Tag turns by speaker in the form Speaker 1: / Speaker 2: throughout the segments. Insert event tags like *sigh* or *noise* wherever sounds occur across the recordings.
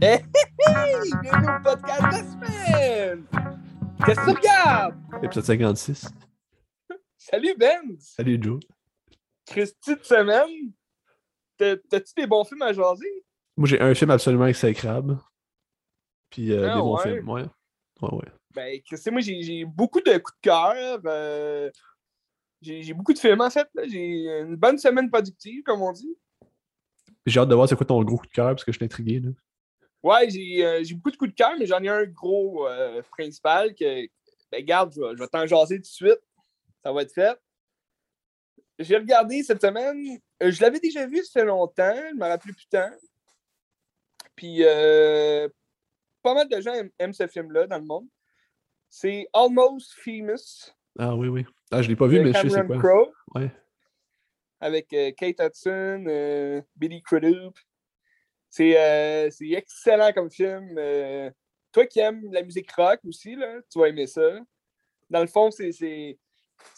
Speaker 1: Hey, hey, bienvenue au podcast de la semaine! Qu'est-ce que tu regardes?
Speaker 2: Épisode 56.
Speaker 1: Salut Ben!
Speaker 2: Salut Joe.
Speaker 1: Christy de semaine, T'as- t'as-tu des bons films à jaser?
Speaker 2: Moi, j'ai un film absolument exécrable. Puis euh,
Speaker 1: Ah,
Speaker 2: des bons
Speaker 1: ouais?
Speaker 2: films, ouais. Ouais, ouais.
Speaker 1: Ben, Christy, moi j'ai beaucoup de coups de cœur. euh, j'ai beaucoup de films en fait. J'ai une bonne semaine productive, comme on dit.
Speaker 2: J'ai hâte de voir c'est quoi ton gros coup de cœur parce que je suis intrigué. Là.
Speaker 1: Ouais, j'ai euh, beaucoup de coups de cœur, mais j'en ai un gros principal que, ben, garde, je vais, t'en jaser tout de suite. Ça va être fait. J'ai regardé cette semaine. je l'avais déjà vu, ça fait longtemps. Je me rappelle plus tant. Puis, euh, pas mal de gens aiment, aiment ce film-là dans le monde. C'est Almost Famous
Speaker 2: Ah oui, oui. Ah, je l'ai pas vu, mais je sais quoi.
Speaker 1: Crowe
Speaker 2: Ouais.
Speaker 1: avec euh, Kate Hudson, euh, Billy Crudup. C'est euh, c'est excellent comme film. euh, toi qui aimes la musique rock aussi, là, tu vas aimer ça. Dans le fond, c'est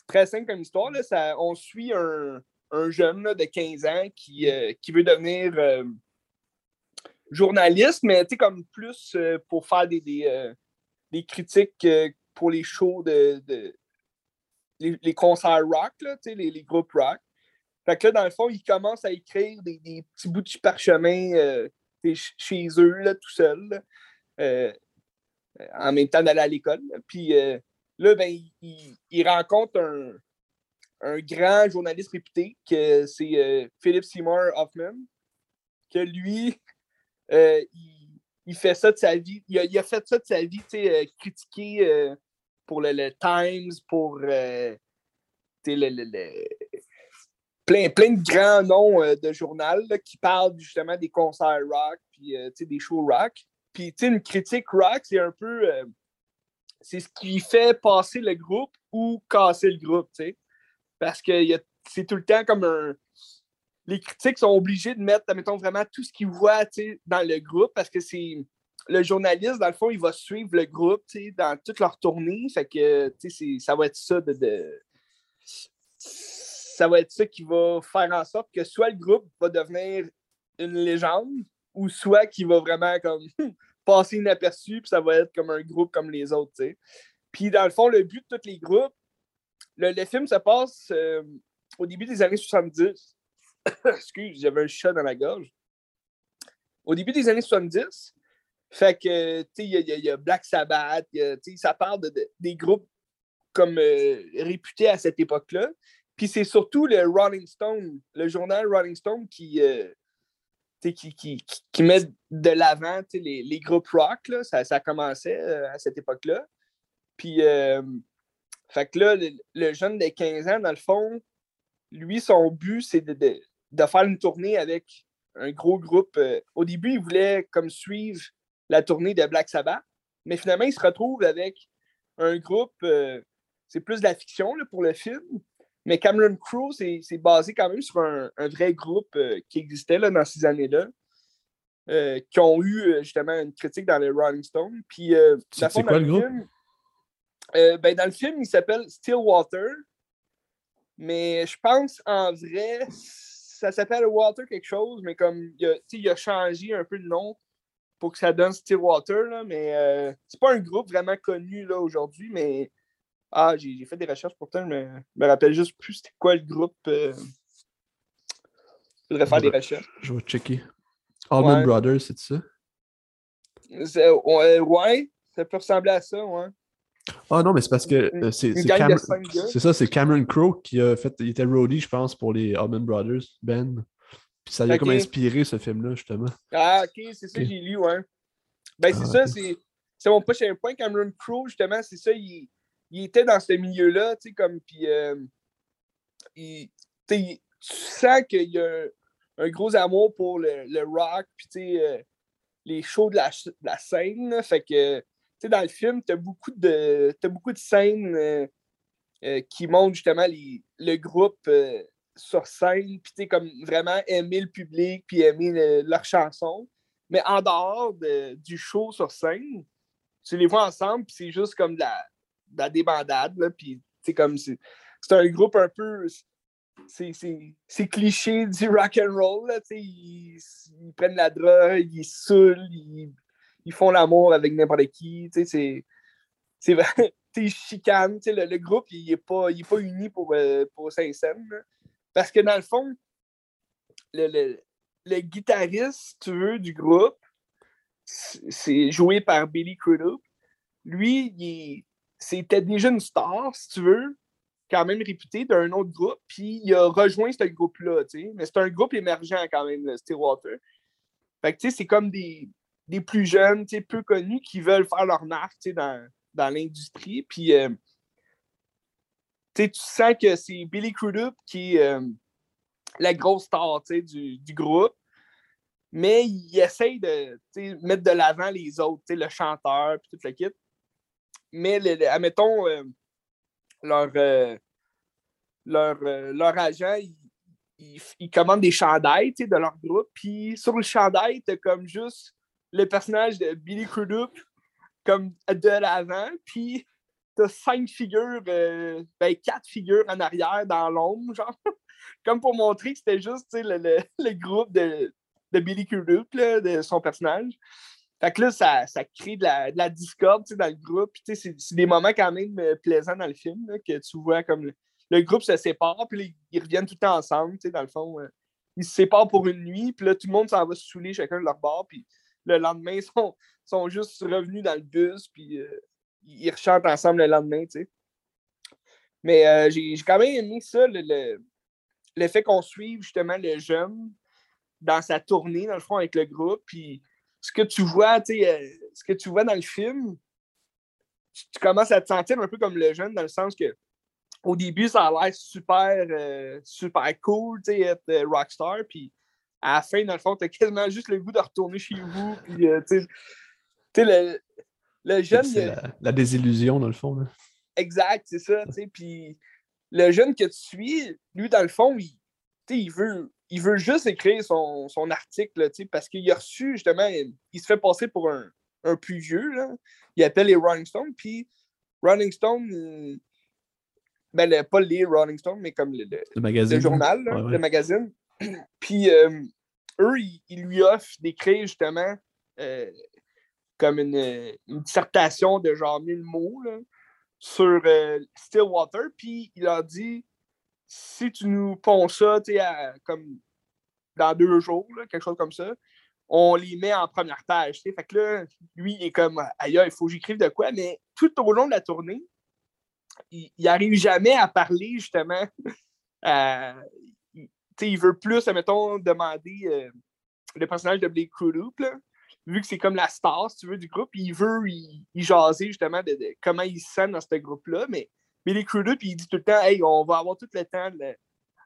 Speaker 1: très simple comme histoire. Là. Ça, on suit un, un jeune là, de 15 ans qui, qui veut devenir journaliste, mais comme plus euh, pour faire des, des, euh, critiques euh, pour les shows de, de- les, concerts rock, là, les, les groupes rock. Fait que là, dans le fond, ils commencent à écrire des, petits bouts de parchemin chez eux, là, tout euh, en même temps d'aller à l'école. Puis là, ben, il, rencontrent un, un grand journaliste réputé, que c'est euh, Philip Seymour Hoffman, que lui, euh, il, fait ça de sa vie. Il a, fait ça de sa vie, tu sais, euh, euh, pour le, Times, pour le, le- le- plein, plein de grands noms de journal qui parlent justement des concerts rock, puis des shows rock. Puis une critique rock, c'est un peu. c'est ce qui fait passer le groupe ou casser le groupe, tu sais. Parce que c'est tout le temps comme un. Les critiques sont obligés de mettre, admettons, vraiment tout ce qu'ils voient dans le groupe parce que c'est. Le journaliste, dans le fond, il va suivre le groupe dans toute leur tournée. Fait que ça va être ça de, Ça va être ça qui va faire en sorte que soit le groupe va devenir une légende ou soit qu'il va vraiment comme *laughs* passer inaperçu puis ça va être comme un groupe comme les autres. Puis dans le fond, le but de tous les groupes, le, le film se passe euh, au début des années 70. *coughs* Excuse, j'avais un chat dans la gorge. Au début des années 70, fait que, tu il y, a- Black Sabbath, tu ça parle de, de- des groupes comme euh, réputés à cette époque-là. Puis c'est surtout le Rolling Stone, le journal Rolling Stone qui, euh, met de l'avant les, les groupes rock. Ça, ça commençait euh, à cette époque-là. Puis, fait que là, le, jeune de 15 ans, dans le fond, lui, son but, c'est de- de faire une tournée avec un gros groupe. euh, au début, il voulait comme suivre la tournée de Black Sabbath, mais finalement, il se retrouve avec un groupe, euh, c'est plus de la fiction là, pour le film, mais Cameron Crowe, c'est basé quand même sur un, un vrai groupe euh, qui existait là, dans ces années-là, euh, qui ont eu justement une critique dans le Rolling Stone. Puis,
Speaker 2: C'est- quoi
Speaker 1: dans
Speaker 2: le groupe?
Speaker 1: film, ben, dans le film, il s'appelle Stillwater, mais je pense en vrai, ça s'appelle Walter quelque chose, mais comme il a, il a changé un peu le nom pour que ça donne Stillwater, là, mais euh, c'est pas un groupe vraiment connu là, aujourd'hui, mais ah, j'ai fait des recherches pourtant, je me, je me rappelle juste plus c'était quoi le groupe. euh. Faudrait faire des recherches.
Speaker 2: Je vais checker. Allman
Speaker 1: Ouais.
Speaker 2: Brothers, c'est ça?
Speaker 1: Ouais, ça peut ressembler à ça, ouais.
Speaker 2: Ah non, mais c'est parce que euh, c'est ça, c'est Cameron Crowe qui a fait. Il était roadie, je pense, pour les Allman Brothers, Ben. Puis ça lui a comme inspiré ce film-là, justement.
Speaker 1: Ah, ok, c'est ça que j'ai lu, ouais. Ben, c'est
Speaker 2: Ah,
Speaker 1: ça,
Speaker 2: ok.
Speaker 1: c'est. C'est mon prochain point. Cameron Crowe, justement, c'est ça, il, il était dans ce milieu-là, tu sais, comme. Puis, euh, il- tu sens qu'il y a un, gros amour pour le, le rock, puis, tu sais, euh, les shows de la, de la scène, là. Fait que, dans le film, t'as beaucoup de, beaucoup de scènes euh, euh, qui montrent justement les- le groupe euh, sur scène, puis tu comme vraiment aimer le public, puis aimer le- leurs chansons. Mais en dehors du show sur scène, tu les vois ensemble, puis c'est juste comme de la, la débandade, puis c'est comme... C'est un groupe un peu... C'est cliché du rock and roll, là, ils, ils, prennent la drogue, ils saoulent, ils, ils font l'amour avec n'importe qui, c'est... C'est *laughs* chicane, le, le groupe, il n'est pas, pas uni pour, euh, pour Saint-Saëns. Parce que dans le fond, le, le, guitariste, tu veux, du groupe, c'est joué par Billy Crudup. Lui, c'était déjà une star, si tu veux, quand même réputé d'un autre groupe, puis il a rejoint ce groupe-là, Mais c'est un groupe émergent quand même, le Stillwater. Fait que, tu sais, c'est comme des, des, plus jeunes, tu peu connus qui veulent faire leur marque, tu dans, dans l'industrie. Puis, euh, tu sens que c'est Billy Crudup qui est euh, la grosse star du, du groupe, mais il essaye de mettre de l'avant les autres, le chanteur, puis tout le kit. Mais, admettons, euh, leur, leur, leur agent, il, il, commande des chandails de leur groupe, puis sur le chandail, t'as comme juste le personnage de Billy Crudup comme de l'avant, puis t'as cinq figures, euh, ben quatre figures en arrière dans l'ombre, genre. *laughs* comme pour montrer que c'était juste le, le, le, groupe de, de Billy Crudup, de son personnage. Fait que là, ça, ça crée de la, de la discorde dans le groupe. C'est, des moments quand même euh, plaisants dans le film, que tu vois comme le, groupe se sépare, puis ils reviennent tout le temps ensemble, dans le fond. Euh, ils se séparent pour une nuit, puis là, tout le monde s'en va se saouler chacun de leur bord, puis le lendemain, ils sont, sont juste revenus dans le bus, puis euh, ils rechantent ensemble le lendemain, tu sais. Mais euh, j'ai quand même aimé ça, le, le, fait qu'on suive justement le jeune dans sa tournée, dans le fond, avec le groupe. Puis ce que tu vois, tu euh, ce que tu vois dans le film, tu, commences à te sentir un peu comme le jeune, dans le sens que au début, ça a l'air super, super cool, tu sais, être rockstar. Puis à la fin, dans le fond, tu as quasiment juste le goût de retourner chez vous. Puis, sais, tu sais, le, jeune.
Speaker 2: C'est la, désillusion, dans le fond. Là.
Speaker 1: Exact, c'est ça. Tu sais, puis le jeune que tu suis, lui, dans le fond, il, il, veut, il veut juste écrire son, son article, parce qu'il a reçu, justement, il, se fait passer pour un, un plus vieux. Là. Il appelle les Rolling Stones, puis Rolling Stone, ben, pas les Rolling Stones, mais comme le,
Speaker 2: le, magazine,
Speaker 1: le journal, le magazine. *clears throat* puis euh, eux, ils, lui offrent d'écrire justement euh, comme une, dissertation de genre 1000 mots sur euh, Stillwater. Puis il a dit si tu nous ponds ça comme dans deux jours, quelque chose comme ça, on les met en première page. Fait que là, lui, est comme aïe, il faut que j'écrive de quoi, mais tout au long de la tournée, il n'arrive jamais à parler justement. *laughs* il veut plus, admettons, demander euh, le personnage de Blake Crudup, vu que c'est comme la star, si tu veux, du groupe, il veut y, jaser justement de, comment il se sent dans ce groupe-là. Mais Billy Crudup, il dit tout le temps Hey, on va avoir tout le temps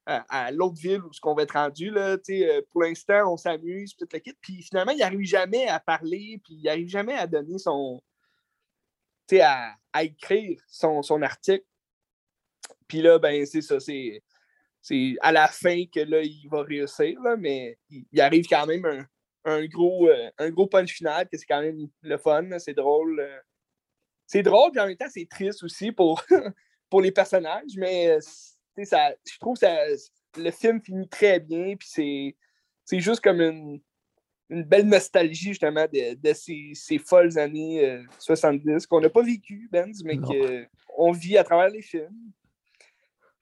Speaker 1: à, l'autre ville où ce qu'on va être rendu. Là, euh, pour l'instant, on s'amuse, toute la kit. Puis finalement, il n'arrive jamais à parler, puis il n'arrive jamais à donner son. À, à écrire son, son article. Puis là, ben, c'est ça, c'est c'est à la fin que là, il va réussir, là, mais il, arrive quand même un, un gros, euh, un gros punch final, que c'est quand même le fun, c'est drôle. Euh. C'est drôle, puis en même temps, c'est triste aussi pour, *laughs* pour les personnages, mais euh, ça, je trouve que le film finit très bien, puis c'est juste comme une, une belle nostalgie, justement, de, de ces, ces, folles années 70 qu'on n'a pas vécu, Benz, mais qu'on vit à travers les films.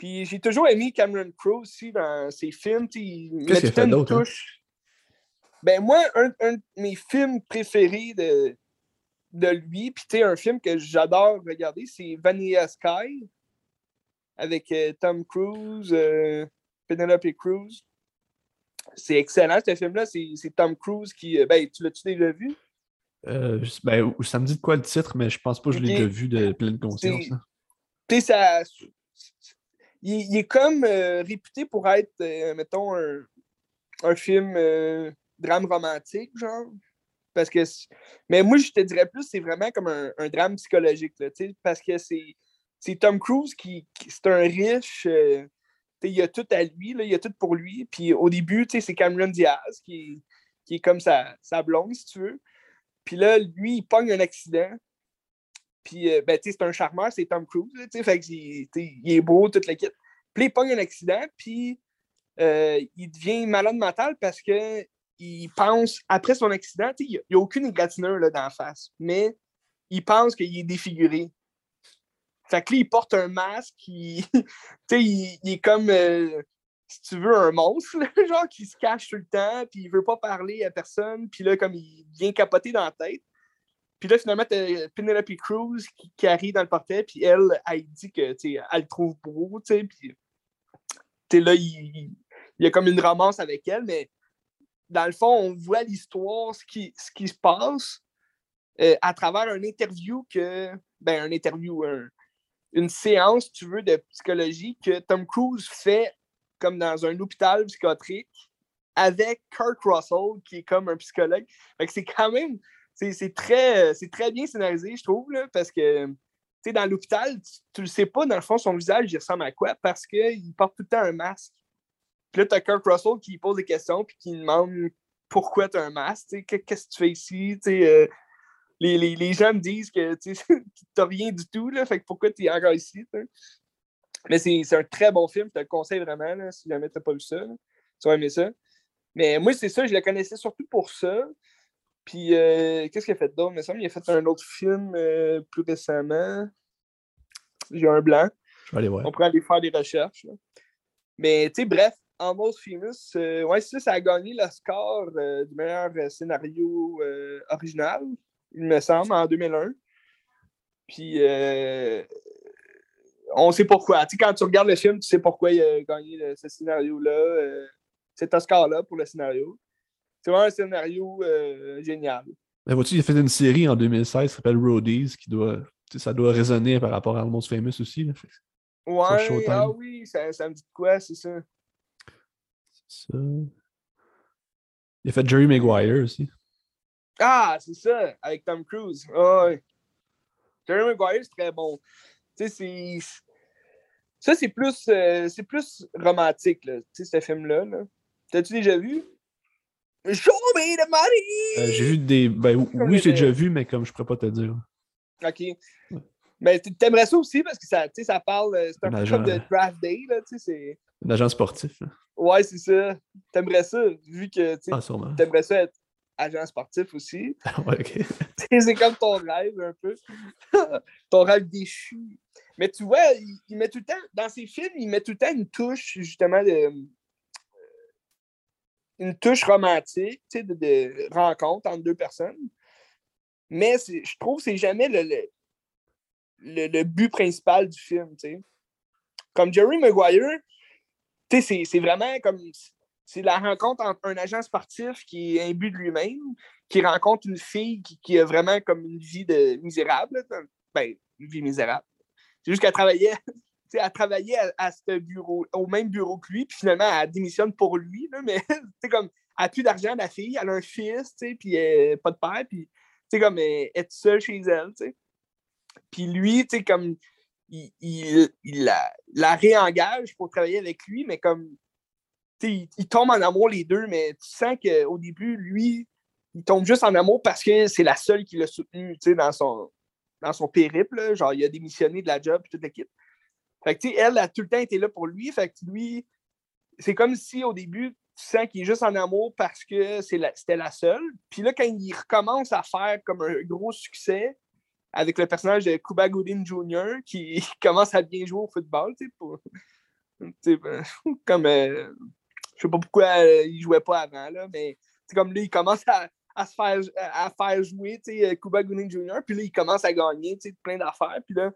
Speaker 1: Puis j'ai toujours aimé Cameron Crowe aussi dans ses films.
Speaker 2: Qu'est-ce qu'il fait d'autre? Hein?
Speaker 1: Ben moi, un, de mes films préférés de, de lui, puis tu sais, un film que j'adore regarder, c'est Vanilla Sky avec euh, Tom Cruise, euh, Penelope Cruz. C'est excellent, ce film-là. C'est Tom Cruise qui. Euh, ben, tu l'as-tu déjà vu?
Speaker 2: ben, ça me dit de quoi le titre, mais je pense pas que je l'ai déjà vu de pleine conscience.
Speaker 1: Tu sais, ça. Il, est comme réputé pour être, mettons, un, un film drame romantique, genre. Parce que. Mais moi, je te dirais plus, c'est vraiment comme un, drame psychologique, là, parce que c'est. Tom Cruise qui. c'est un riche. Euh, il a tout à lui, là, il a tout pour lui. Puis au début, c'est Cameron Diaz qui, qui est comme sa, sa blonde, si tu veux. Puis là, lui, il pogne un accident. Puis, euh, ben, tu sais, c'est un charmeur, c'est Tom Cruise, tu sais, fait il est beau, toute l'équipe. Puis, il pogne un accident, puis euh, il devient malade mental parce que il pense, après son accident, il n'y a, aucune égratignure là, dans la face, mais il pense qu'il est défiguré. Fait que là, il porte un masque, il, *laughs* il, est comme, euh, si tu veux, un monstre, *laughs* genre qui se cache tout le temps, puis il veut pas parler à personne, puis là, comme il vient capoter dans la tête. Puis là, finalement, t'as Penelope Cruz qui, arrive dans le portail, puis elle, elle dit que, tu elle le trouve beau, tu sais, puis là, il, y a comme une romance avec elle, mais dans le fond, on voit l'histoire, ce qui, ce qui se passe euh, à travers une interview que, ben, un interview, une séance, tu veux, de psychologie que Tom Cruise fait comme dans un hôpital psychiatrique avec Kirk Russell, qui est comme un psychologue. Fait que c'est quand même, c'est très, très bien scénarisé, je trouve, parce que, dans l'hôpital, tu, le sais pas, dans le fond, son visage, il ressemble à quoi? Parce qu'il porte tout le temps un masque. Puis là, tu as Kurt Russell qui pose des questions puis qui demande pourquoi tu as un masque, qu'est-ce que tu fais ici? Euh, les, les, les, gens me disent que tu n'as *laughs* rien du tout, là, fait que pourquoi tu es encore ici? Mais c'est un très bon film, je te le conseille vraiment, là, si jamais tu n'as pas vu ça. Tu vas aimer ça. Mais moi, c'est ça, je le connaissais surtout pour ça. Puis, euh, qu'est-ce qu'il a fait d'autre? Il me semble qu'il a fait un autre film euh, plus récemment. J'ai un blanc.
Speaker 2: Je vais aller voir.
Speaker 1: On pourrait aller faire des recherches. Mais, tu sais, bref, Almost Famous, euh, ouais, ça, ça a gagné le score euh, du meilleur scénario original, il me semble, en 2001. Puis, on sait pourquoi. Tu sais, quand tu regardes le film, tu sais pourquoi il a gagné ce scénario-là, cet Oscar-là pour le scénario. C'est vraiment un scénario génial.
Speaker 2: Mais vois-tu, il a fait une série en 2016 qui s'appelle Roadies, qui doit, ça doit résonner par rapport à Almost Famous aussi. Là.
Speaker 1: Ouais, ah oui, ça, ça me dit quoi, c'est ça.
Speaker 2: Ça. Il a fait Jerry Maguire aussi.
Speaker 1: Ah, c'est ça, avec Tom Cruise. Oh, Jerry Maguire, c'est très bon. Tu sais, c'est. Ça, c'est plus, euh, c'est plus romantique, là, tu ce film-là. -là, T'as-tu déjà vu? Show me the money!
Speaker 2: Euh, j'ai vu des. Ben, oui, j'ai déjà vu, mais comme je pourrais pas te dire.
Speaker 1: OK. Mais t'aimerais ça aussi parce que ça, ça parle. Euh, c'est un, peu comme de draft day, là, tu sais.
Speaker 2: Un agent sportif. Là.
Speaker 1: Ouais, c'est ça. T'aimerais ça, vu que tu ah, t'aimerais ça être agent sportif aussi. *laughs*
Speaker 2: ouais, ok. *laughs*
Speaker 1: c'est comme ton rêve un peu. *laughs* ton rêve déchu. Mais tu vois, il, met tout le temps, dans ses films, il met tout le temps une touche, justement, de. Une touche romantique, de, de, rencontre entre deux personnes. Mais je trouve que c'est jamais le, le, but principal du film. Comme Jerry Maguire, c'est vraiment comme. C'est la rencontre entre un agent sportif qui est imbu de lui-même, qui rencontre une fille qui, a vraiment comme une vie de misérable. Ben, une vie misérable. C'est juste qu'elle travaillait, elle travaillait à, ce bureau, au même bureau que lui, puis finalement, elle démissionne pour lui. Là, mais *laughs* comme, elle n'a plus d'argent, la fille, elle a un fils, puis pas de père, puis comme, elle est seule chez elle. Puis lui, comme il, la, réengage pour travailler avec lui, mais comme il, il tombe en amour les deux, mais tu sens qu'au début, lui, il tombe juste en amour parce que c'est la seule qui l'a soutenu dans son, dans son périple. Genre, il a démissionné de la job et toute l'équipe. Fait que, elle a tout le temps été là pour lui. Fait que lui, c'est comme si au début, tu sens qu'il est juste en amour parce que c'était la seule. Puis là, quand il recommence à faire comme un gros succès, avec le personnage de Cuba Gooding Jr. qui *laughs* commence à bien jouer au football, tu sais, pour... Ben, *laughs* comme, euh, je sais pas pourquoi euh, il jouait pas avant, là, mais comme là, il commence à, à se faire, à faire jouer, tu sais, Cuba Gooding Jr., puis là, il commence à gagner, tu sais, plein d'affaires, puis là,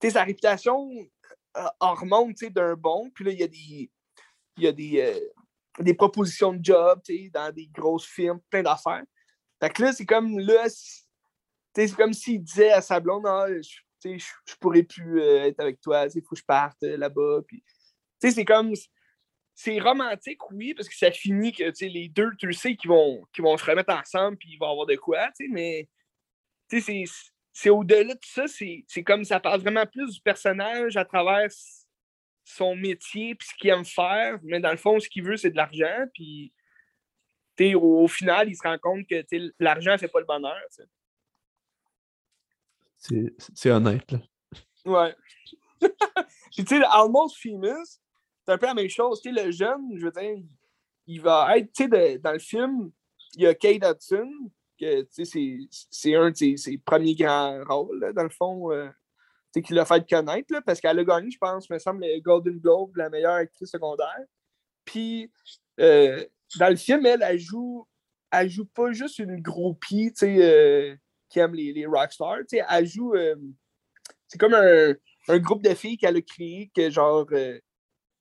Speaker 1: tu sais, sa réputation euh, remonte, tu sais, d'un bon, puis là, il y a des, y a des, euh, des propositions de job, dans des grosses firmes, plein d'affaires. Fait que là, c'est comme, là, c'est comme s'il disait à sa blonde, ah, je, je, pourrais plus euh, être avec toi, il faut que je parte là-bas. c'est comme. C'est romantique, oui, parce que ça finit que les deux, tu le sais, qu'ils vont, vont se remettre ensemble puis ils vont avoir de quoi, mais c'est au-delà de ça, c'est comme ça parle vraiment plus du personnage à travers son métier puis ce qu'il aime faire, mais dans le fond, ce qu'il veut, c'est de l'argent, puis au, au, final, il se rend compte que l'argent ne fait pas le bonheur.
Speaker 2: C'est honnête. Là.
Speaker 1: Ouais. *laughs* Puis, tu sais, Almost Famous, c'est un peu la même chose. Le jeune, je veux dire, il va être, tu sais, dans le film, il y a Kate Hudson, que, c'est un de ses, premiers grands rôles, dans le fond, euh, qu'il l'a fait connaître, là, parce qu'elle a gagné, je pense, me semble, le Golden Globe, la meilleure actrice secondaire. Puis, euh, dans le film, elle, joue, elle joue pas juste une groupie, euh, qui aime les, les rockstars, elle joue, c'est comme un, un, groupe de filles qu'elle a créé, que genre,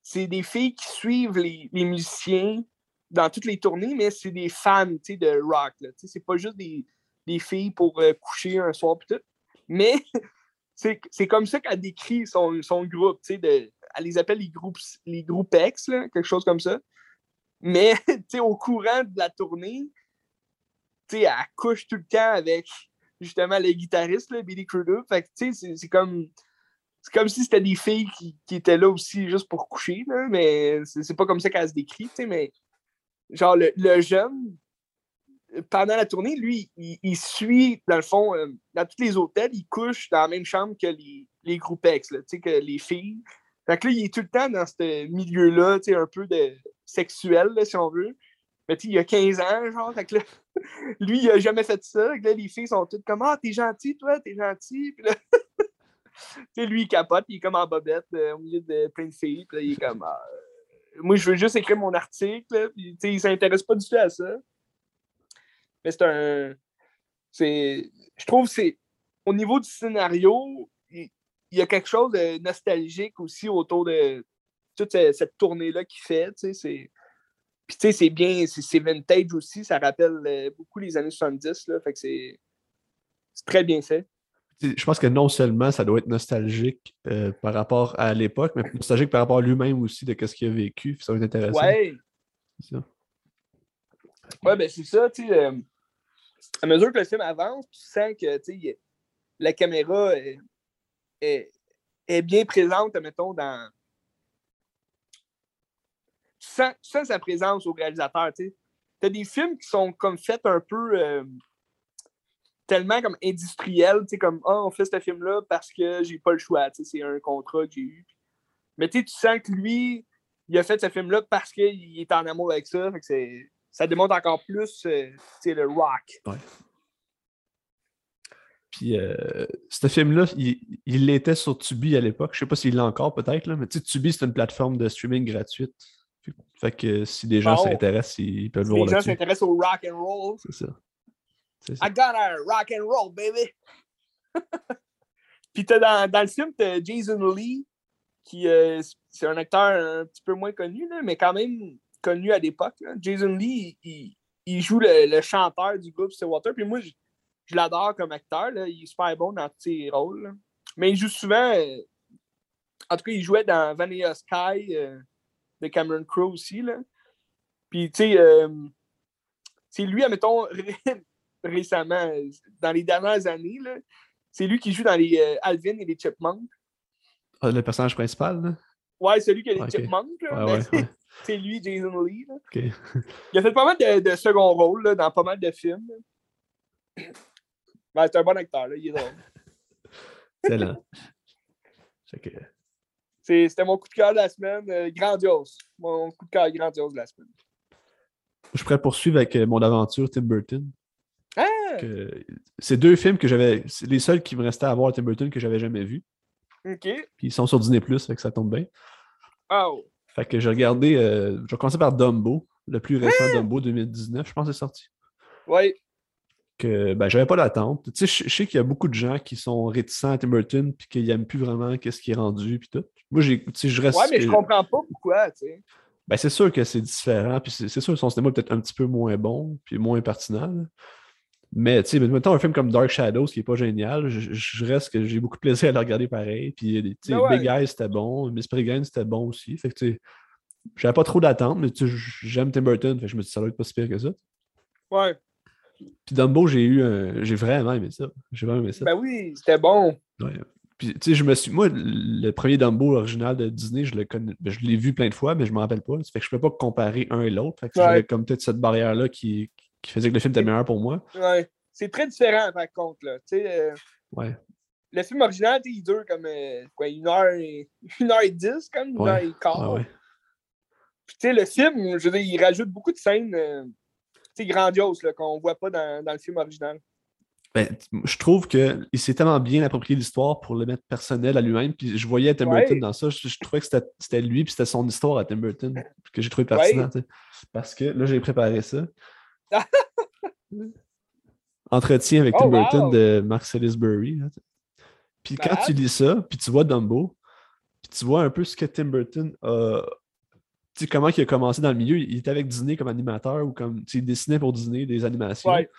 Speaker 1: c'est des filles qui suivent les, musiciens dans toutes les tournées, mais c'est des fans de rock. C'est pas juste des, des filles pour euh, coucher un soir et tout. Mais *laughs* c'est comme ça qu'elle décrit son, son groupe. Elle les appelle les groupes, les groupes ex, là, quelque chose comme ça. Mais *laughs* au courant de la tournée, elle couche tout le temps avec justement le guitariste, Billy Crudup. Fait c'est comme c'est comme si c'était des filles qui, qui, étaient là aussi juste pour coucher, là, mais c'est pas comme ça qu'elle se décrit, mais genre le, le, jeune, pendant la tournée, lui, il, suit, dans le fond, euh, dans tous les hôtels, il couche dans la même chambre que les, les groupes ex, là, que les filles. Fait que là, il est tout le temps dans ce milieu-là, un peu de sexuel, si on veut. Mais il a 15 ans, genre, fait que là, *laughs* lui, il a jamais fait ça. Là, les filles sont toutes comme Ah, t'es gentil, toi, t'es gentil. Puis là, *laughs* sais, lui, il capote, il est comme en bobette euh, au milieu de plein de filles. Puis là, il est comme. Ah, moi, je veux juste écrire mon article. puis, il s'intéresse pas du tout à ça. Mais c'est un. C'est. Je trouve que c'est. Au niveau du scénario, il, y a quelque chose de nostalgique aussi autour de toute cette, tournée-là qu'il fait. Sais, Puis, tu sais, c'est bien, c'est vintage aussi. Ça rappelle euh, beaucoup les années 70. Là, fait que c'est très bien fait
Speaker 2: je pense que non seulement ça doit être nostalgique euh, par rapport à l'époque, mais nostalgique par rapport à lui-même aussi de ce qu'il a vécu. Ça va être intéressant.
Speaker 1: Ouais. Ça. Ouais, ben c'est ça, tu sais. Euh, à mesure que le film avance, tu sens que la caméra est, est, bien présente, mettons, dans. Tu sens, sa présence au réalisateur, tu as des films qui sont comme faits un peu. Euh, tellement comme industriel, tu sais, comme oh, on fait ce film-là parce que j'ai pas le choix, tu sais, c'est un contrat que j'ai eu. Mais tu sens que lui, il a fait ce film-là parce qu'il est en amour avec ça. Fait que ça démontre encore plus euh, le rock.
Speaker 2: Ouais. Puis euh, ce film-là, il l'était sur Tubi à l'époque. Je sais pas s'il l'a encore peut-être, mais tu sais, Tubi, c'est une plateforme de streaming gratuite. Fait que si des gens s'intéressent, ils peuvent le voir.
Speaker 1: Si les gens s'intéressent au rock and roll.
Speaker 2: C'est ça.
Speaker 1: I got a rock and roll, baby! *laughs* Puis dans, dans, le film, t'as Jason Lee, qui euh, c'est un acteur un petit peu moins connu, là, mais quand même connu à l'époque. Jason Lee, il, il joue le, le, chanteur du groupe Water. Puis moi, je, je l'adore comme acteur. Là. Il est super bon dans tous ses rôles. Mais il joue souvent. Euh, en tout cas, il jouait dans Vanilla Sky euh, de Cameron Crowe aussi. Là. Puis, tu sais, c'est lui, admettons, *laughs* récemment, dans les dernières années. C'est lui qui joue dans les euh, Alvin et les Chipmunks.
Speaker 2: Ah, le personnage principal, là?
Speaker 1: Ouais, celui qui a les Chipmunks. *laughs* c'est lui, Jason Lee. *laughs* il a fait pas mal de, de second rôle dans pas mal de films. Ben, c'est un bon acteur, là. il est drôle.
Speaker 2: Excellent.
Speaker 1: C'était mon coup de cœur de la semaine, euh, grandiose. Mon coup de cœur grandiose de la semaine.
Speaker 2: Je pourrais poursuivre avec euh, mon aventure Tim Burton.
Speaker 1: Ah!
Speaker 2: C'est deux films que j'avais. C'est les seuls qui me restaient à voir à Tim Burton que j'avais jamais vus.
Speaker 1: OK.
Speaker 2: Puis ils sont sur Disney Plus, fait que ça tombe bien.
Speaker 1: Oh.
Speaker 2: Fait que j'ai regardé. Euh, je vais commencer par Dumbo, le plus récent ah! Dumbo 2019, je pense que c'est sorti.
Speaker 1: Oui.
Speaker 2: Que ben, j'avais pas d'attente. Tu sais, je, sais qu'il y a beaucoup de gens qui sont réticents à Tim Burton puis qu'ils n'aiment plus vraiment qu'est-ce qui est rendu puis tout. Moi, j'ai, je reste.
Speaker 1: Ouais, mais je comprends pas pourquoi, tu sais.
Speaker 2: Ben, c'est sûr que c'est différent, puis c'est, sûr que son cinéma est peut-être un petit peu moins bon, puis moins pertinent. Mais, tu sais, mettons un film comme Dark Shadows qui est pas génial, je, reste que j'ai beaucoup de plaisir à le regarder pareil. Puis, tu sais, ben Big Eyes c'était bon, Miss Pregan c'était bon aussi. Fait que, tu sais, j'avais pas trop d'attente, mais j'aime Tim Burton, fait que je me dis ça doit être pas si pire que ça.
Speaker 1: Ouais.
Speaker 2: Puis Dumbo, j'ai eu un... j'ai vraiment aimé ça. J'ai vraiment aimé ça.
Speaker 1: Ben oui, c'était bon.
Speaker 2: Ouais. Puis, tu sais, je me suis. Moi, le premier Dumbo original de Disney, je le connais. ben, je l'ai vu plein de fois, mais je ne m'en rappelle pas. Ça fait que je ne peux pas comparer un et l'autre. Fait que
Speaker 1: Ouais.
Speaker 2: j'avais comme peut-être cette barrière-là qui, qui faisait que le film était meilleur pour moi.
Speaker 1: Ouais. C'est très différent, par contre. Là. Euh,
Speaker 2: Ouais.
Speaker 1: le film original, il dure comme euh, quoi, une, heure et, *laughs* une heure et dix, comme une
Speaker 2: Ouais.
Speaker 1: heure et quart.
Speaker 2: Ouais, ouais.
Speaker 1: Puis, tu sais, le film, je veux dire, il rajoute beaucoup de scènes euh, grandioses qu'on ne voit pas dans, dans le film original.
Speaker 2: Ben, je trouve qu'il s'est tellement bien approprié l'histoire pour le mettre personnel à lui-même. Puis je voyais Tim. Burton dans ça. Je, je trouvais que c'était lui, puis c'était son histoire à Tim Burton que j'ai trouvé pertinent. Parce que là, j'ai préparé ça. *laughs* Entretien avec
Speaker 1: Oh,
Speaker 2: Tim Burton
Speaker 1: wow!
Speaker 2: de tu sais. Puis quand tu lis ça, puis tu vois Dumbo, puis tu vois un peu ce que Tim Burton a. Tu sais, comment il a commencé dans le milieu. Il était avec Disney comme animateur ou comme. Tu sais, il dessinait pour Disney des animations.
Speaker 1: Ouais.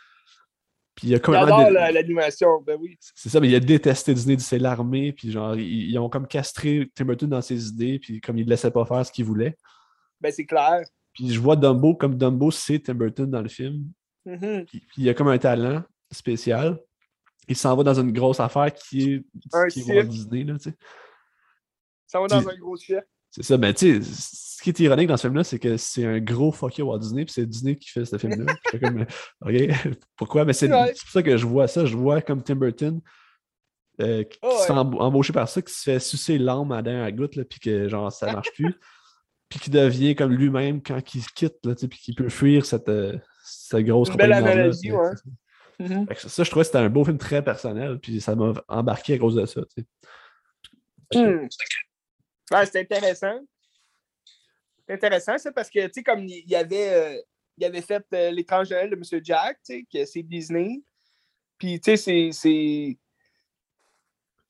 Speaker 2: Puis il a complètement dé-
Speaker 1: l'animation, ben oui.
Speaker 2: c'est ça, mais il a détesté Disney, c'est l'armée, puis genre, ils, ils ont comme castré Tim Burton dans ses idées, puis comme il ne laissait pas faire ce qu'il voulait.
Speaker 1: Ben c'est clair.
Speaker 2: Puis je vois Dumbo comme Dumbo, c'est Tim Burton dans le film.
Speaker 1: Mhm.
Speaker 2: Puis, puis il a comme un talent spécial. Il s'en va dans une grosse affaire qui est,
Speaker 1: Un
Speaker 2: qui est Walt
Speaker 1: cirque.
Speaker 2: Disney, là, tu sais.
Speaker 1: Ça va dans un gros cirque.
Speaker 2: C'est ça, mais tu sais, ce qui est ironique dans ce film-là, c'est que c'est un gros fuck you à Walt Disney, puis c'est Disney qui fait ce film-là. *laughs* Comme, OK, *laughs* pourquoi? Mais c'est pour ça que je vois ça. Je vois comme Tim Burton euh, qui
Speaker 1: Oh,
Speaker 2: qui se fait
Speaker 1: ouais.
Speaker 2: emb- embaucher par ça, qui se fait sucer l'âme à la dernière goutte, là, puis que genre ça marche plus. *laughs* puis qui devient comme lui-même quand il quitte, là, puis qui peut fuir cette, euh, cette grosse
Speaker 1: Une belle analogie,
Speaker 2: c'est ça. Je trouvais que c'était un beau film très personnel, puis ça m'a embarqué à cause de ça.
Speaker 1: Hmm. Ouais, c'est intéressant. C'est intéressant, ça, parce que, tu sais, comme il y avait, euh, il avait fait euh, L'étrange Noël de M. Jack, tu sais, que c'est Disney. Puis, tu sais, c'est.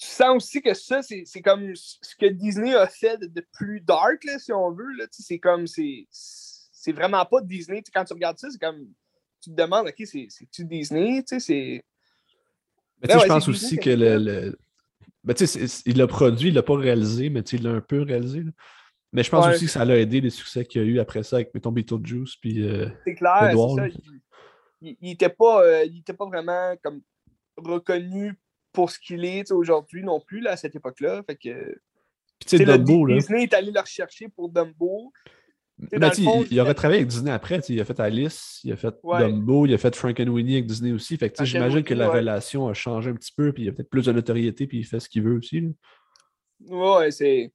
Speaker 1: Tu sens aussi que ça, c'est comme ce que Disney a fait de, plus dark, là, si on veut. C'est comme. C'est c'est vraiment pas Disney. Quand tu regardes ça, c'est comme. Tu te demandes, OK, c'est- c'est-tu Disney? Tu sais, c'est.
Speaker 2: Mais tu
Speaker 1: Ben
Speaker 2: sais,
Speaker 1: ouais,
Speaker 2: je pense aussi que le. le- Ben, tu sais, c'est- il l'a produit, il l'a pas réalisé, mais il l'a un peu réalisé. là. Mais je pense
Speaker 1: Ouais.
Speaker 2: aussi que ça l'a aidé les succès qu'il y a eu après ça avec, mettons, Beetlejuice. Puis, euh,
Speaker 1: C'est clair, c'est ça. Il, il, il était pas, euh, il était pas vraiment comme reconnu pour ce qu'il est aujourd'hui non plus là, à cette époque-là. Fait que
Speaker 2: puis tu Dumbo, là.
Speaker 1: Disney est allé le rechercher pour Dumbo.
Speaker 2: Ben,
Speaker 1: fond,
Speaker 2: il, il aurait travaillé avec Disney après. Il a fait Alice, il a fait
Speaker 1: Ouais.
Speaker 2: Dumbo, il a fait Frankenweenie avec Disney aussi. Fait que, j'imagine que la
Speaker 1: ouais.
Speaker 2: relation a changé un petit peu, puis il a peut-être plus de notoriété, puis il fait ce qu'il veut aussi. là.
Speaker 1: Ouais, c'est.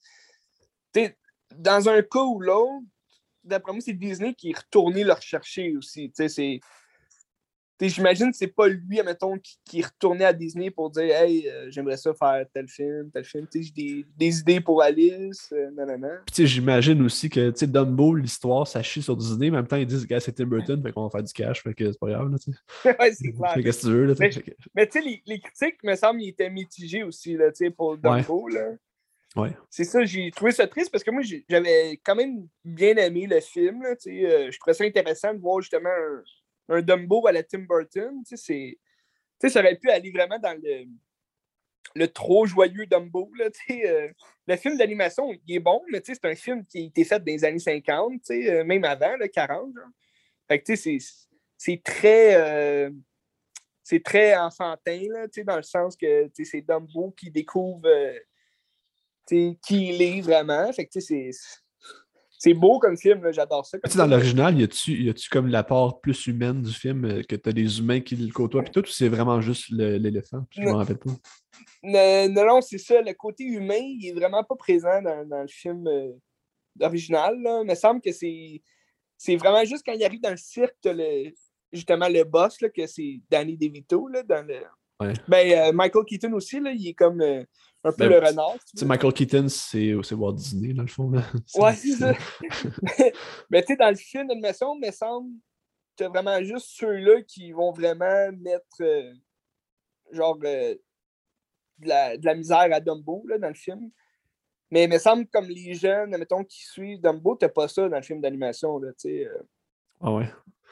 Speaker 1: dans un cas ou l'autre, d'après moi, c'est Disney qui est retourné le rechercher aussi. C'est. J'imagine que c'est pas lui, admettons, qui, qui retourné à Disney pour dire Hey, euh, j'aimerais ça faire tel film, tel film. J'ai des, des idées pour Alice, euh, nanana.
Speaker 2: Puis, j'imagine aussi que, Dumbo, l'histoire, ça chie sur Disney, mais en même temps, ils disent, gars, c'est Tim Burton, fait qu'on va faire du cash, fait que c'est pas grave, là, *laughs*
Speaker 1: ouais, c'est clair.
Speaker 2: Fait que tu veux, là.
Speaker 1: Mais-
Speaker 2: Fait que-
Speaker 1: Mais tu sais, les, les critiques, me semble, ils étaient mitigés aussi là, pour Dumbo. Là.
Speaker 2: Ouais.
Speaker 1: C'est ça, j'ai trouvé ça triste parce que moi, j'avais quand même bien aimé le film. Là, euh, je trouvais ça intéressant de voir justement un, un Dumbo à la Tim Burton. tu sais, ça aurait pu aller vraiment dans le, le trop joyeux Dumbo. Là, euh, le film d'animation, il est bon, mais c'est un film qui a été fait dans les années 50, tu sais, euh, même avant, là, 40. genre. Fait c'est- très. euh, très enfantin, là, dans le sens que c'est Dumbo qui découvre euh, qui il est vraiment. Fait c'est- c'est beau comme film, j'adore ça. Comme
Speaker 2: dans l'original, y a-tu comme la part plus humaine du film, euh, que t'as des humains qui le côtoient, puis tout, ou c'est vraiment juste l'éléphant? Je m'en rappelle pas?
Speaker 1: Non, non, non, c'est ça. Le côté humain, il est vraiment pas présent dans, dans le film euh, original. Là. Il me semble que c'est c'est vraiment juste quand il arrive dans le cirque, le, justement le boss, là, que c'est Danny DeVito. Là, dans le...
Speaker 2: Ouais.
Speaker 1: Ben, euh, Michael Keaton aussi, là, il est comme euh, un peu
Speaker 2: Ben,
Speaker 1: le renard. tu.
Speaker 2: Michael Keaton, c'est Walt Disney, dans le fond. Là. *laughs*
Speaker 1: Ouais, c'est ça. *laughs* Mais tu sais, dans le film d'animation, il me semble que vraiment juste ceux-là qui vont vraiment mettre euh, genre euh, de, la, de la misère à Dumbo là, dans le film. Mais il me semble comme les jeunes, mettons, qui suivent Dumbo, t'as pas ça dans le film d'animation. sais, euh.
Speaker 2: Ah ouais.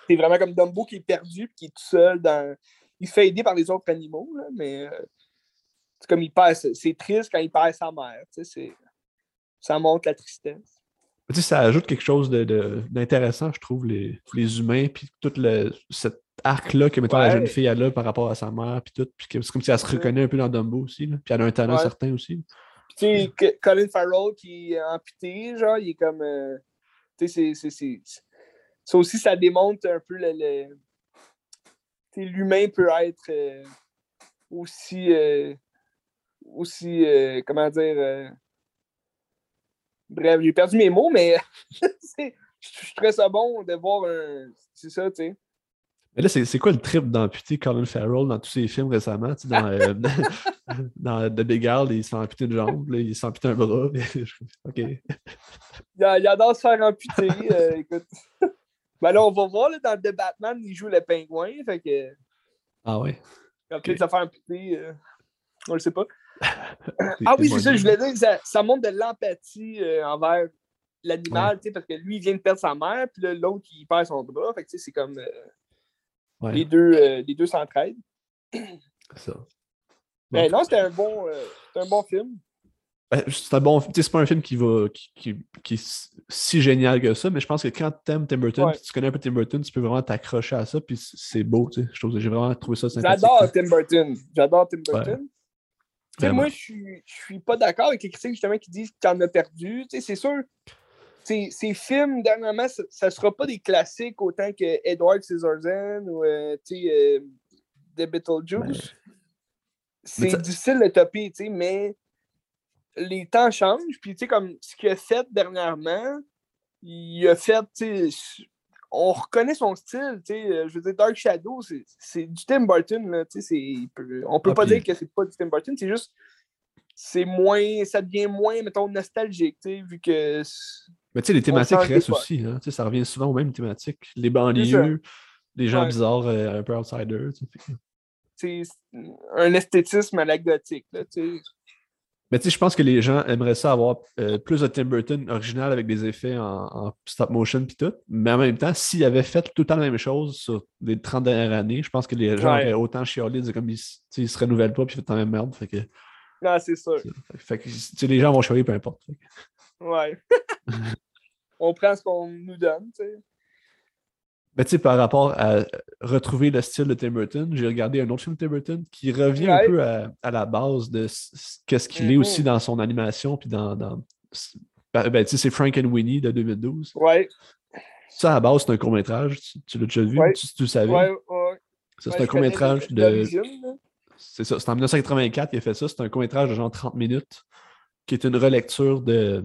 Speaker 1: C'est vraiment comme Dumbo qui est perdu puis qui est tout seul dans. Il se fait aider par les autres animaux, là, mais euh, c'est comme il perd. C'est triste quand il perd sa mère. Ça montre la tristesse.
Speaker 2: Tu sais, ça ajoute quelque chose de- de- d'intéressant, je trouve, les, les humains, puis toute le, cette arc-là que, mettons, la jeune fille, a par rapport à sa mère, puis tout. Puis c'est comme si elle se reconnaît un peu dans Dumbo aussi. Là. Puis elle a un talent
Speaker 1: Ouais.
Speaker 2: certain aussi.
Speaker 1: Puis, tu sais, Colin Farrell qui est amputé, genre, il est comme. euh, tu sais, c'est- Ça aussi, ça démontre un peu le. le- tu sais, l'humain peut être euh, aussi. euh, aussi. euh, comment dire. euh, Bref, j'ai perdu mes mots, mais *laughs* je trouvais ça bon de voir un. C'est ça, tu sais.
Speaker 2: Mais là, c'est quoi le trip d'amputer Colin Farrell dans tous ses films récemment? Tu sais, dans, euh, *laughs* dans The Big Al, il s'est amputé une jambe, là, il s'est amputé un bras. *laughs* OK.
Speaker 1: Il, a- il adore se faire amputer. euh, écoute. ben là, on va voir, là, dans The Batman, il joue le pingouin. Fait que.
Speaker 2: Ah ouais.
Speaker 1: Il va peut-être se faire amputer. euh, on le sait pas. Ah oui, c'est ça, je voulais dire que ça, ça montre de l'empathie euh, envers l'animal, tu parce que lui, il vient de perdre sa mère, puis l'autre, il perd son bras. Fait que, tu c'est comme euh,
Speaker 2: Ouais,
Speaker 1: les deux euh, les deux s'entraident.
Speaker 2: ça.
Speaker 1: Mais
Speaker 2: Bon.
Speaker 1: non, c'était un bon, euh, un bon film.
Speaker 2: Ben, c'est un bon. tu C'est pas un film qui va. Qui, qui- qui est si- génial que ça, mais je pense que quand t'aimes Tim Burton,
Speaker 1: Ouais.
Speaker 2: tu connais un peu Tim Burton, tu peux vraiment t'accrocher à ça, puis c'est beau, tu sais. Je trouve que j'ai vraiment trouvé ça sympathique.
Speaker 1: J'adore Tim Burton. J'adore Tim Burton. Moi, je suis, je suis pas d'accord avec les critiques justement qui disent que tu en as perdu. C'est sûr, ces, films, dernièrement, ça, ça sera pas des classiques autant que Edward Scissorhands ou euh, euh, The Beetlejuice. C'est
Speaker 2: Mais ça-
Speaker 1: difficile de topper, mais les temps changent. Puis, comme ce qu'il a fait dernièrement, il a fait, on reconnaît son style, tu sais. euh, Je veux dire, Dark Shadow, c'est- du Tim Burton, là, tu sais. On peut
Speaker 2: Ah,
Speaker 1: pas
Speaker 2: puis-
Speaker 1: dire que c'est pas du Tim Burton, c'est juste. C'est moins. Ça devient moins, mettons, nostalgique, tu sais, vu que.
Speaker 2: Mais tu sais, les thématiques restent aussi. Hein, tu sais, ça revient souvent aux mêmes thématiques. Les banlieues, les gens
Speaker 1: Ouais.
Speaker 2: bizarres, euh, un peu outsiders. tu sais.
Speaker 1: C'est un esthétisme à la gothique, là, tu sais.
Speaker 2: Mais tu sais, je pense que les gens aimeraient ça avoir euh, plus de Tim Burton original avec des effets en, en stop motion puis tout. Mais en même temps, s'il avait fait tout le temps la même chose sur les 30 dernières années, je pense que les gens
Speaker 1: Ouais.
Speaker 2: auraient autant chialé, disaient comme ils, se renouvellent pas puis font la même merde. Fait que,
Speaker 1: Non, c'est sûr.
Speaker 2: fait que les gens vont chialer peu importe. Fait
Speaker 1: Ouais. *laughs* on prend ce qu'on nous donne, tu sais.
Speaker 2: Mais tu sais, par rapport à retrouver le style de Tim Burton, j'ai regardé un autre film de Tim Burton qui revient un peu à, à la base de ce- ce- qu'est-ce qu'il est aussi dans son animation puis dans. dans ben, ben, tu sais, c'est Frank and Winnie de 2012.
Speaker 1: Ouais,
Speaker 2: Ça, à la base, c'est un court-métrage. Tu, tu l'as déjà vu?
Speaker 1: Ouais.
Speaker 2: Tu, tu le savais?
Speaker 1: ouais, ouais.
Speaker 2: Ça, c'est un court-métrage de. C'est ça, c'est en 1984 qu'il a fait ça. C'est un court-métrage de genre 30 minutes qui est une relecture de,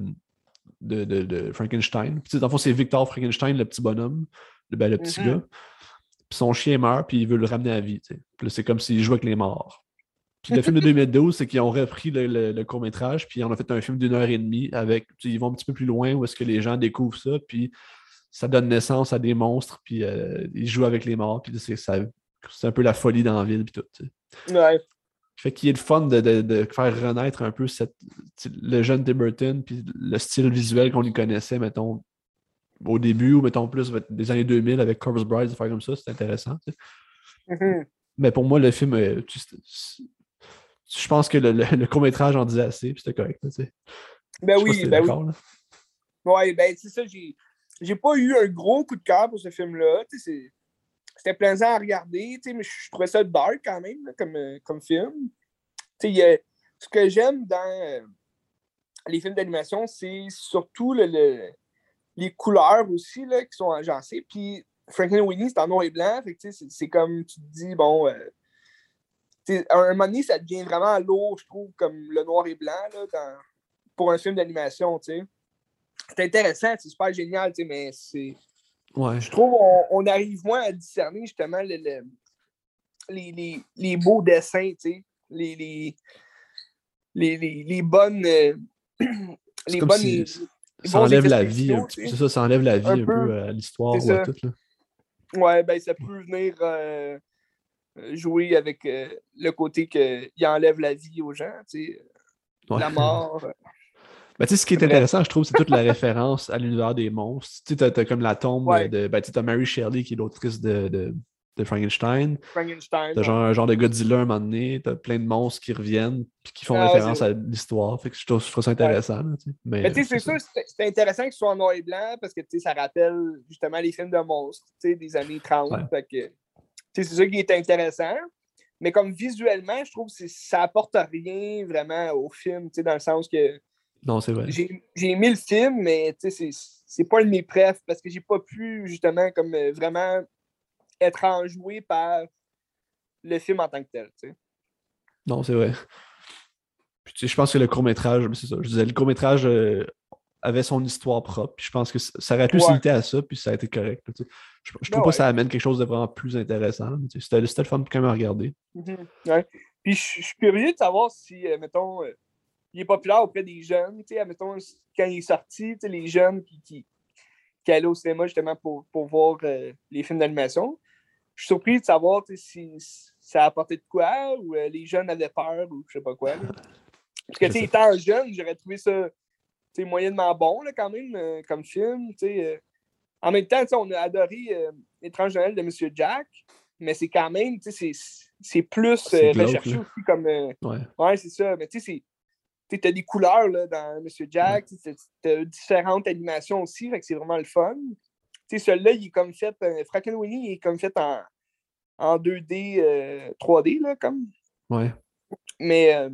Speaker 2: de, de, de Frankenstein. Puis, dans le fond, c'est Victor Frankenstein, le petit bonhomme, ben, le petit
Speaker 1: Mhm.
Speaker 2: gars. Puis son chien meurt, puis il veut le ramener à vie. Puis c'est comme s'il jouait avec les morts. Puis le film de *laughs* 2012, c'est qu'ils ont repris le, le- le court-métrage, puis ils en ont fait un film d'une heure et demie avec. Ils vont un petit peu plus loin où est-ce que les gens découvrent ça, puis ça donne naissance à des monstres, puis euh, ils jouent avec les morts, puis c'est ça- c'est un peu la folie dans la ville, puis tout.
Speaker 1: Ouais.
Speaker 2: Fait qu'il est le fun de, de- de faire renaître un peu cette, le jeune Tim Burton, puis le style visuel qu'on y connaissait, mettons, au début, ou mettons plus des années 2000 avec Corpse Bride, des affaires comme ça, c'est intéressant. tu sais.
Speaker 1: Mhm.
Speaker 2: Mais pour moi, le film, euh, tu je pense que le, le- le court-métrage en disait assez, puis c'était correct. tu sais.
Speaker 1: Ben
Speaker 2: Je
Speaker 1: oui,
Speaker 2: si
Speaker 1: ben oui. Ouais, ben c'est ça, j'ai. J'ai pas eu un gros coup de cœur pour ce film-là. tu sais, c'est- C'était plaisant à regarder, tu sais, mais je trouvais ça dark quand même là, comme, euh, comme film. Tu sais, a- Ce que j'aime dans euh, les films d'animation, c'est surtout le- le- les couleurs aussi là, qui sont agencées. Puis Franklin Winnie, c'est en noir et blanc. Fait que, c'est comme tu te dis, bon, euh, à un moment donné, ça devient vraiment lourd, je trouve, comme le noir et blanc là, dans- pour un film d'animation. C'est intéressant, c'est super génial, mais c'est.
Speaker 2: Ouais.
Speaker 1: Je trouve qu'on on arrive moins à discerner justement le- le- les, les- les beaux dessins, les, les, les, les- les bonnes. euh, *clears throat* les bonnes.
Speaker 2: Ça enlève la vie. C'est ça, ça enlève la vie
Speaker 1: Un
Speaker 2: un, peu,
Speaker 1: peu.
Speaker 2: à l'histoire ou à tout. Là.
Speaker 1: Ouais, ben ça peut venir euh, euh, jouer avec euh, le côté qu'il enlève la vie aux gens, tu sais,
Speaker 2: Ouais.
Speaker 1: la mort. euh.
Speaker 2: Ben, tu sais, ce qui est intéressant, je trouve, c'est toute la référence à l'univers des monstres. Tu sais, t'as, comme la tombe
Speaker 1: Ouais.
Speaker 2: de. Ben, tu t'as Mary Shelley qui est l'autrice de, de, de Frankenstein.
Speaker 1: Frankenstein.
Speaker 2: T'as genre un genre de Godzilla un moment donné. T'as plein de monstres qui reviennent puis qui font
Speaker 1: Ah,
Speaker 2: référence
Speaker 1: c'est-
Speaker 2: à l'histoire. Fait que je trouve, je trouve ça intéressant. là. Mais,
Speaker 1: Mais tu sais, c'est
Speaker 2: ça.
Speaker 1: sûr, c'est c'est intéressant qu'il soit en noir et blanc parce que tu sais, ça rappelle justement les films de monstres des années 30.
Speaker 2: Ouais.
Speaker 1: Fait que c'est ça qui est intéressant. Mais comme visuellement, je trouve que ça apporte rien vraiment au film, dans le sens que.
Speaker 2: Non, c'est vrai.
Speaker 1: J'ai aimé le film, mais c'est pas de mes parce que j'ai pas pu justement comme euh, vraiment être enjoué par le film en tant que tel.
Speaker 2: Non, c'est vrai. Puis, je pense que le court-métrage, c'est ça, je disais, le court-métrage euh, avait son histoire propre. Puis je pense que ça aurait pu s'imiter à ça, puis ça a été correct. je, je trouve pas que ça amène quelque chose de vraiment plus intéressant. C'était le fun quand même à regarder.
Speaker 1: Mm-hmm. Puis je, suis curieux de savoir si, euh, mettons, euh, il est populaire auprès des jeunes. Mettons, quand il est sorti, les jeunes qui, qui, qui, allaient au cinéma justement pour, pour voir les films d'animation. Je suis surpris de savoir si ça a apporté de quoi, ou les jeunes avaient peur, ou je sais pas quoi. Parce que, tu étant jeune, j'aurais trouvé ça moyennement bon, là, quand même, euh, comme film. Euh. En même temps, on a adoré euh, Étrange Noël de M. Jack, mais c'est quand même, c'est plus recherché aussi comme. ouais, c'est ça. Mais tu sais, tu as des couleurs là, dans M. Jack, tu as différentes animations aussi, fait que c'est vraiment le fun. Celui-là, il est comme fait, Frankenweenie, il est comme fait en, en 2D, 3D, là, comme.
Speaker 2: Ouais.
Speaker 1: Mais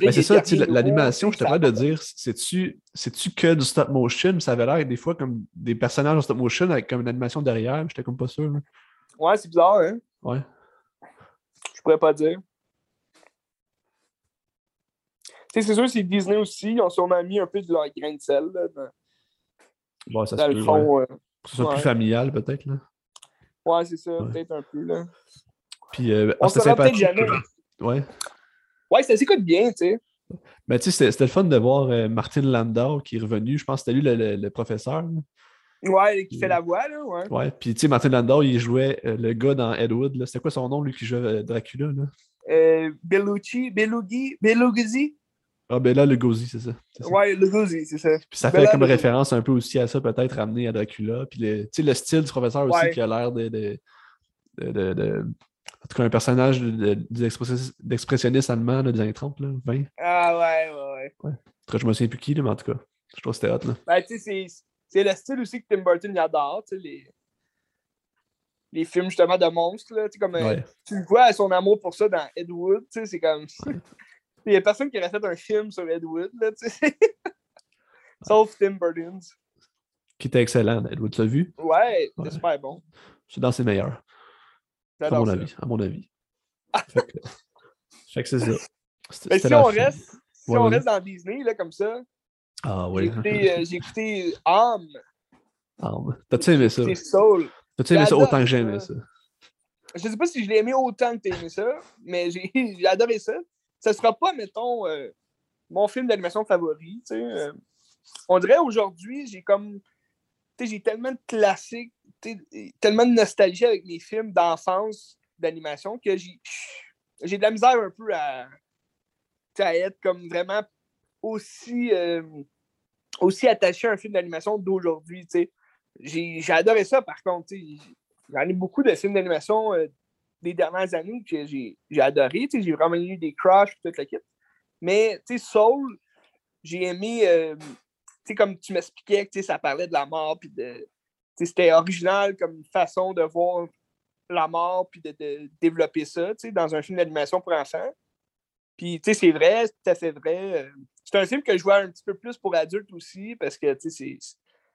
Speaker 2: mais c'est ça, l'animation, je te de dire, c'est-tu que du stop motion? Ça avait l'air des fois comme des personnages en stop motion avec comme une animation derrière, j'étais comme pas sûr.
Speaker 1: Ouais, c'est bizarre, hein?
Speaker 2: Ouais.
Speaker 1: Je pourrais pas dire. Tu sais, c'est sûr, c'est Disney aussi, ils ont sûrement mis un peu de leur grain de sel là,
Speaker 2: dans, ça le fond. Ouais. Pour que ce soit plus familial, peut-être. là.
Speaker 1: Ouais, c'est ça, peut-être un peu. là.
Speaker 2: Puis, euh, on se peut-être jamais. Ouais.
Speaker 1: Ouais, ça s'écoute bien, tu sais.
Speaker 2: Mais tu sais, c'était le fun de voir euh, Martin Landau qui est revenu. Je pense que c'était lui le, professeur.
Speaker 1: Ouais, qui fait la voix, là. Ouais.
Speaker 2: ouais. Puis tu sais, Martin Landau, il jouait euh, le gars dans Ed Wood. C'était quoi son nom, lui, qui jouait euh, Dracula, là?
Speaker 1: Euh, Bellucci, Bellugi, Bellugi.
Speaker 2: Ah, ben là, le Gozi, c'est ça.
Speaker 1: Ouais, le Gozi, c'est ça.
Speaker 2: Puis ça fait comme référence un peu aussi à ça, peut-être ramené à Dracula. Puis le, le style du professeur aussi qui a l'air de, de, de, en tout cas, un personnage d'expressionniste allemand des années 30, là, 20.
Speaker 1: Ah ouais, ouais, ouais.
Speaker 2: ouais. En tout cas, je me souviens plus qui, mais en tout cas, je trouve que c'était hot. Là.
Speaker 1: Ben, tu sais, c'est le style aussi que Tim Burton adore, tu sais, les, les films justement de monstres, là, tu sais, comme euh, tu le vois son amour pour ça dans Ed Wood, tu sais, c'est comme. Il n'y a personne qui aurait fait un film sur Ed Wood, là, tu sais. *laughs* Sauf Tim Burton.
Speaker 2: Qui était excellent, Ed Wood, tu l'as vu?
Speaker 1: Ouais, c'est super bon.
Speaker 2: C'est dans ses meilleurs. À mon avis. À mon avis. *laughs* fait que, c'est ça.
Speaker 1: Mais si on, reste, si on reste dans Disney, là, comme ça.
Speaker 2: Ah oui.
Speaker 1: J'ai écouté, Arm.
Speaker 2: Arm. T'as-tu aimé ça?
Speaker 1: Soul.
Speaker 2: T'as-tu aimé ça autant que j'ai aimé ça?
Speaker 1: Je sais pas si je l'ai aimé autant que t'as aimé ça, mais j'ai *laughs* adoré ça. Ça sera pas, mettons, euh, mon film d'animation favori. Euh. on dirait aujourd'hui, j'ai comme. J'ai tellement de classiques tellement de nostalgie avec mes films d'enfance d'animation que j'ai de la misère un peu à, à être comme vraiment aussi, euh, aussi attaché à un film d'animation d'aujourd'hui. J'ai adoré ça, par contre. J'en ai beaucoup de films d'animation des dernières années que j'ai adoré. J'ai vraiment eu des crushs, toute la kit. Mais Soul, j'ai aimé, euh, comme tu m'expliquais, que ça parlait de la mort puis de, c'était original comme façon de voir la mort puis de, développer ça dans un film d'animation pour enfants. Puis, c'est vrai, c'est tout à fait vrai. C'est un film que je vois un petit peu plus pour adultes aussi parce que,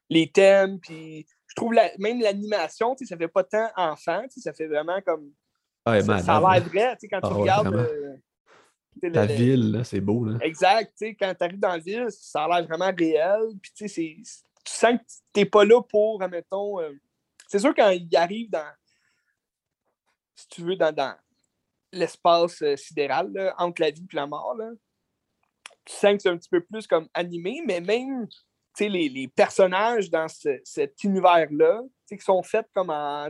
Speaker 1: les thèmes, puis je trouve même l'animation, tu sais, ça fait pas tant enfant, ça fait vraiment comme.
Speaker 2: Ça,
Speaker 1: ça, a l'air vrai, tu sais, quand tu ah regardes. Euh,
Speaker 2: la ville, c'est beau. Là.
Speaker 1: Exact, tu sais, quand tu arrives dans la ville, ça a l'air vraiment réel. Puis, tu sais, tu sens que tu n'es pas là pour, admettons. Euh, c'est sûr, quand il arrive dans. Si tu veux, dans, l'espace euh, sidéral, entre la vie et la mort, tu sens que c'est un petit peu plus comme animé, mais même les, les personnages dans cet univers-là, qui sont faits comme en,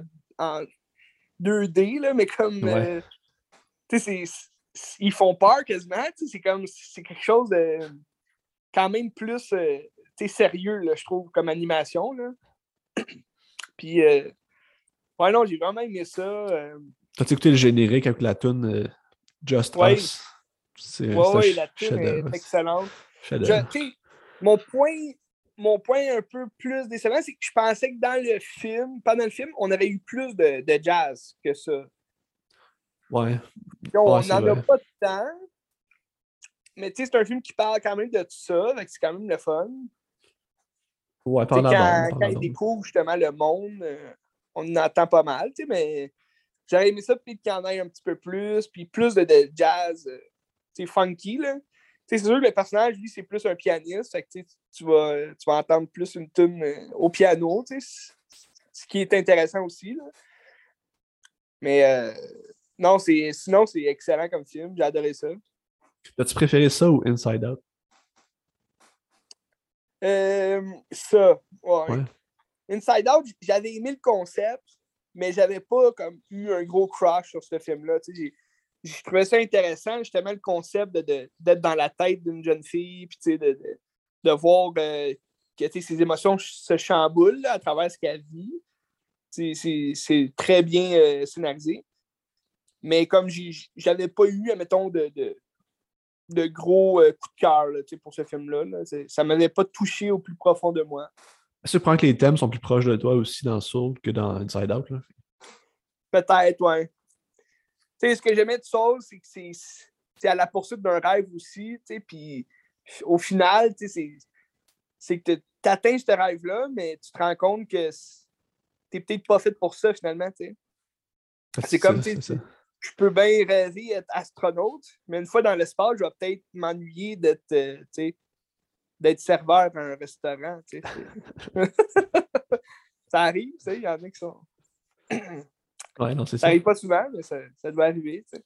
Speaker 1: 2D, là, mais comme. Euh, ils font peur quasiment. C'est comme. C'est quelque chose de. Quand même plus c'est sérieux, là, je trouve, comme animation. Là. *clears throat* Puis, euh, ouais, non, j'ai vraiment aimé ça. Euh...
Speaker 2: T'as écouté le générique avec la tune euh, Just Us?
Speaker 1: C'est, ouais, ouais, la tune est excellente. mon point mon point un peu plus décevant, c'est que je pensais que dans le film, pendant le film, on avait eu plus de, de jazz que ça.
Speaker 2: Ouais.
Speaker 1: on
Speaker 2: Ouais,
Speaker 1: n'en
Speaker 2: c'est
Speaker 1: a pas tant. Mais tu sais, c'est un film qui parle quand même de tout ça, que c'est quand même le fun.
Speaker 2: Ouais,
Speaker 1: quand, quand il découvre justement le monde, euh, on en entend pas mal, tu sais, mais j'aurais aimé ça peut-être qu'il y en ait un petit peu plus, puis plus de, de jazz, euh, tu sais, funky, là. C'est sûr que le personnage, lui, c'est plus un pianiste, fait que tu vas, tu vas entendre plus une tune euh, au piano, ce qui est intéressant aussi, là. Mais euh, non, c'est sinon, c'est excellent comme film, j'ai adoré ça.
Speaker 2: As-tu préféré ça ou Inside Out?
Speaker 1: Euh, ça, ouais.
Speaker 2: Ouais.
Speaker 1: Inside Out, j'avais aimé le concept, mais j'avais pas comme eu un gros crush sur ce film-là. J'ai- Je trouvais ça intéressant, justement, le concept de- de- d'être dans la tête d'une jeune fille, puis de, de, voir euh, que ses émotions se chamboulent là, à travers ce qu'elle vit. C'est- C'est c'est très bien euh, scénarisé. Mais comme j'avais pas eu, admettons, de, de, gros euh, coups de cœur pour ce film-là, là, c'est- ça m'avait pas touché au plus profond de moi.
Speaker 2: Tu prends que les thèmes sont plus proches de toi aussi dans Soul que dans Inside Out?
Speaker 1: Peut-être, ouais. Sais, ce que j'aimais de Soul, c'est que c'est à la poursuite d'un rêve aussi, tu sais, puis au final, tu sais, c'est- que tu atteins ce rêve-là, mais tu te rends compte que t'es peut-être pas fait pour ça, finalement, tu sais. C'est comme, tu sais. Je peux bien rêver d'être astronaute, mais une fois dans l'espace, je vais peut-être m'ennuyer d'être, euh, tu sais, d'être serveur à un restaurant, tu sais. *laughs* *laughs* ça arrive, tu sais, il y en a qui sont... *clears throat*
Speaker 2: Ouais, non, c'est
Speaker 1: Ça
Speaker 2: ça.
Speaker 1: arrive pas souvent, mais ça, ça doit arriver. Tu sais.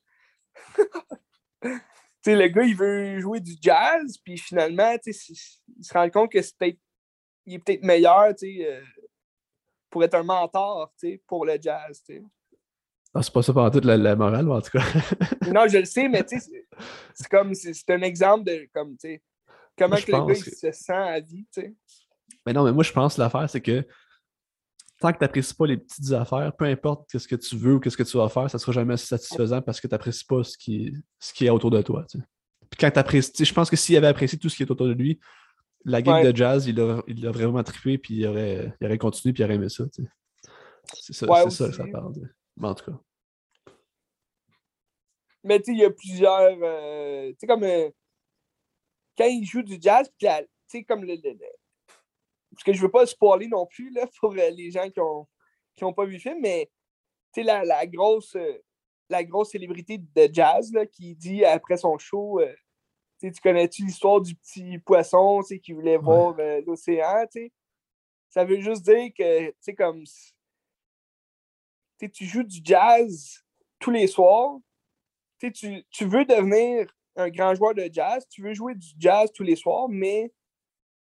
Speaker 1: *laughs* Le gars, il veut jouer du jazz, puis finalement, il se rend compte que c'est peut-être, il est peut-être meilleur euh, pour être un mentor pour le jazz. tu sais.
Speaker 2: Ah, c'est pas ça pendant toute la, la morale, mais en tout cas. *laughs*
Speaker 1: Non, je le sais, mais tu sais, c'est- c'est comme c'est c'est un exemple de comme, tu sais, comment
Speaker 2: Moi,
Speaker 1: que le gars il se sent à vie. tu sais.
Speaker 2: mais non, mais moi, je pense que l'affaire, c'est que tant que tu n'apprécies pas les petites affaires, peu importe ce que tu veux ou ce que tu vas faire, ça ne sera jamais satisfaisant parce que tu n'apprécies pas ce qui, ce qui est autour de toi. tu sais. Puis quand tu apprécies, je pense que s'il avait apprécié tout ce qui est autour de lui, la game
Speaker 1: Ouais.
Speaker 2: de jazz, il aurait, il vraiment trippé, puis il aurait, il aurait continué, puis il aurait aimé ça. tu sais. C'est ça,
Speaker 1: Ouais,
Speaker 2: ça que ça parle. tu sais. Mais en tout cas.
Speaker 1: Mais tu sais, il y a plusieurs. euh, tu sais, comme. euh, quand il joue du jazz, puis tu sais, comme le, le- le- Parce que je veux pas spoiler non plus, là, *laughs* pour euh, les gens qui ont, qui ont pas vu le film, mais la, la grosse. euh, la grosse célébrité de jazz là, qui dit après son show euh, tu connais-tu l'histoire du petit poisson tu sais, qui voulait voir l'océan ça veut juste dire que comme tu joues du jazz tous les soirs tu, tu veux devenir un grand joueur de jazz, tu veux jouer du jazz tous les soirs, mais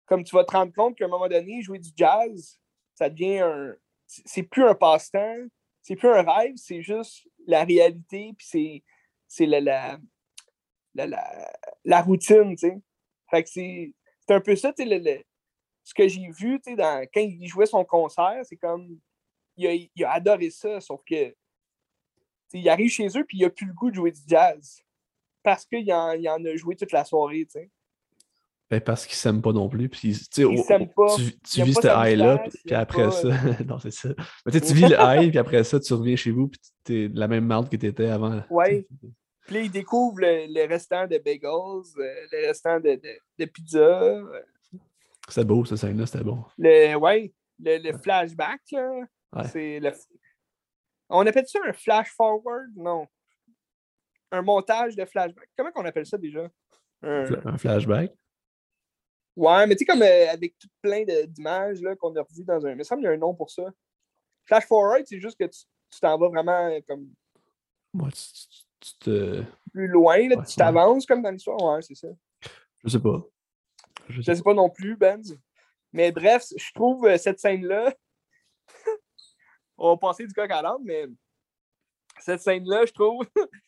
Speaker 1: comme tu vas te rendre compte qu'à un moment donné, jouer du jazz, ça devient un. c'est- plus un passe-temps, c'est plus un rêve, c'est juste la réalité, puis c'est, c'est la, la, la, la, routine, tu sais. Fait que c'est, c'est un peu ça, tu sais, le- le- ce que j'ai vu, tu sais, quand il jouait son concert, c'est comme. Il a, il a adoré ça, sauf que il arrive chez eux puis il a plus le goût de jouer du jazz. Parce qu'il en, il en a joué toute la soirée, tu sais.
Speaker 2: Ben, parce qu'ils s'aiment pas non plus. Puis,
Speaker 1: Ils s'aiment pas.
Speaker 2: Tu,
Speaker 1: Ils
Speaker 2: tu vis ce high-là, puis,
Speaker 1: ils
Speaker 2: après
Speaker 1: pas,
Speaker 2: ça.
Speaker 1: euh, *laughs*
Speaker 2: non, c'est ça. Mais tu vis le *laughs* high, puis après ça, tu reviens chez vous, puis t'es de la même marde que t'étais avant.
Speaker 1: Ouais. Puis là, il découvre le, le restant de bagels, euh, le restant de, de, de pizza.
Speaker 2: C'était beau, cette scène-là, c'était bon.
Speaker 1: Le, ouais, le, le flashback, là.
Speaker 2: Ouais.
Speaker 1: C'est le. On appelle ça un flash forward? Non. Un montage de flashback. Comment on appelle ça déjà? Un-
Speaker 2: Un flashback?
Speaker 1: Ouais, mais tu sais, comme euh, avec tout plein d'images qu'on a revues dans un. Il me semble qu'il y a un nom pour ça. Flash forward, c'est juste que tu t'en vas vraiment euh, comme
Speaker 2: Moi, tu, tu- tu te.
Speaker 1: plus loin, là,
Speaker 2: Ouais,
Speaker 1: tu t'avances comme dans l'histoire. Ouais, c'est ça.
Speaker 2: Je sais pas. Je
Speaker 1: Je
Speaker 2: sais
Speaker 1: sais pas non plus, Benz. Mais bref, je trouve euh, cette scène-là. *laughs* on va passer du coq à l'âne, mais cette scène-là, je trouve, *laughs*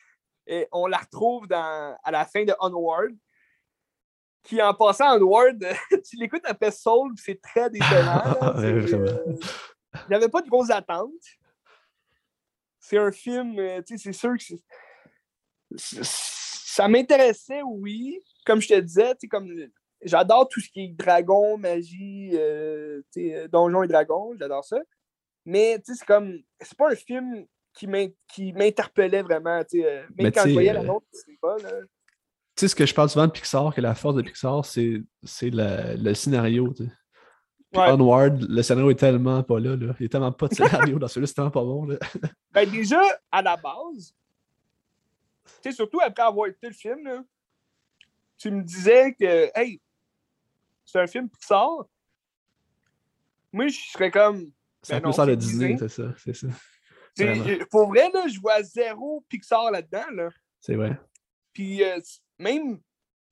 Speaker 1: et on la retrouve dans, à la fin de Onward. Qui en passant Onward, *laughs* tu l'écoutes après Soul, c'est très décevant. euh, J'avais pas de grosses attentes. C'est un film, euh, tu sais, c'est sûr que ça m'intéressait, oui. Comme je te disais, tu sais, comme j'adore tout ce qui est dragon, magie, euh, euh donjons et dragons, j'adore ça. Mais c'est comme, c'est pas un film qui m'interpellait vraiment. Euh, même quand je voyais la nôtre, c'est pas. Là...
Speaker 2: Tu sais, ce que je parle souvent de Pixar, que la force de Pixar, c'est le scénario. Onward, le scénario est tellement pas là, là. Il est tellement pas de scénario dans celui-là, c'est tellement pas bon. Là. *laughs*
Speaker 1: ben déjà, à la base, tu sais, surtout après avoir écouté le film, là, tu me disais que, hey, c'est un film Pixar. Moi, je serais comme.
Speaker 2: C'est ben un peu ça le Disney, c'est ça. C'est ça.
Speaker 1: Pour vrai, là, je vois zéro Pixar là-dedans. Là.
Speaker 2: C'est vrai.
Speaker 1: Puis euh, même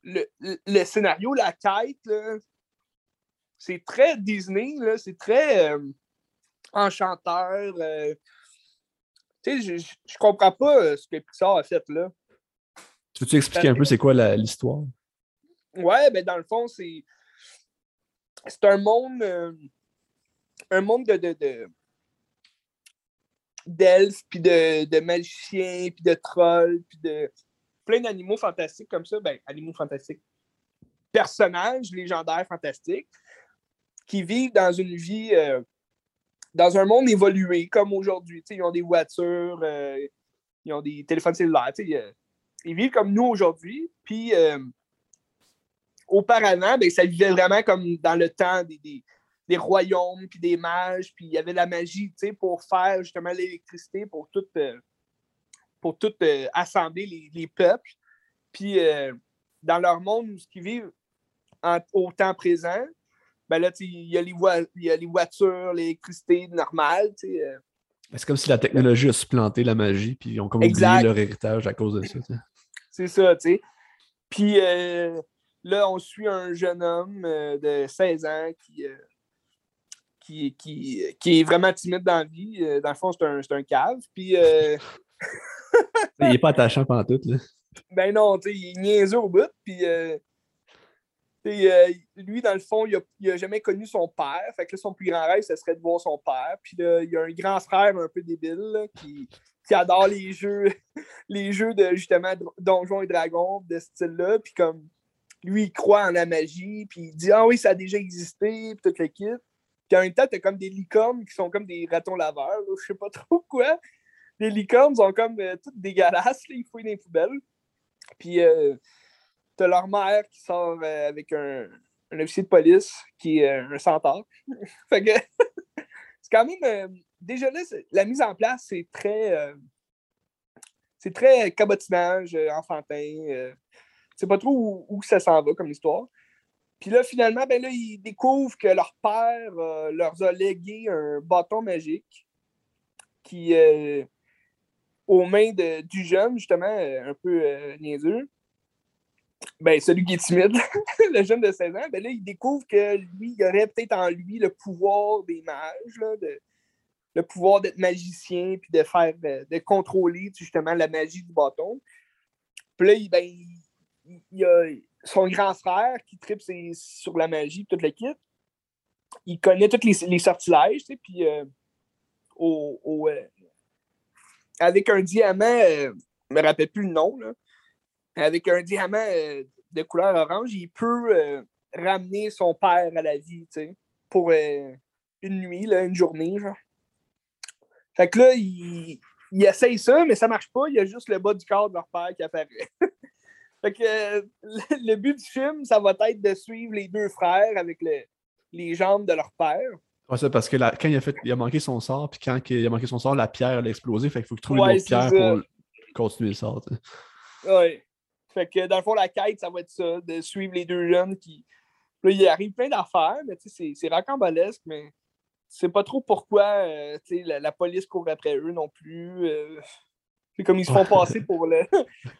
Speaker 1: le, le, scénario, la quête, c'est très Disney, c'est très euh, enchanteur. Euh. tu sais, je, comprends pas ce que Pixar a fait là.
Speaker 2: Tu veux-tu expliquer un peu c'est quoi l'histoire?
Speaker 1: Ouais, ben dans le fond, c'est. C'est un monde. un monde de, de d'elfes, puis de, de, magiciens, puis de trolls, puis de plein d'animaux fantastiques comme ça. Ben, animaux fantastiques. Personnages légendaires fantastiques qui vivent dans une vie, euh, dans un monde évolué comme aujourd'hui. Ils ont des voitures, euh, ils ont des téléphones cellulaires. Euh, ils vivent comme nous aujourd'hui. Puis auparavant, ben, ça vivait vraiment comme dans le temps des des royaumes, puis des mages, puis il y avait la magie, tu sais, pour faire justement l'électricité, pour tout, pour tout euh, assembler les, peuples. Puis euh, dans leur monde, ce qu'ils vivent au temps présent, ben là, il y, a les il y a les voitures, l'électricité normale, tu sais.
Speaker 2: C'est comme si la technologie a supplanté la magie, puis ils ont comme oublié leur héritage à cause de ça.
Speaker 1: C'est ça, tu sais. Puis là, on suit un jeune homme de 16 ans qui, qui, qui, est vraiment timide dans la vie. Euh, dans le fond, c'est un, un, cave. Puis. *laughs* Euh,
Speaker 2: il n'est pas attachant pendant tout. Là.
Speaker 1: Ben non, tu sais, il est au bout. Puis. Euh, lui, dans le fond, il n'a jamais connu son père. Fait que son plus grand rêve, ce serait de voir son père. Puis là, il y a un grand frère un peu débile qui, qui, adore les *laughs* jeux, les jeux de justement Donjons et Dragons de ce style-là. Puis comme lui, il croit en la magie. Puis il dit Ah oui, ça a déjà existé. Puis toute l'équipe. Puis en même temps, t'as comme des licornes qui sont comme des ratons laveurs, je sais pas trop quoi. Les licornes sont comme euh, toutes dégueulasses, ils fouillent dans les poubelles. Puis euh, t'as leur mère qui sort euh, avec un, un, officier de police qui est un centaure. *laughs* fait que *laughs* c'est quand même. déjà là, la mise en place, c'est très. c'est très cabotinage, enfantin. c'est pas trop où ça s'en va comme histoire. Puis là, finalement, ben là, ils découvrent que leur père leur a légué un bâton magique qui, aux mains de, du jeune, justement, euh, un peu niaiseux, ben, celui qui est timide, *laughs* le jeune de 16 ans, ben là, il découvre que lui, il aurait peut-être en lui le pouvoir des mages, là, le pouvoir d'être magicien, puis de faire, de, contrôler justement la magie du bâton. Puis là, il, ben, il, a son grand frère qui tripe sur la magie, toute l'équipe, il connaît tous les, sortilèges, puis euh, euh, avec un diamant, euh, je ne me rappelle plus le nom, là, avec un diamant de couleur orange, il peut ramener son père à la vie, pour une nuit, là, une journée, genre. Fait que là, il, essaye ça, mais ça marche pas, il y a juste le bas du corps de leur père qui apparaît. *laughs* Fait que euh, *laughs* le but du film, ça va être de suivre les deux frères avec les jambes de leur père.
Speaker 2: Ouais, ça, parce que quand il a, fait, il a manqué son sort, puis quand il a manqué son sort, la pierre a explosé. Fait qu'il faut qu'il trouve une autre pierre pour continuer le sort.
Speaker 1: Oui. Fait que dans le fond, la quête, ça va être ça, de suivre les deux jeunes qui. Là, il arrive plein d'affaires, mais tu sais, c'est racambolesque, mais c'est pas trop pourquoi euh, la, la, police court après eux non plus. Euh, c'est comme ils se font passer pour le. *laughs*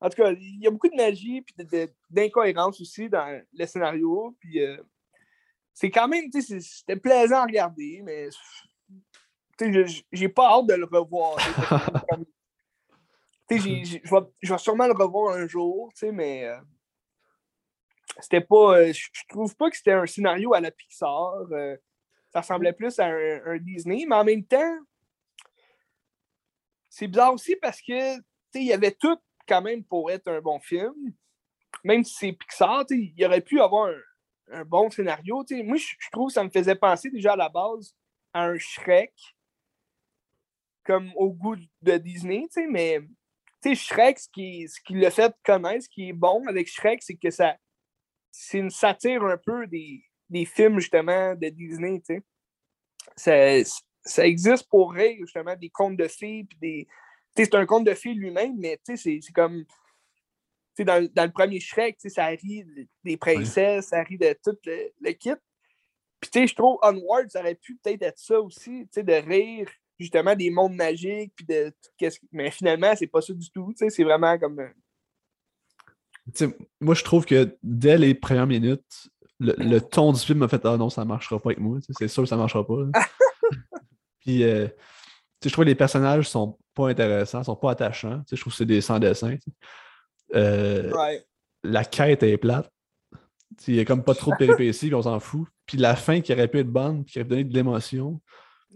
Speaker 1: En tout cas, il y a beaucoup de magie et d'incohérence aussi dans le scénario. Puis euh, c'est quand même, c'était plaisant à regarder, mais j'ai pas hâte de le revoir. *laughs* je vais sûrement le revoir un jour, mais euh, c'était pas. Euh, je trouve pas que c'était un scénario à la Pixar. ça ressemblait plus à un, un, Disney, mais en même temps, c'est bizarre aussi parce que il y avait tout quand même pour être un bon film. même si c'est Pixar, il aurait pu avoir un, bon scénario. Moi, je, trouve que ça me faisait penser déjà à la base à un Shrek, comme au goût de Disney, mais Shrek, ce qui, ce qui le fait connaître, ce qui est bon avec Shrek, c'est que ça c'est une satire un peu des, des films justement de Disney. Ça, ça existe pour rire, justement, des contes de filles, puis des. c'est un conte de filles lui-même, mais c'est comme dans, dans, le premier Shrek, ça rit des princesses, ça rit de tout le, kit. Puis, je trouve Onward, ça aurait pu peut-être être ça aussi, de rire justement des mondes magiques, puis de qu'est-ce Mais finalement, c'est pas ça du tout, c'est vraiment comme.
Speaker 2: Euh, moi, je trouve que dès les premières minutes, le, ton du film m'a fait Ah non, ça marchera pas avec moi, c'est sûr que ça marchera pas. *laughs* puis, euh, je trouve que les personnages sont pas intéressants, sont pas attachants. Je trouve que c'est des sans-dessins. Euh, la quête est plate. Il n'y a comme pas trop de péripéties, on s'en fout. Puis la fin qui aurait pu être bonne, qui aurait donné de l'émotion,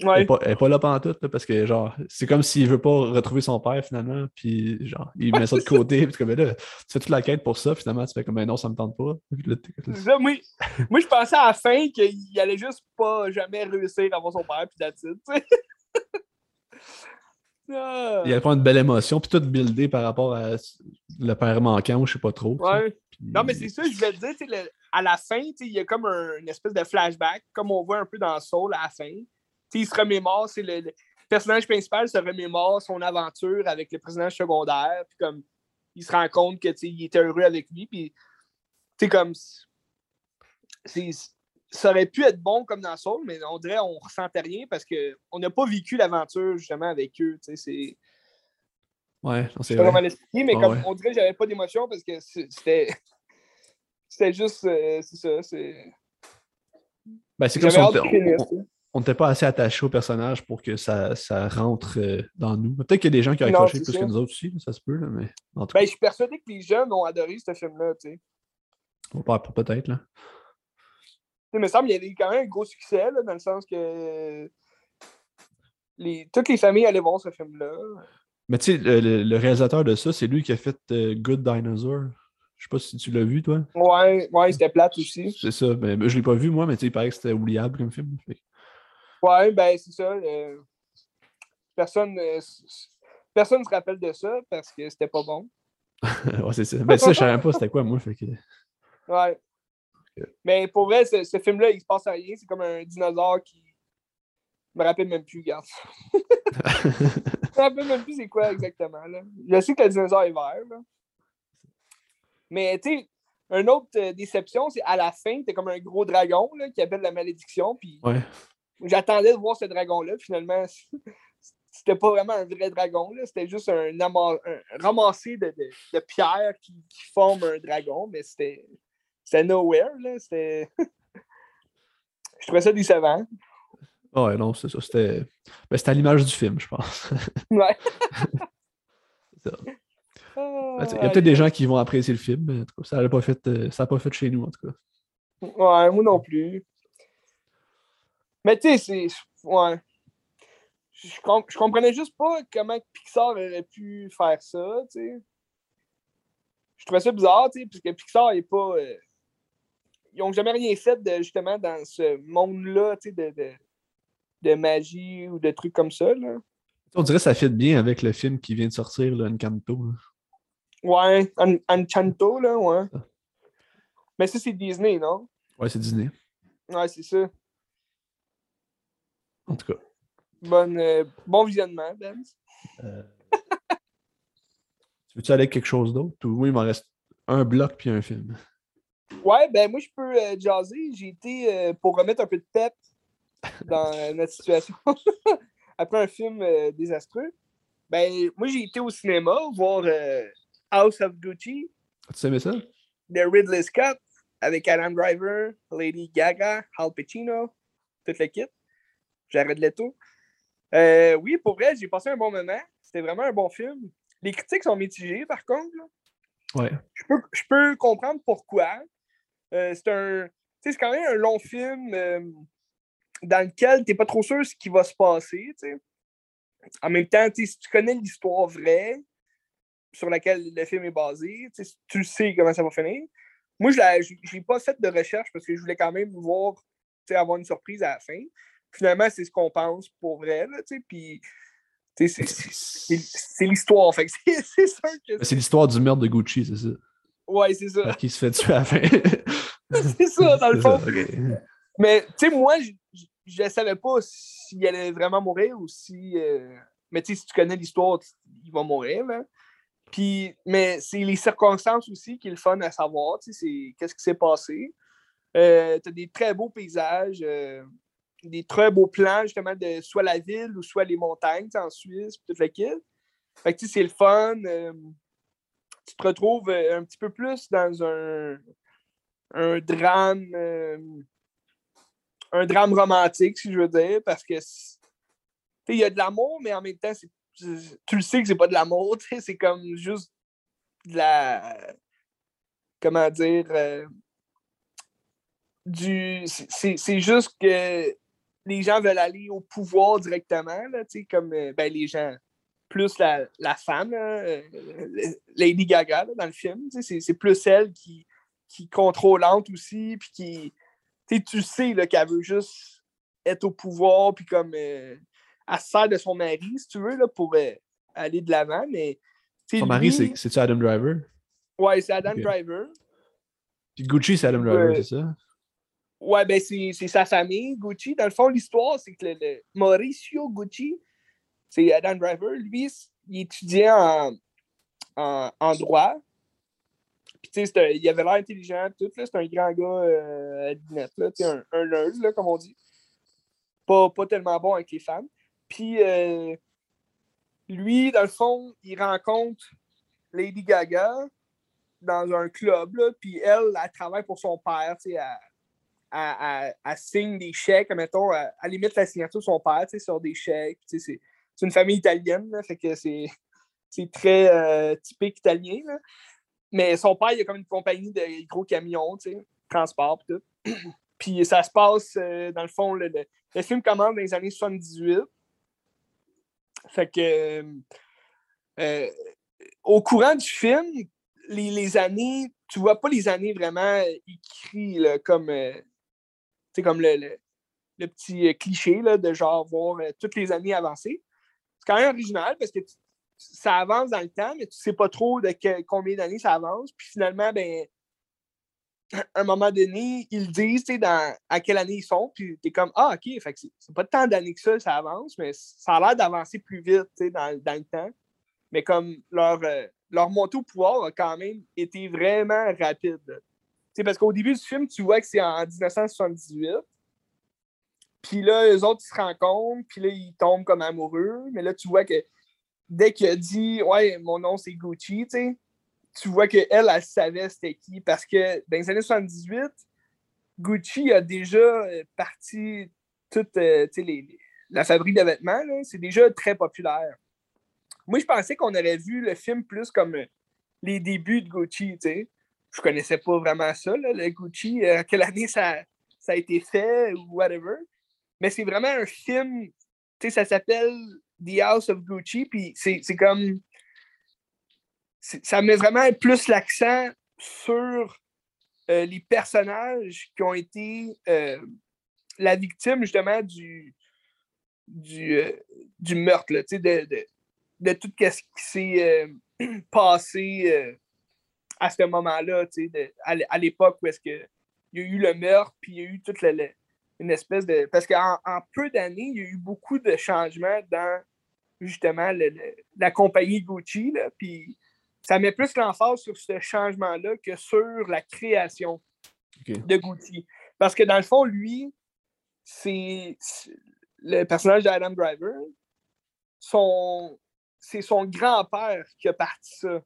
Speaker 2: elle n'est pas, là pendant tout, parce que genre, c'est comme s'il veut pas retrouver son père finalement, puis genre, il met ça de côté, puis comme là, tu fais toute la quête pour ça, finalement, tu fais comme ben non, ça me tente pas.
Speaker 1: moi, moi, je pensais à la fin qu'il allait juste pas jamais réussir à avoir son père, puis d'attitude,
Speaker 2: Il y a pas une belle émotion, puis tout buildé par rapport à le père manquant, ou je sais pas trop.
Speaker 1: Ouais. Non, mais c'est ça, je vais te dire, à la fin, il y a comme une espèce de flashback, comme on voit un peu dans Soul à la fin. il se remémore, c'est le, personnage principal se remémore son aventure avec le personnage secondaire, puis comme il se rend compte que il était heureux avec lui, puis comme ça aurait pu être bon comme dans Soul, mais on dirait qu'on ressentait rien parce qu'on n'a pas vécu l'aventure justement avec eux. C'est.
Speaker 2: Ouais, c'est pas
Speaker 1: mal expliqué, mais comme on dirait que j'avais pas d'émotion parce que c'était. *laughs* C'était juste. Euh, c'est ça. C'est.
Speaker 2: Ben, c'est comme si on n'était pas assez attaché au personnage pour que ça, ça rentre euh, dans nous. Peut-être qu'il y a des gens qui ont accroché plus que nous autres aussi, ça se peut, là, mais
Speaker 1: en tout ben, cas. Ben, je suis persuadé que les jeunes ont adoré ce film-là, tu sais.
Speaker 2: Peut-être, là
Speaker 1: il me semble qu'il y a quand même un gros succès, là, dans le sens que les... toutes les familles allaient voir ce film-là.
Speaker 2: Mais tu sais, le, réalisateur de ça, c'est lui qui a fait euh, Good Dinosaur. Je sais pas si tu l'as vu, toi.
Speaker 1: Ouais, ouais, c'était plate aussi.
Speaker 2: C'est ça. Mais, je l'ai pas vu, moi, mais tu sais, il paraît que c'était oubliable comme film.
Speaker 1: Ouais, ben c'est ça. Euh, personne, euh, personne ne se rappelle de ça parce que c'était pas bon. *laughs*
Speaker 2: ouais, c'est ça. Ben ça, je savais pas c'était quoi, moi. Fait que...
Speaker 1: Ouais. Mais pour vrai, ce, film-là, il se passe à rien. C'est comme un dinosaure qui. Je me rappelle même plus, regarde. *laughs* je me rappelle même plus c'est quoi exactement. Là. Je sais que le dinosaure est vert. Là. Mais tu sais, une autre euh, déception, c'est à la fin, t'es comme un gros dragon là, qui appelle la malédiction. Puis j'attendais de voir ce dragon-là. Finalement, *laughs* c'était pas vraiment un vrai dragon. C'était juste un, un, ramassé de, de, de pierres qui, qui forment un dragon. Mais c'était c'était nowhere, là. C'était. *laughs* je trouvais ça décevant.
Speaker 2: Ouais, non, c'est ça. C'était ben, à l'image du film, je pense. *laughs*
Speaker 1: ouais. *laughs*
Speaker 2: ça. Ben, il y a peut-être des gens qui vont apprécier le film, mais en tout cas, ça n'a pas, fait, euh, ça pas fait chez nous, en tout cas.
Speaker 1: Ouais, moi non plus. Mais tu sais, c'est. Ouais. Je, je, comprenais juste pas comment Pixar aurait pu faire ça, tu sais. Je trouvais ça bizarre, tu sais, puisque Pixar n'est pas. Euh, ils n'ont jamais rien fait de, justement dans ce monde-là de, de, de, magie ou de trucs comme ça. Là.
Speaker 2: On dirait que ça fit bien avec le film qui vient de sortir, là, Encanto. Là.
Speaker 1: Ouais, Encanto, là, ouais. Mais ça, c'est Disney, non?
Speaker 2: Ouais, c'est Disney.
Speaker 1: Ouais, c'est ça.
Speaker 2: En tout cas.
Speaker 1: Bonne, euh, bon visionnement, Ben. Euh... *laughs*
Speaker 2: tu veux-tu aller avec quelque chose d'autre? Oui, il m'en reste un bloc puis un film.
Speaker 1: Ouais, ben moi, je peux euh, jaser. J'ai été euh, pour remettre un peu de pep dans *laughs* notre situation *laughs* après un film euh, désastreux. Ben, moi, j'ai été au cinéma voir House of Gucci.
Speaker 2: Tu aimé ça?
Speaker 1: De Ridley Scott avec Adam Driver, Lady Gaga, Al Pacino, toute l'équipe. J'arrête le tout. oui, pour vrai, j'ai passé un bon moment. C'était vraiment un bon film. Les critiques sont mitigées, par contre.
Speaker 2: Ouais.
Speaker 1: Je peux, je peux comprendre pourquoi. Euh, c'est un. C'est quand même un long film euh, dans lequel tu n'es pas trop sûr ce qui va se passer. En même temps, si tu connais l'histoire vraie, sur laquelle le film est basé. Tu sais comment ça va finir. Moi, je n'ai pas fait de recherche parce que je voulais quand même voir, avoir une surprise à la fin. Finalement, c'est ce qu'on pense pour vrai. C'est l'histoire. *laughs*
Speaker 2: c'est l'histoire du meurtre de Gucci, c'est ça.
Speaker 1: Ouais, c'est ça.
Speaker 2: Qui se fait tuer à la fin. *laughs*
Speaker 1: c'est ça, dans le fond. Mais, tu sais, moi, je ne savais pas s'il allait vraiment mourir ou si. Euh, mais, tu sais, si tu connais l'histoire, il va mourir. Là. Puis, mais c'est les circonstances aussi qui est le fun à savoir. Tu sais, qu'est-ce qui s'est passé. Euh, tu as des très beaux paysages, euh, des très beaux plans, justement, de soit la ville ou soit les montagnes en Suisse, toute la kit. Fait que, tu sais, c'est le fun tu te retrouves euh, un petit peu plus dans un, un drame euh, un drame romantique, si je veux dire, parce que il y a de l'amour, mais en même temps, tu le sais que c'est pas de l'amour, *laughs* c'est comme juste de la comment dire euh, du c'est juste que les gens veulent aller au pouvoir directement, là, comme ben, les gens plus la, la femme, euh, Lady Gaga, dans le film. C'est plus elle qui, qui contrôlante aussi, puis qui. Tu sais qu'elle veut juste être au pouvoir, puis comme. Euh, elle se sert de son mari, si tu veux, là, pour euh, aller de l'avant, mais.
Speaker 2: Son mari, c'est-tu Adam Driver?
Speaker 1: Ouais, c'est Adam Driver.
Speaker 2: Puis Gucci, c'est Adam Driver, c'est ça?
Speaker 1: Ouais, ben c'est sa famille, Gucci. Dans le fond, l'histoire, c'est que le, Mauricio Gucci, c'est Adam Driver. Lui, il étudiait en, en, droit. Il avait l'air intelligent, tout. C'est un grand gars euh, là, un, un nerd, là, comme on dit. Pas, pas tellement bon avec les femmes. Puis, euh, lui, dans le fond, il rencontre Lady Gaga dans un club, là, puis elle, elle travaille pour son père, elle, elle, signe des chèques, mettons, à, limite la signature de son père, sur des chèques, c'est une famille italienne, fait que c'est, très euh, typique italien. Mais son père, il a comme une compagnie de gros camions, transport tout. *clears throat* Puis ça se passe, euh, dans le fond, le, film commence dans les années 78. Fait que euh, au courant du film, les, années, tu vois pas les années vraiment écrites comme, comme le, le, petit cliché là, de genre voir toutes les années avancer c'est quand même original parce que ça avance dans le temps, mais tu ne sais pas trop de combien d'années ça avance. Puis finalement, ben, *clears throat* à un moment donné, ils disent à quelle année ils sont, puis tu es comme Ah, OK, fait c'est pas tant d'années que ça, ça avance, mais ça a l'air d'avancer plus vite dans, dans, le temps. Mais comme leur, euh, leur montée au pouvoir a quand même été vraiment rapide. parce qu'au début du film, tu vois que c'est en 1978. Puis là, eux autres, ils se rencontrent, puis là, ils tombent comme amoureux. Mais là, tu vois que dès qu'il a dit Ouais, mon nom c'est Gucci, tu sais, tu vois qu'elle, elle, savait c'était qui. Parce que dans les années 78, Gucci a déjà euh, parti toute euh, les, la fabrique de vêtements. C'est déjà très populaire. Moi, je pensais qu'on aurait vu le film plus comme euh, les débuts de Gucci, sais. Je connaissais pas vraiment ça, le Gucci, quelle année ça, ça a été fait ou whatever. Mais c'est vraiment un film, tu sais, ça s'appelle The House of Gucci, puis c'est comme. Ça met vraiment plus l'accent sur euh, les personnages qui ont été euh, la victime, justement, du, du, euh, du meurtre, là, de, de, de, tout ce qui s'est *clears throat* passé à ce moment-là, à l'époque où est-ce que il y a eu le meurtre, puis il y a eu toute la, une espèce de. Parce qu'en en peu d'années, il y a eu beaucoup de changements dans justement la compagnie Gucci. puis ça met plus l'emphase sur ce changement-là que sur la création de Gucci. Parce que dans le fond, lui, c'est le personnage d'Adam Driver. c'est son grand-père qui a parti ça,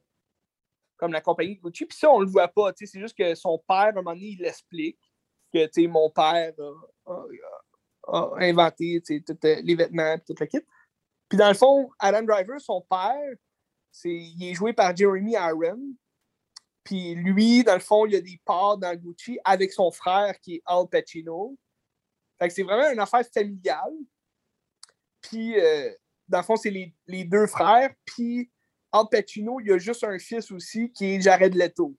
Speaker 1: comme la compagnie Gucci. Puis ça, on le voit pas. C'est juste que son père, à un moment donné, il l'explique que mon père a, inventé euh, les vêtements et tout le kit. Puis dans le fond, Adam Driver, son père, il est joué par Jeremy Iron. Puis lui, dans le fond, il a des parts dans Gucci avec son frère qui est Al Pacino. Fait que c'est vraiment une affaire familiale. Puis, euh, dans le fond, c'est les, deux frères. Puis, Al Pacino, il y a juste un fils aussi qui est Jared Leto.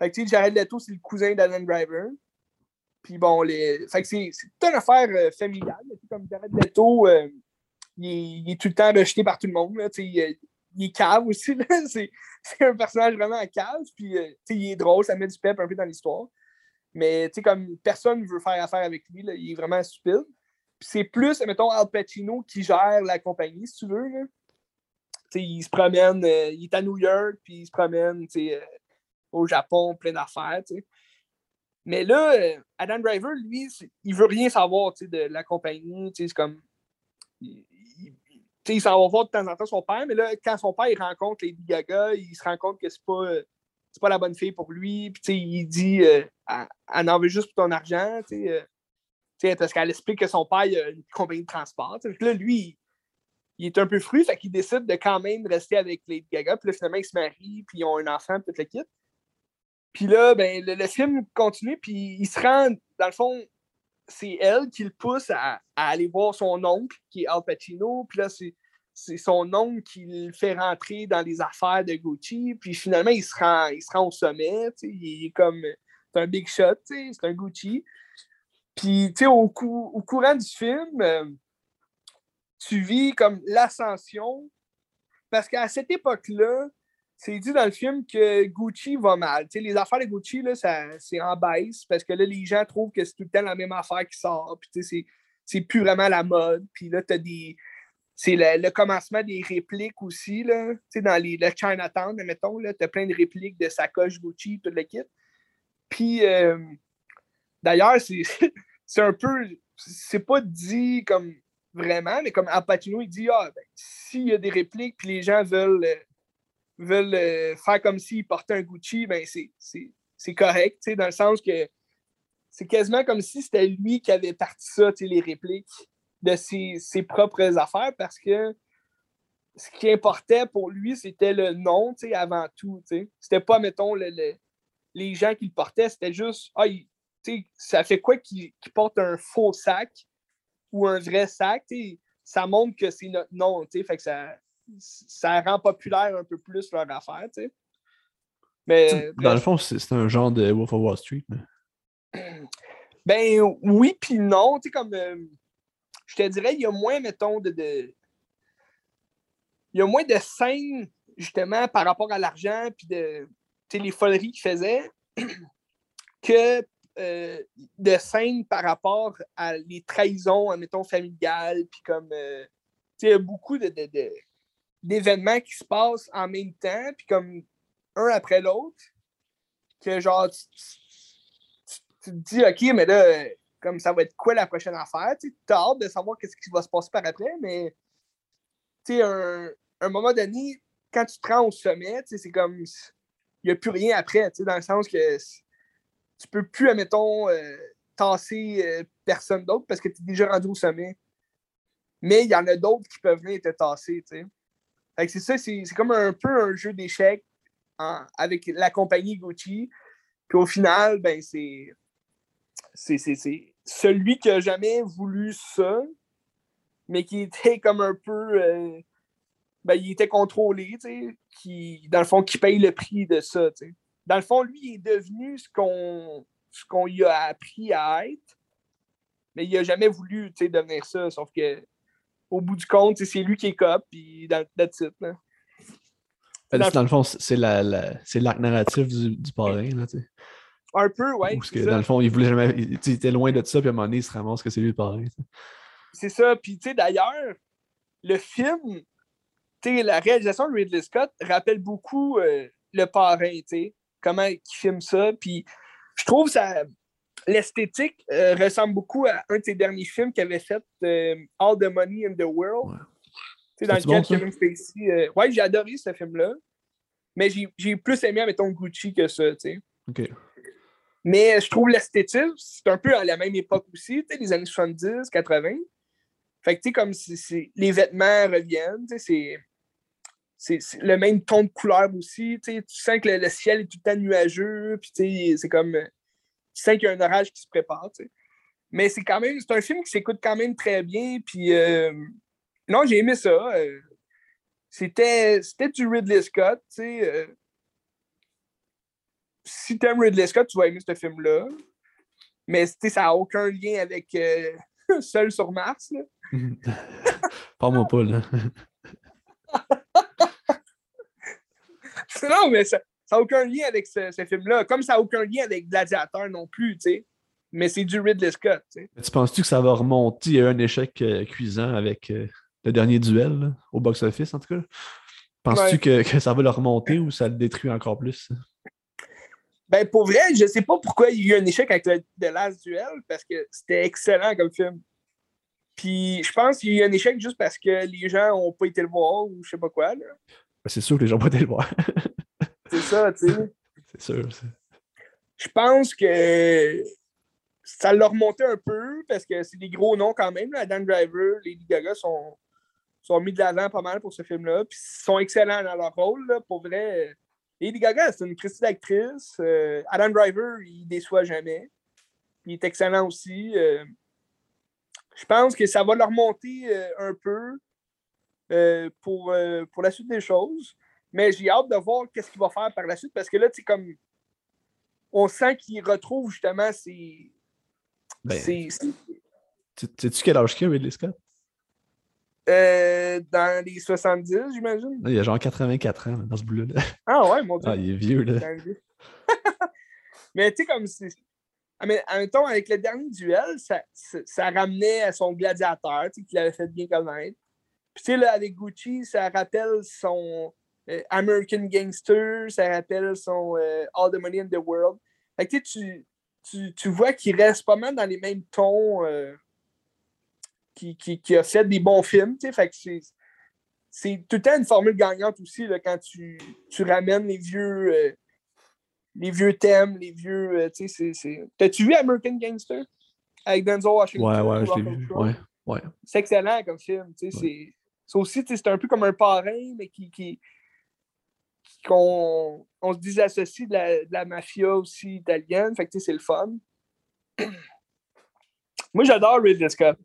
Speaker 1: Fait que, Jared Leto, c'est le cousin d'Alan Driver. Puis bon, les... fait que c'est une affaire euh, familiale. Comme Jared Leto, euh, il, est, tout le temps rejeté par tout le monde. Il, il, est cave aussi. *laughs* C'est un personnage vraiment cave. Puis, euh, il est drôle, ça met du pep un peu dans l'histoire. Mais comme personne ne veut faire affaire avec lui, là, il est vraiment stupide. c'est plus, mettons, Al Pacino qui gère la compagnie, si tu veux. Il se promène, il est à New York, puis il se promène au Japon, plein d'affaires. Mais là, euh, Adam Driver, lui, il veut rien savoir de la compagnie. C'est comme. Il, il s'en va voir de temps en temps son père, mais là, quand son père il rencontre Lady Gaga, il se rend compte que c'est pas, pas la bonne fille pour lui. Puis il dit euh, elle, en veut juste pour ton argent. Euh, parce qu'elle explique que son père a une compagnie de transport. Là, lui, il est un peu fru, fait qu'il décide de quand même rester avec Lady Gaga. Puis là, finalement, ils se marient, puis ils ont un enfant, puis tout le kit. Puis là, ben, le, film continue, puis il se rend, dans le fond, c'est elle qui le pousse à, aller voir son oncle, qui est Al Pacino. Puis là, c'est son oncle qui le fait rentrer dans les affaires de Gucci. Puis finalement, il se rend, il se rend au sommet. Il est comme. C'est un big shot, c'est un Gucci. Puis, au, au, courant du film, euh, tu vis comme l'ascension. Parce qu'à cette époque-là, c'est dit dans le film que Gucci va mal. les affaires de Gucci, c'est en baisse parce que là, les gens trouvent que c'est tout le temps la même affaire qui sort. C'est plus vraiment la mode. Puis là, tu des. C'est le, commencement des répliques aussi. Là. Dans les, le Chinatown, mettons, tu as plein de répliques de sacoche Gucci, tout le kit. Puis, euh, d'ailleurs, c'est *laughs* un peu. C'est pas dit comme vraiment, mais comme Apatino, il dit Ah, ben, s'il y a des répliques, puis les gens veulent euh, veulent euh, faire comme s'ils portaient un Gucci, ben c'est correct, dans le sens que c'est quasiment comme si c'était lui qui avait parti ça, les répliques de ses, propres affaires, parce que ce qui importait pour lui, c'était le nom, avant tout. C'était pas, mettons, les gens qui le portaient, c'était juste, ah, ça fait quoi qu'il porte un faux sac ou un vrai sac? Ça montre que c'est notre nom, fait que ça, ça rend populaire un peu plus leur affaire, tu sais.
Speaker 2: Mais, Dans le fond, c'est un genre de Wolf of Wall Street. *clears throat*
Speaker 1: Ben oui, puis non. Tu sais, comme. Euh, je te dirais, il y a moins, mettons, de, Il y a moins de scènes, justement, par rapport à l'argent, puis de. Tu sais, les foleries qu'il faisait, *clears throat* que euh, de scènes par rapport à les trahisons, mettons, familiales, puis comme. Euh, tu sais, il y a beaucoup de d'événements qui se passent en même temps, puis comme un après l'autre, que genre, tu, te dis, OK, mais là, comme ça va être quoi la prochaine affaire? Tu as hâte de savoir qu'est-ce qui va se passer par après, mais tu sais, un, un moment donné, quand tu te rends au sommet, c'est comme, il n'y a plus rien après, dans le sens que tu peux plus, admettons, euh, tasser euh, personne d'autre parce que tu es déjà rendu au sommet. Mais il y en a d'autres qui peuvent venir te tasser, tu sais c'est ça, c'est comme un peu un jeu d'échecs avec la compagnie Gucci. Puis au final, ben c'est. Celui qui a jamais voulu ça, mais qui était comme un peu. Euh, ben, il était contrôlé, tu sais, qui, dans le fond, qui paye le prix de ça, tu sais. Dans le fond, lui, il est devenu ce qu'on qu'on lui a appris à être, mais il n'a jamais voulu, tu sais, devenir ça, sauf que au bout du compte, c'est lui qui est cop, puis dans le titre.
Speaker 2: Dans, dans, le fond, c'est l'arc narratif du, du parrain. Là,
Speaker 1: un peu, oui.
Speaker 2: Parce que dans le fond, il voulait jamais. Il, était loin de ça, puis à un moment donné, il se ramasse que c'est lui le parrain.
Speaker 1: C'est ça. Puis, tu sais, d'ailleurs, le film, tu sais, la réalisation de Ridley Scott rappelle beaucoup euh, le parrain, tu sais, comment il filme ça. Puis, je trouve ça l'esthétique euh, ressemble beaucoup à un de ses derniers films qu'il avait fait, euh, All the Money in the World. Ouais. Dans lequel Kevin Spacey. Euh, ouais, j'ai adoré ce film-là. Mais j'ai plus aimé, mettons, Gucci que ça, tu sais.
Speaker 2: OK.
Speaker 1: Mais je trouve l'esthétique, c'est un peu à la même époque aussi, tu sais, les années 70, 80. Fait que, tu sais, comme si les vêtements reviennent, tu sais, c'est le même ton de couleur aussi. Tu sens que le, ciel est tout le temps nuageux. Puis c'est comme tu sens qu'il y a un orage qui se prépare. Mais c'est quand même, c'est un film qui s'écoute quand même très bien. Puis euh, non, j'ai aimé ça. Euh, c'était c'était du Ridley Scott, tu sais. euh, si t'aimes Ridley Scott, tu vas aimer ce film-là. Mais tu sais, ça n'a aucun lien avec euh, *laughs* Seul sur Mars. *laughs*
Speaker 2: Parle-moi pas, là. *laughs*
Speaker 1: Non, mais ça n'a aucun lien avec ce, ce film-là. Comme ça n'a aucun lien avec Gladiateur non plus, tu sais. Mais c'est du Ridley Scott, tu sais.
Speaker 2: Tu penses-tu que ça va remonter? Il y a eu un échec euh, cuisant avec euh, le dernier duel, là, au box-office, en tout cas. Penses-tu
Speaker 1: Ouais.
Speaker 2: que, que ça va le remonter ou ça le détruit encore plus?
Speaker 1: Ben, pour vrai, je sais pas pourquoi il y a eu un échec avec le The Last Duel, parce que c'était excellent comme film. Puis je pense qu'il y a eu un échec juste parce que les gens n'ont pas été le voir ou je sais pas quoi.
Speaker 2: Ben, C'est sûr que les gens vont aller le voir. *laughs*
Speaker 1: C'est ça, tu sais.
Speaker 2: C'est sûr.
Speaker 1: Je pense que ça l'a remonté un peu parce que c'est des gros noms quand même. Là. Adam Driver, Lady Gaga sont, sont mis de l'avant pas mal pour ce film-là. Puis ils sont excellents dans leur rôle. Là. Pour vrai, Lady Gaga, c'est une Christie d'actrice. Euh, Adam Driver, il déçoit jamais. Il est excellent aussi. Euh, je pense que ça va leur monter euh, un peu pour, pour la suite des choses. Mais j'ai hâte de voir qu'est-ce qu'il va faire par la suite parce que là, tu sais, comme on sent qu'il retrouve justement ses.
Speaker 2: Ben,
Speaker 1: ses-
Speaker 2: Sais-tu quel âge qu'il a, Ridley Scott?
Speaker 1: euh, dans les 70, j'imagine.
Speaker 2: Il a genre 84 ans dans ce boulot-là.
Speaker 1: Ah ouais, mon Dieu.
Speaker 2: Ah, il est vieux, là. *laughs*
Speaker 1: Mais tu sais, comme c'est. Ah, mais en même temps, avec le dernier duel, ça, ça, ça ramenait à son gladiateur, tu sais, qu'il avait fait bien connaître. Puis tu sais, là, avec Gucci, ça rappelle son American Gangster, ça rappelle son euh, All the Money in the World. Fait que tu, tu, tu, vois qu'il reste pas mal dans les mêmes tons, euh, qui, qui, qui a fait des bons films. Fait que c'est c'est tout le temps une formule gagnante aussi là, quand tu, tu ramènes les vieux, euh, les vieux thèmes, les vieux. euh, c'est- c'est- T'as-tu vu American Gangster? Avec Denzel Washington?
Speaker 2: Ouais, ouais, je l'ai vu. Ouais, ouais.
Speaker 1: C'est excellent comme film. C'est c'est aussi, c'est un peu comme un parrain, mais qui qui- qu'on on se désassocie de la, de la mafia aussi italienne. Fait que c'est le fun. *clears throat* Moi, j'adore Ridley Scott.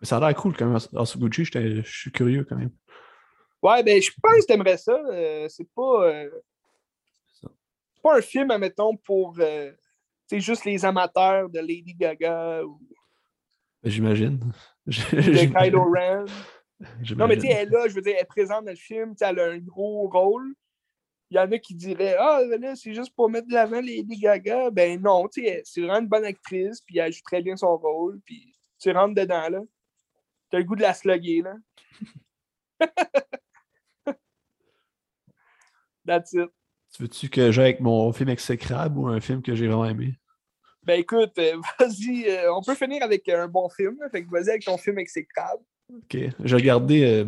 Speaker 2: Mais ça a l'air cool quand même. House Gucci, je suis curieux quand même.
Speaker 1: Ouais, ben, je pense que t'aimerais ça. Euh, c'est pas. euh, c'est pas un film, admettons, pour. euh, juste les amateurs de Lady Gaga ou
Speaker 2: J'imagine. *laughs*
Speaker 1: de Kylo Ren. *laughs* Non, mais tu sais, elle est là, je veux dire, elle est présente dans le film, elle a un gros rôle. Il y en a qui diraient Ah, là, c'est juste pour mettre de l'avant Lady Gaga. Ben non, tu sais, c'est vraiment une bonne actrice, puis elle joue très bien son rôle, puis tu rentres dedans, là. T'as le goût de la slugger, là. *laughs* That's it.
Speaker 2: Tu veux-tu que j'aille avec mon film exécrable ou un film que j'ai vraiment aimé?
Speaker 1: Ben écoute, euh, *laughs* vas-y, euh, on peut finir avec un bon film, fait que vas-y avec ton film exécrable.
Speaker 2: Ok. J'ai regardé. euh,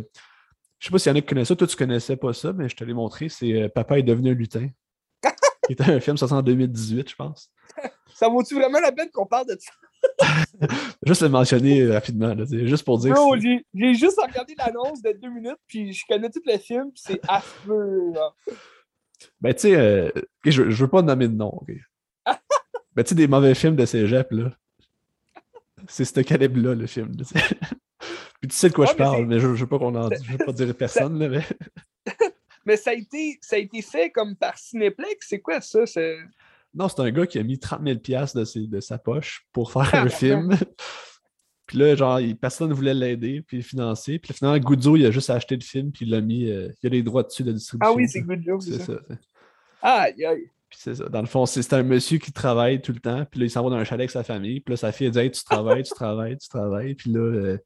Speaker 2: Je sais pas s'il y en a qui connaissent ça. Toi, tu connaissais pas ça, mais je te l'ai montré. C'est euh, Papa est devenu un lutin. *laughs* qui était un film sorti en 2018, je pense. *laughs*
Speaker 1: Ça vaut-tu vraiment la peine qu'on parle de ça? *laughs*
Speaker 2: Juste le mentionner euh, rapidement, là, juste pour dire.
Speaker 1: Bro, j'ai j'ai juste regardé l'annonce de deux minutes, puis je connais tout le film, puis c'est affreux.
Speaker 2: Ben, tu sais, euh, je veux pas nommer de nom. ok. ben, tu sais, des mauvais films de cégep, là. C'est ce calibre-là, le film. Là, tu sais. Puis tu sais de quoi
Speaker 1: Ouais,
Speaker 2: je
Speaker 1: mais
Speaker 2: parle, mais je, je veux pas qu'on en. Je veux pas dire *laughs* personne, là, mais. *laughs*
Speaker 1: Mais ça a, été, ça a été fait comme par Cinéplex. C'est quoi ça?
Speaker 2: Non, c'est un gars qui a mis 30 000 piastres de, ses- de sa poche pour faire un
Speaker 1: Ah,
Speaker 2: film. *laughs* puis là, genre, personne ne voulait l'aider, puis le financer. Puis finalement, Guzzo, il a juste acheté le film, puis il l'a mis. euh, il a les droits dessus de distribution.
Speaker 1: Ah oui, c'est Joe,
Speaker 2: C'est
Speaker 1: ça.
Speaker 2: ça.
Speaker 1: Aïe, aïe.
Speaker 2: Puis c'est ça. Dans le fond, c'est un monsieur qui travaille tout le temps. Puis là, il s'en va dans un chalet avec sa famille. Puis là, sa fille, elle dit Hey, tu travailles, tu travailles, tu travailles. Puis là, euh,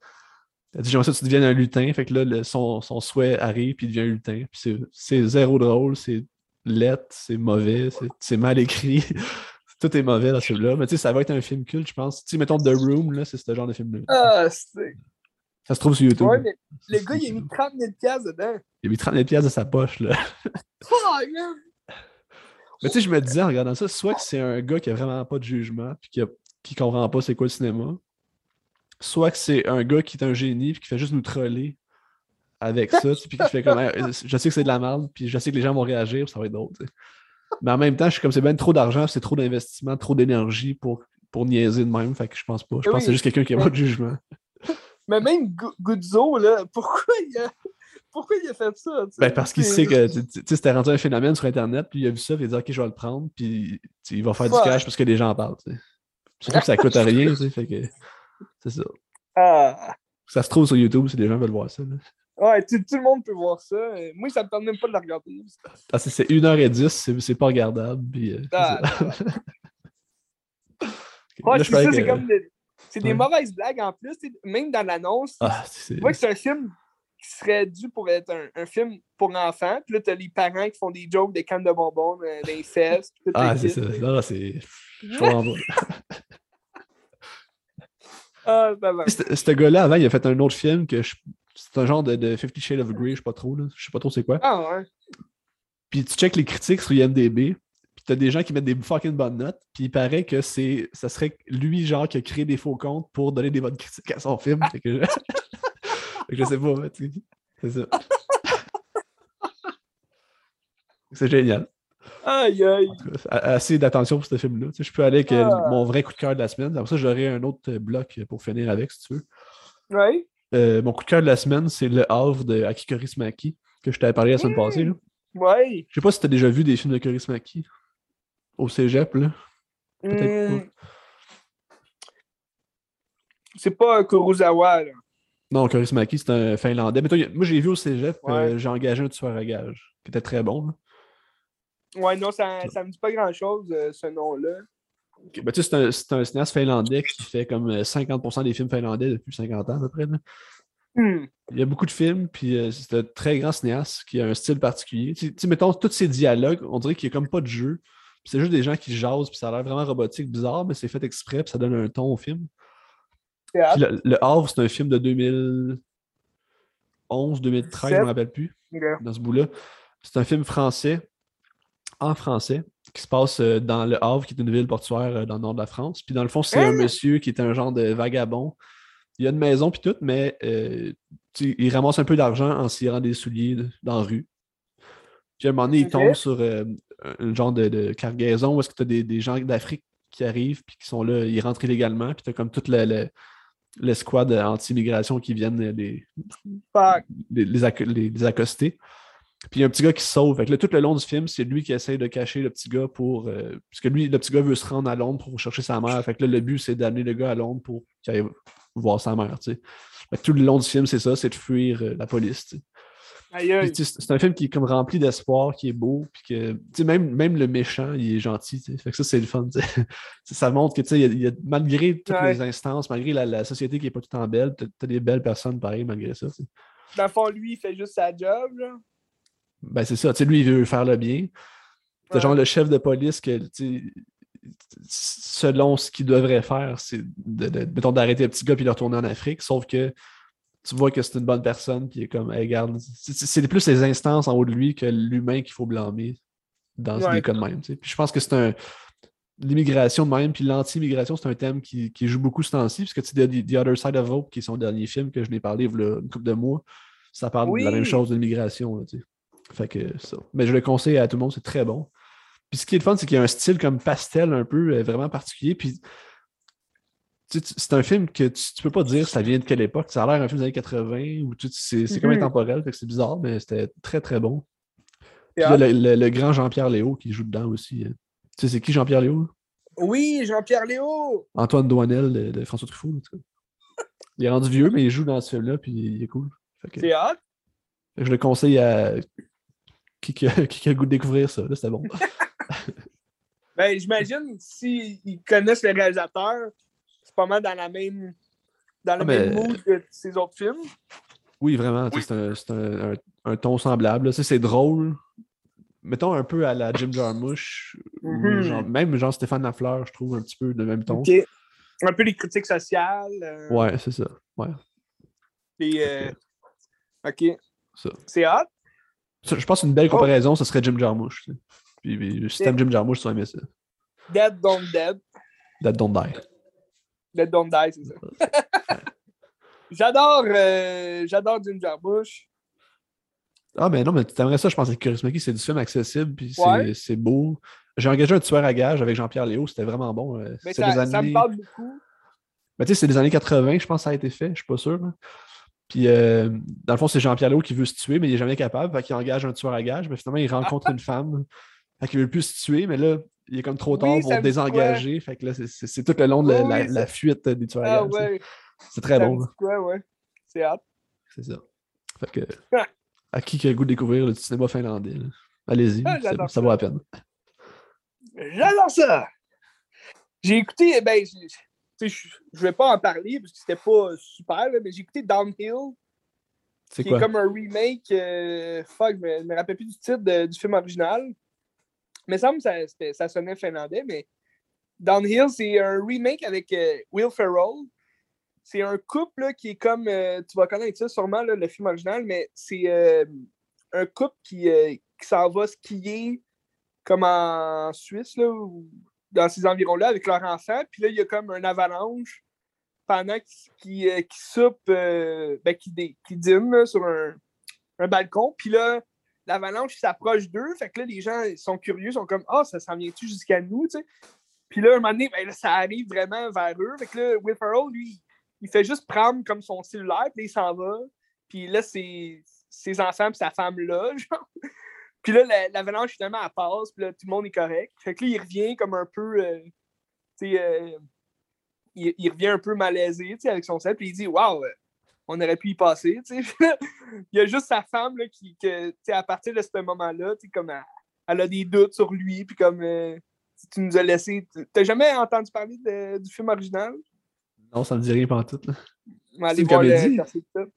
Speaker 2: J'aimerais ça que tu deviennes un lutin. Fait que là, le- son, son souhait arrive, puis il devient un lutin. Puis c'est- zéro drôle, c'est lettre, c'est mauvais, c'est- mal écrit. *laughs* Tout est mauvais dans celui-là. Mais tu sais, ça va être un film culte, je pense. Tu sais, mettons The Room, là, c'est ce genre de film-là.
Speaker 1: Ah, c'est.
Speaker 2: Ça se trouve sur YouTube.
Speaker 1: Ouais, mais le gars, il a mis
Speaker 2: sur-
Speaker 1: 30 000 piastres dedans.
Speaker 2: Il a mis 30 000 piastres de sa poche, là. *laughs*
Speaker 1: Oh, man. *laughs*
Speaker 2: Mais tu sais, je me disais en regardant ça, soit que c'est un gars qui a vraiment pas de jugement puis qui, a- qui comprend pas c'est quoi le cinéma, soit que c'est un gars qui est un génie puis qui fait juste nous troller avec ça, puis qui fait comme je sais que c'est de la merde, puis je sais que les gens vont réagir, ça va être drôle. tu sais. Mais en même temps, je suis comme c'est bien trop d'argent, c'est trop d'investissement, trop d'énergie pour, pour niaiser de même, fait que je pense pas. Je pense que c'est juste quelqu'un qui a pas de jugement. *laughs*
Speaker 1: Mais même Gu- Guzzo, là, pourquoi il a, pourquoi il a fait ça?
Speaker 2: Ben, parce qu'il sait que tu sais, c'était rendu un phénomène sur Internet, puis il a vu ça, puis il a dit Ok, je vais le prendre, puis il va faire
Speaker 1: Fuck.
Speaker 2: du cash parce que les gens en parlent. tu sais. Surtout que ça coûte rien, tu sais, fait que c'est ça.
Speaker 1: Ah.
Speaker 2: Ça se trouve sur YouTube si les gens veulent voir ça. là.
Speaker 1: Ouais, tout, tout le monde peut voir ça. Moi, ça me tente même pas de le regarder.
Speaker 2: Ah, c'est- c'est 1h10, c'est pas regardable. Puis, euh, c'est
Speaker 1: Ah, *laughs* Ouais, ça, comme des, des mauvaises blagues en plus. Même dans l'annonce,
Speaker 2: Ah, c'est-
Speaker 1: tu vois que c'est un film qui serait dû pour être un, un film pour enfants. Puis là, t'as les parents qui font des jokes des cannes de bonbons euh, d'inceste.
Speaker 2: Ah, c'est ça. Non, c'est. Je comprends *laughs* pas.
Speaker 1: Ah.
Speaker 2: Ce gars-là, avant, il a fait un autre film que je- c'est un genre de, de Fifty Shades of Grey, je sais pas trop, là. Je sais pas trop c'est quoi.
Speaker 1: Ah, ouais.
Speaker 2: Puis tu checkes les critiques sur IMDB, puis t'as des gens qui mettent des fucking bonnes notes, puis il paraît que c'est ça serait lui, genre, qui a créé des faux comptes pour donner des bonnes critiques à son film. Fait que je, *laughs* Fait que je sais pas, c'est ça. *laughs* c'est génial.
Speaker 1: Aïe, aïe.
Speaker 2: Assez d'attention pour ce film-là. Tu sais, je peux aller avec euh,
Speaker 1: Ah.
Speaker 2: mon vrai coup de cœur de la semaine. Après ça, j'aurai un autre euh, bloc pour finir avec, si tu veux. Euh, mon coup de cœur de la semaine, c'est Le Havre de Aki Kaurismäki, que je t'avais parlé la semaine
Speaker 1: Mmh.
Speaker 2: passée. Là.
Speaker 1: Ouais.
Speaker 2: Je sais pas si tu as déjà vu des films de Kaurismäki au cégep. Là. Peut-être
Speaker 1: Hmm. C'est pas Kurosawa, là.
Speaker 2: Non, Kaurismäki, c'est un Finlandais. Mais toi, moi, j'ai vu au cégep,
Speaker 1: Ouais.
Speaker 2: euh, j'ai engagé un tueur à gage, qui était très bon. là.
Speaker 1: Ouais, non, ça, ça me dit pas grand-chose, euh, ce nom-là.
Speaker 2: Ben, tu sais, c'est un, un cinéaste finlandais qui fait comme euh, 50% des films finlandais depuis 50 ans à peu près. là.
Speaker 1: Hmm.
Speaker 2: Il y a beaucoup de films, puis euh, c'est un très grand cinéaste qui a un style particulier. Tu sais- mettons, tous ces dialogues, on dirait qu'il n'y a comme pas de jeu. C'est juste des gens qui jasent, puis ça a l'air vraiment robotique, bizarre, mais c'est fait exprès, puis ça donne un ton au film. Puis le, Le Havre, c'est un film de 2011, 2013, je ne me rappelle plus, dans ce bout-là. C'est un film français, en français, qui se passe euh, dans Le Havre, qui est une ville portuaire euh, dans le nord de la France. Puis dans le fond, c'est un
Speaker 1: Hein?
Speaker 2: monsieur qui est un genre de vagabond. Il a une maison, puis tout, mais euh, il ramasse un peu d'argent en s'irant des souliers dans la rue. Puis à un moment donné, il tombe sur euh, un genre de, de cargaison où est-ce que tu as des, des gens d'Afrique qui arrivent, puis qui sont là, ils rentrent illégalement, puis tu as comme toute l'escouade anti-immigration qui viennent les,
Speaker 1: Fuck.
Speaker 2: les, les acc- les- les accoster. Puis il y a un petit gars qui se sauve. Fait que là, tout le long du film, c'est lui qui essaie de cacher le petit gars pour. euh, parce que lui, le petit gars veut se rendre à Londres pour chercher sa mère. Fait que là, le but, c'est d'amener le gars à Londres pour qu'il aille voir sa mère. Fait que tout le long du film, c'est ça, c'est de fuir euh, la police. c'est un film qui est comme rempli d'espoir, qui est beau, puis que même, même le méchant, il est gentil. Fait que ça, c'est le fun. *laughs* ça montre que tu sais, il y a- il y a- malgré toutes
Speaker 1: Ouais.
Speaker 2: les instances, malgré la, la société qui n'est pas tout le temps belle, tu as des belles personnes pareil malgré ça. tu sais.
Speaker 1: Dans le fond, lui, il fait juste sa job, là.
Speaker 2: Ben, c'est ça. Tu sais, lui, il veut faire le bien.
Speaker 1: Ouais.
Speaker 2: genre le chef de police que, selon ce qu'il devrait faire, c'est de, de- mettons, d'arrêter le petit gars puis de retourner en Afrique. Sauf que tu vois que c'est une bonne personne puis il est comme, hey, regarde, c'est- c'est c'est plus les instances en haut de lui que l'humain qu'il faut blâmer dans
Speaker 1: Ouais.
Speaker 2: des cas de même. Puis je pense que c'est un. L'immigration de même, puis l'anti-immigration, c'est un thème qui, qui joue beaucoup ce temps-ci, parce que tu sais, The, The Other Side of Hope, qui est son dernier film que je n'ai parlé il y a une couple de mois, ça parle de la même chose de l'immigration. là, tu sais. Fait que ça. Mais je le conseille à tout le monde, c'est très bon. Puis ce qui est le fun, c'est qu'il y a un style comme pastel un peu euh, vraiment particulier. Puis tu sais, c'est un film que tu, peux pas dire ça vient de quelle époque. Ça a l'air un film des années 80 ou tu- c'est c'est comme
Speaker 1: Mhm.
Speaker 2: intemporel, c'est bizarre, mais c'était très très bon. Puis là, le, le- le grand Jean-Pierre Léo qui joue dedans aussi. hein. Tu sais, c'est qui Jean-Pierre Léo?
Speaker 1: Oui, Jean-Pierre Léo!
Speaker 2: Antoine Douanel de, de François Truffaut. en tout cas. Il est rendu vieux, mais il joue dans ce film-là, puis il est cool. Que- fait que je le conseille à qui, qui a, *laughs* qui a le goût de découvrir ça. Là, c'était bon. *laughs*
Speaker 1: Ben, j'imagine s'ils connaissent le réalisateur, c'est pas mal dans la même dans le
Speaker 2: Ah,
Speaker 1: même
Speaker 2: mais-
Speaker 1: mood que ses autres films.
Speaker 2: Oui, vraiment. C'est un, c'est un- un- un ton semblable. C'est drôle. Mettons un peu à la Jim Jarmusch,
Speaker 1: Mhm.
Speaker 2: genre- même genre Stéphane Lafleur, je trouve un petit peu de même ton.
Speaker 1: Un peu les critiques sociales. euh,
Speaker 2: Ouais, c'est ça. Ouais.
Speaker 1: les, euh, *laughs* Ok.
Speaker 2: Ça.
Speaker 1: C'est hot.
Speaker 2: Je pense qu'une belle
Speaker 1: Oh.
Speaker 2: comparaison, ce serait Jim Jarmusch. tu sais. Puis, puis, si t'aimes Jim Jarmusch, tu aimer ça.
Speaker 1: Dead Don't Dead.
Speaker 2: That Don't Die.
Speaker 1: Dead Don't Die, c'est ça. *laughs* j'adore euh, j'adore Jim Jarmusch.
Speaker 2: Ah, mais non, mais tu aimerais ça, je pense que Kurismaki, c'est du film accessible, puis c'est
Speaker 1: Ouais.
Speaker 2: c'est beau. J'ai engagé un tueur à gage avec Jean-Pierre Léo, c'était vraiment bon. euh,
Speaker 1: Mais
Speaker 2: c'est
Speaker 1: ça,
Speaker 2: des
Speaker 1: ça me
Speaker 2: années-
Speaker 1: parle beaucoup.
Speaker 2: Mais tu sais, c'est des années 80, je pense que ça a été fait, je suis pas sûr. hein. Puis, euh, dans le fond, c'est Jean-Pierre Léo qui veut se tuer, mais il n'est jamais capable. Fait qu'il engage un tueur à gage. Mais finalement, il rencontre une femme. Fait qu'il veut plus se tuer, mais là, il est comme trop tard
Speaker 1: Oui,
Speaker 2: pour désengager. Fait que là, c'est- tout le long de la,
Speaker 1: Oui,
Speaker 2: la-
Speaker 1: oui,
Speaker 2: la
Speaker 1: ça-
Speaker 2: fuite des tueurs
Speaker 1: Ah
Speaker 2: à ça.
Speaker 1: ouais.
Speaker 2: C'est très
Speaker 1: ça
Speaker 2: bon.
Speaker 1: dit quoi, ouais. C'est hâte.
Speaker 2: C'est ça. Fait que,
Speaker 1: Ah. *laughs*
Speaker 2: à qui qui a le goût de découvrir le cinéma finlandais, allez-y,
Speaker 1: Ah,
Speaker 2: ça, ça vaut la peine.
Speaker 1: J'adore ça! J'ai écouté, ben, je, je vais pas en parler parce que c'était pas super, là, mais j'ai écouté Downhill,
Speaker 2: C'est
Speaker 1: qui
Speaker 2: quoi?
Speaker 1: est comme un remake, euh, fuck, je me, me rappelle plus du titre de- du film original. Mais ça me semble que ça, ça sonnait finlandais, mais Downhill, c'est un remake avec euh, Will Ferrell. C'est un couple là, qui est comme, euh, tu vas connaître ça sûrement, là, le film original, mais c'est un couple qui, qui s'en va skier comme en Suisse, là, ou dans ces environs-là, avec leur enfant. Puis là, il y a comme un avalanche pendant qu'ils qui, euh, qui soupent, euh, ben, qui, qui là, sur un, un balcon. Puis là, l'avalanche s'approche d'eux. Fait que là, les gens sont curieux, sont comme Ah, ça s'en vient-tu jusqu'à nous? tu sais? Puis là, un moment donné, ben, ça arrive vraiment vers eux. Fait que là, Will lui, il fait juste prendre comme son cellulaire, puis il s'en va. Puis là, c'est ses enfants et sa femme là, *laughs* genre. Puis là, la- l'avalanche, finalement, elle passe, puis là, tout le monde est correct. Fait que là, il revient comme un peu. euh, tu sais, euh, il, il revient un peu malaisé, tu sais, avec son set, puis il dit Waouh, euh, on aurait pu y passer, tu sais. *laughs* il y a juste sa femme, là, qui, que, tu sais, à partir de ce moment-là, tu sais, comme elle, elle a des doutes sur lui, puis comme euh, tu nous as laissé. T'as jamais entendu parler de- du film original?
Speaker 2: Non, ça me dit rien.
Speaker 1: On va aller
Speaker 2: C'est une
Speaker 1: le-.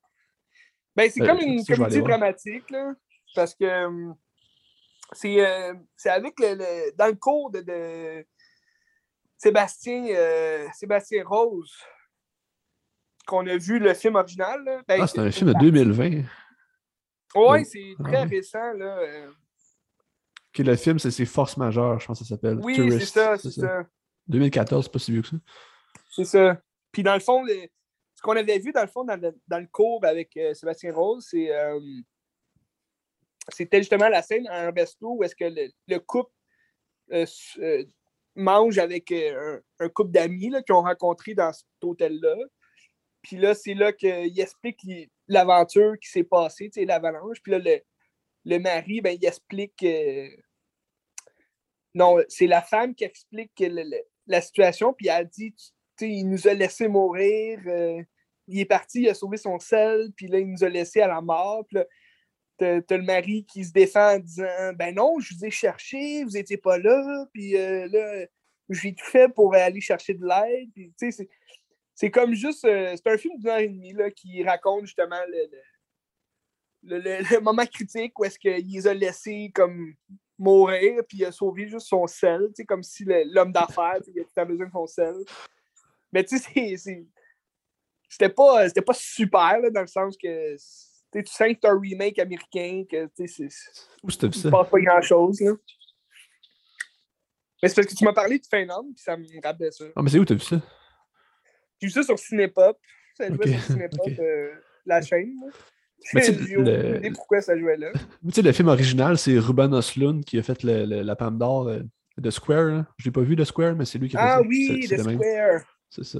Speaker 1: Ben, c'est
Speaker 2: Euh,
Speaker 1: comme une comédie dramatique, là, parce que euh, c'est euh, c'est avec le, le- dans le cours de, de Sébastien, euh, Sébastien Rose qu'on a vu le film original. Ben,
Speaker 2: Ah, c'est un film de 2020.
Speaker 1: Ouais, c'est
Speaker 2: Ah
Speaker 1: très
Speaker 2: ouais.
Speaker 1: récent. Là. euh.
Speaker 2: Le film, c'est c'est Force majeure, je pense que ça s'appelle.
Speaker 1: Oui, c'est ça, c'est ça.
Speaker 2: 2014, c'est pas si vieux que ça.
Speaker 1: C'est ça. Puis dans le fond, ce qu'on avait vu dans le fond dans le, dans le courbe avec euh, Sébastien Rose, c'est c'était justement la scène un resto où est-ce que le, le couple euh, euh, mange avec euh, un, couple d'amis là, qui ont rencontré dans cet hôtel-là. Puis là, c'est là qu'il explique li- l'aventure qui s'est passée, l'avalanche. Puis là, le, le mari, ben, il explique. Non, c'est la femme qui explique la situation, puis elle dit tu il nous a laissé mourir, il est parti, il a sauvé son sel, puis là, il nous a laissé à la mort. Puis là, t'as, le mari qui se défend en disant Ben non, je vous ai cherché, vous n'étiez pas là, puis euh, là, j'ai tout fait pour aller chercher de l'aide. C'est, comme juste. euh, c'est un film d'une heure et demie là, qui raconte justement le, le, le- moment critique où est-ce qu'il les a laissés comme mourir, puis il a sauvé juste son sel, comme si l'homme d'affaires, il a besoin de son sel. Mais tu sais, c'était pas, pas super, là, dans le sens que tu sens que c'est un remake américain, que c'est-
Speaker 2: Où
Speaker 1: se passe pas grand-chose. là. Mais c'est parce que tu m'as parlé de Finlande, puis ça me rappelait ça.
Speaker 2: Ah, mais c'est où t'as vu ça?
Speaker 1: J'ai vu ça sur Cinépop. Ça jouait sur Cinépop, euh, la chaîne. là.
Speaker 2: Mais le-
Speaker 1: pourquoi ça jouait là.
Speaker 2: Tu sais, le film original, c'est Ruben Östlund qui a fait le- le- la Palme d'Or euh, de Square. là. Je l'ai pas vu de Square, mais c'est lui qui a fait
Speaker 1: Ah
Speaker 2: ça.
Speaker 1: oui,
Speaker 2: C'est- c'est
Speaker 1: The. Square.
Speaker 2: C'est ça.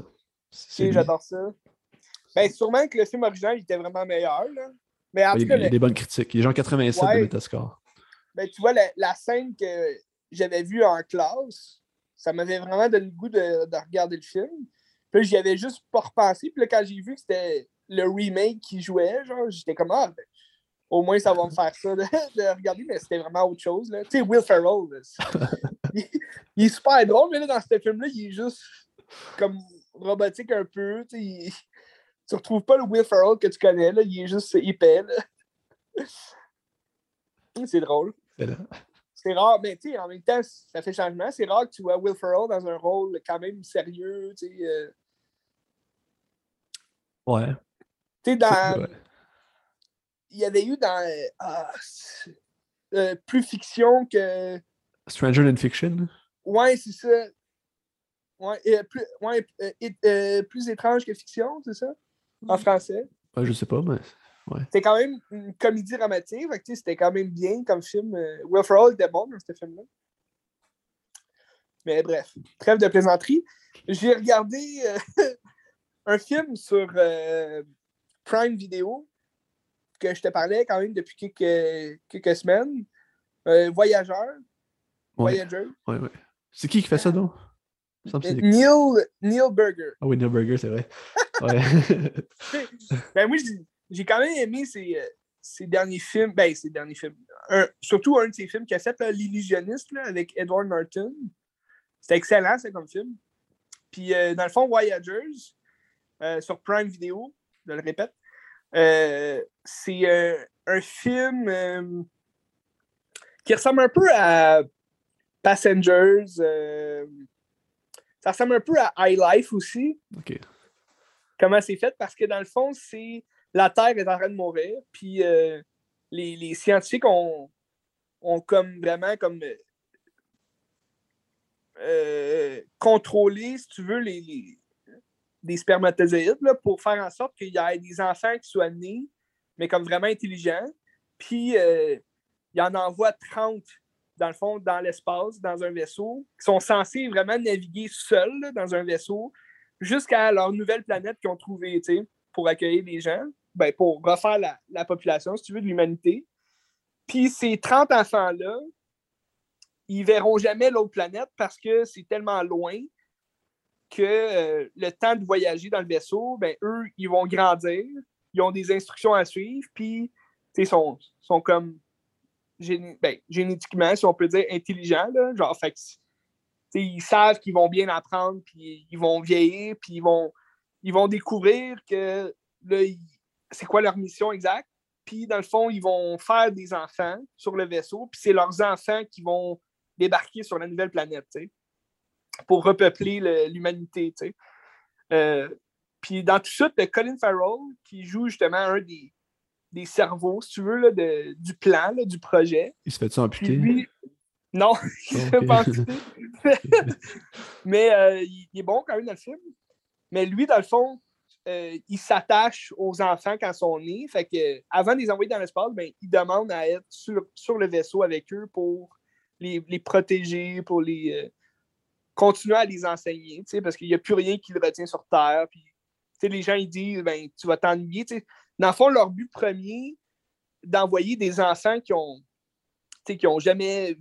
Speaker 1: J'adore ça. Ben, sûrement que le film original il était vraiment meilleur. Là. Mais en
Speaker 2: Il
Speaker 1: tout
Speaker 2: y
Speaker 1: cas,
Speaker 2: a, il y a
Speaker 1: le-
Speaker 2: des bonnes critiques. Il est genre 87
Speaker 1: Ouais.
Speaker 2: de Metascore.
Speaker 1: ben, tu vois, la, la scène que j'avais vue en classe, ça m'avait vraiment donné le goût de, de regarder le film. Puis j'y avais juste pas repensé. Puis là, quand j'ai vu que c'était le remake qui jouait, genre, j'étais comme, ah, ben, au moins, ça va me faire ça de, *laughs* de regarder, mais c'était vraiment autre chose. Tu sais, Will Ferrell, là, *laughs* il, il est super drôle, mais là, dans ce film-là, il est juste comme robotique un peu. Il- tu retrouves pas le Will Ferrell que tu connais, là, il est juste épais. *laughs* C'est drôle.
Speaker 2: C'est
Speaker 1: rare, mais tu sais, en même temps, ça fait changement. C'est rare que tu vois Will Ferrell dans un rôle quand même sérieux. Tu sais, euh,
Speaker 2: Ouais.
Speaker 1: tu sais, dans.
Speaker 2: Ouais.
Speaker 1: Il y avait eu dans. euh, ah, euh, plus fiction que.
Speaker 2: Stranger Than Fiction?
Speaker 1: Ouais, c'est ça. Ouais, euh, plus, ouais, euh, euh, plus étrange que fiction, c'est ça? En français.
Speaker 2: Ouais, je sais pas, mais.
Speaker 1: C'était quand même une comédie dramatique. C'était quand même bien comme film. euh, Will Ferrell était bon dans ce film-là. Mais bref, trêve de plaisanterie. J'ai regardé euh, *laughs* un film sur euh, Prime Video, que je te parlais quand même depuis quelques, quelques semaines. Euh, Voyageur. Voyager.
Speaker 2: Ouais, ouais. C'est qui qui fait ça, donc?
Speaker 1: Neil, Neil Burger.
Speaker 2: Ah oui, Neil Burger, c'est vrai. *laughs* Ouais. *laughs*
Speaker 1: ben, moi, j'ai quand même aimé ses, ses, derniers films. Ben, ses derniers films. surtout un de ses films qu'il a fait, L'Illusionniste, avec Edward Norton. C'était excellent, c'est comme film. Puis, euh, dans le fond, Voyagers, euh, sur Prime Video, je le répète, euh, c'est un film qui ressemble un peu à Passengers. Ça ressemble un peu à High Life aussi.
Speaker 2: OK.
Speaker 1: Comment c'est fait? Parce que dans le fond, c'est la Terre est en train de mourir, puis les, les, scientifiques ont, ont comme vraiment comme euh, contrôler, si tu veux, les, les, spermatozoïdes pour faire en sorte qu'il y ait des enfants qui soient nés, mais comme vraiment intelligents. Puis, euh, il en envoie 30, dans le fond, dans l'espace, dans un vaisseau, qui sont censés vraiment naviguer seuls dans un vaisseau jusqu'à leur nouvelle planète qu'ils ont trouvée, pour accueillir des gens, ben, pour refaire la, la population, si tu veux, de l'humanité. Puis ces 30 enfants-là, ils verront jamais l'autre planète parce que c'est tellement loin que euh, le temps de voyager dans le vaisseau, ben, eux, ils vont grandir, ils ont des instructions à suivre, puis ils sont, sont comme ben, génétiquement, si on peut dire, intelligents. Là, genre, fait, ils savent qu'ils vont bien apprendre, puis ils vont vieillir, puis ils vont, ils vont découvrir que c'est quoi leur mission exacte. Puis, dans le fond, ils vont faire des enfants sur le vaisseau, puis c'est leurs enfants qui vont débarquer sur la nouvelle planète, pour repeupler l'humanité, euh, puis dans tout ça, Colin Farrell qui joue justement un des, des cerveaux, si tu veux, là, de, du plan, du projet.
Speaker 2: Il se fait ça amputer?
Speaker 1: Non, *laughs* il se fait pas amputer. *laughs* Mais euh, il, est bon quand même dans le film. Mais lui, dans le fond, euh, il s'attache aux enfants quand ils sont nés. Fait que, avant de les envoyer dans l'espace, ben, il demande à être sur, sur, le vaisseau avec eux pour les, protéger, pour les euh, continuer à les enseigner, parce qu'il n'y a plus rien qui le retient sur Terre. Puis, les gens ils disent ben, tu vas t'ennuyer. Dans le fond, leur but premier, d'envoyer des enfants qui ont qui ont jamais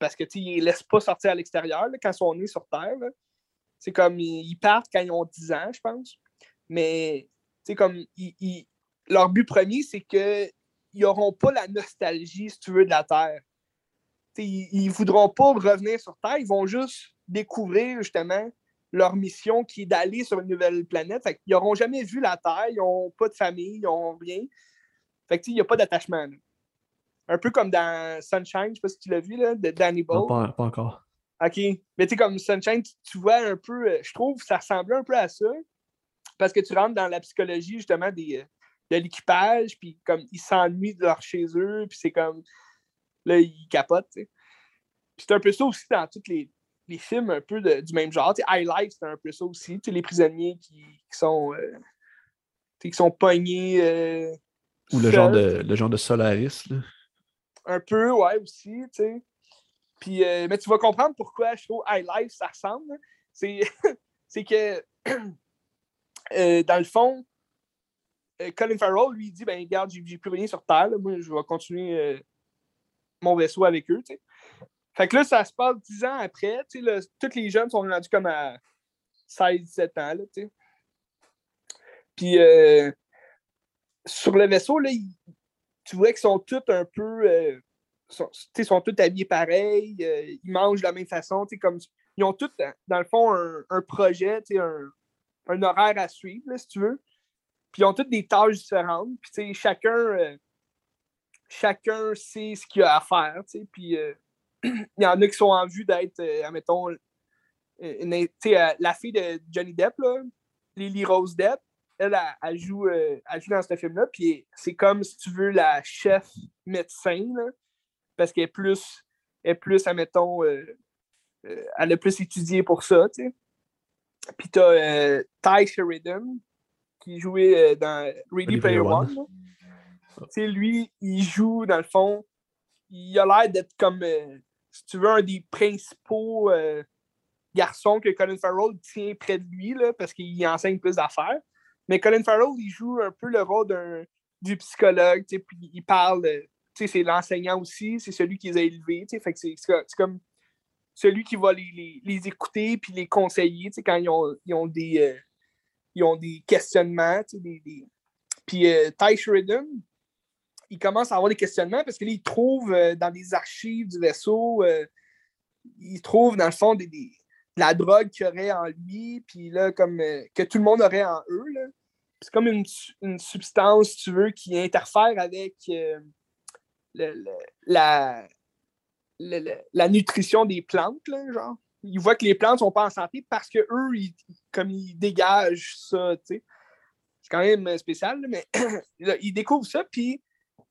Speaker 1: parce que ils ne laissent pas sortir à l'extérieur quand ils sont nés sur Terre. C'est comme ils partent quand ils ont 10 ans, je pense. Mais comme leur but premier, c'est qu'ils n'auront pas la nostalgie, si tu veux, de la Terre ils ne voudront pas revenir sur Terre, ils vont juste découvrir justement leur mission qui est d'aller sur une nouvelle planète. ils n'auront jamais vu la Terre, ils n'ont pas de famille, ils n'ont rien. Fait il n'y a pas d'attachement. Un peu comme dans Sunshine, je ne sais pas si tu l'as vu, là, de Danny Boyle.
Speaker 2: pas, encore.
Speaker 1: OK. Mais tu sais, comme Sunshine, tu, vois un peu, euh, je trouve, ça ressemble un peu à ça. Parce que tu rentres dans la psychologie, justement, des, euh, de l'équipage, puis comme ils s'ennuient de leur chez eux, puis c'est comme là, il capote. c'est un peu ça aussi dans tous les, films un peu du même genre. High Life, c'est un peu ça aussi. les prisonniers qui, sont, euh, qui sont pognés. Euh,
Speaker 2: Ou le genre, de, le genre de Solaris.
Speaker 1: Un peu, ouais, aussi. Puis, euh, mais tu vas comprendre pourquoi je trouve High Life, ça ressemble. C'est, *laughs* c'est que, *clears throat* dans le fond, Colin Farrell, lui, dit ben, Regarde, j'ai, plus rien sur Terre. moi, je vais continuer mon vaisseau avec eux. Fait que là, ça se passe dix ans après. Là, tous les jeunes sont rendus comme à 16-17 ans. Là, Puis euh, sur le vaisseau, là, tu vois qu'ils sont tous un peu. Euh, sont, sont tous habillés pareil, euh, ils mangent de la même façon. Comme, ils ont tous, dans le fond, un, un projet, un, un, horaire à suivre, si tu veux. Puis ils ont toutes des tâches différentes. Puis chacun chacun sait ce qu'il a à faire. Puis euh, *clears throat* il y en a qui sont en vue d'être, euh, admettons, euh, la fille de Johnny Depp, là, Lily Rose Depp, elle, elle, joue, dans ce film-là. Puis c'est comme, si tu veux, la chef médecin, parce qu'elle est plus, est plus admettons, elle a plus étudié pour ça. Puis tu as Ty Sheridan, qui jouait dans Ready Player One sais, lui, il joue, dans le fond, il a l'air d'être comme, euh, tu veux, un des principaux euh, garçons que Colin Farrell tient près de lui, là, parce qu'il enseigne plus d'affaires. Mais Colin Farrell, il joue un peu le rôle d'un du psychologue, puis il parle, c'est l'enseignant aussi, c'est celui qui les a élevés, fait que c'est comme celui qui va les, les, écouter puis les conseiller quand ils ont, ils ont, des, euh, ils ont des questionnements. Puis euh, Ty Sheridan, il commence à avoir des questionnements parce qu'il trouve euh, dans les archives du vaisseau, il trouve dans le fond des, la drogue qu'il aurait en lui, puis là, comme que tout le monde aurait en eux. C'est comme une, substance, si tu veux, qui interfère avec le, la, la nutrition des plantes, là, genre. Ils voient que les plantes sont pas en santé parce que eux, ils, comme ils dégagent ça, tu sais. C'est quand même spécial, mais *clears throat* ils découvrent ça, puis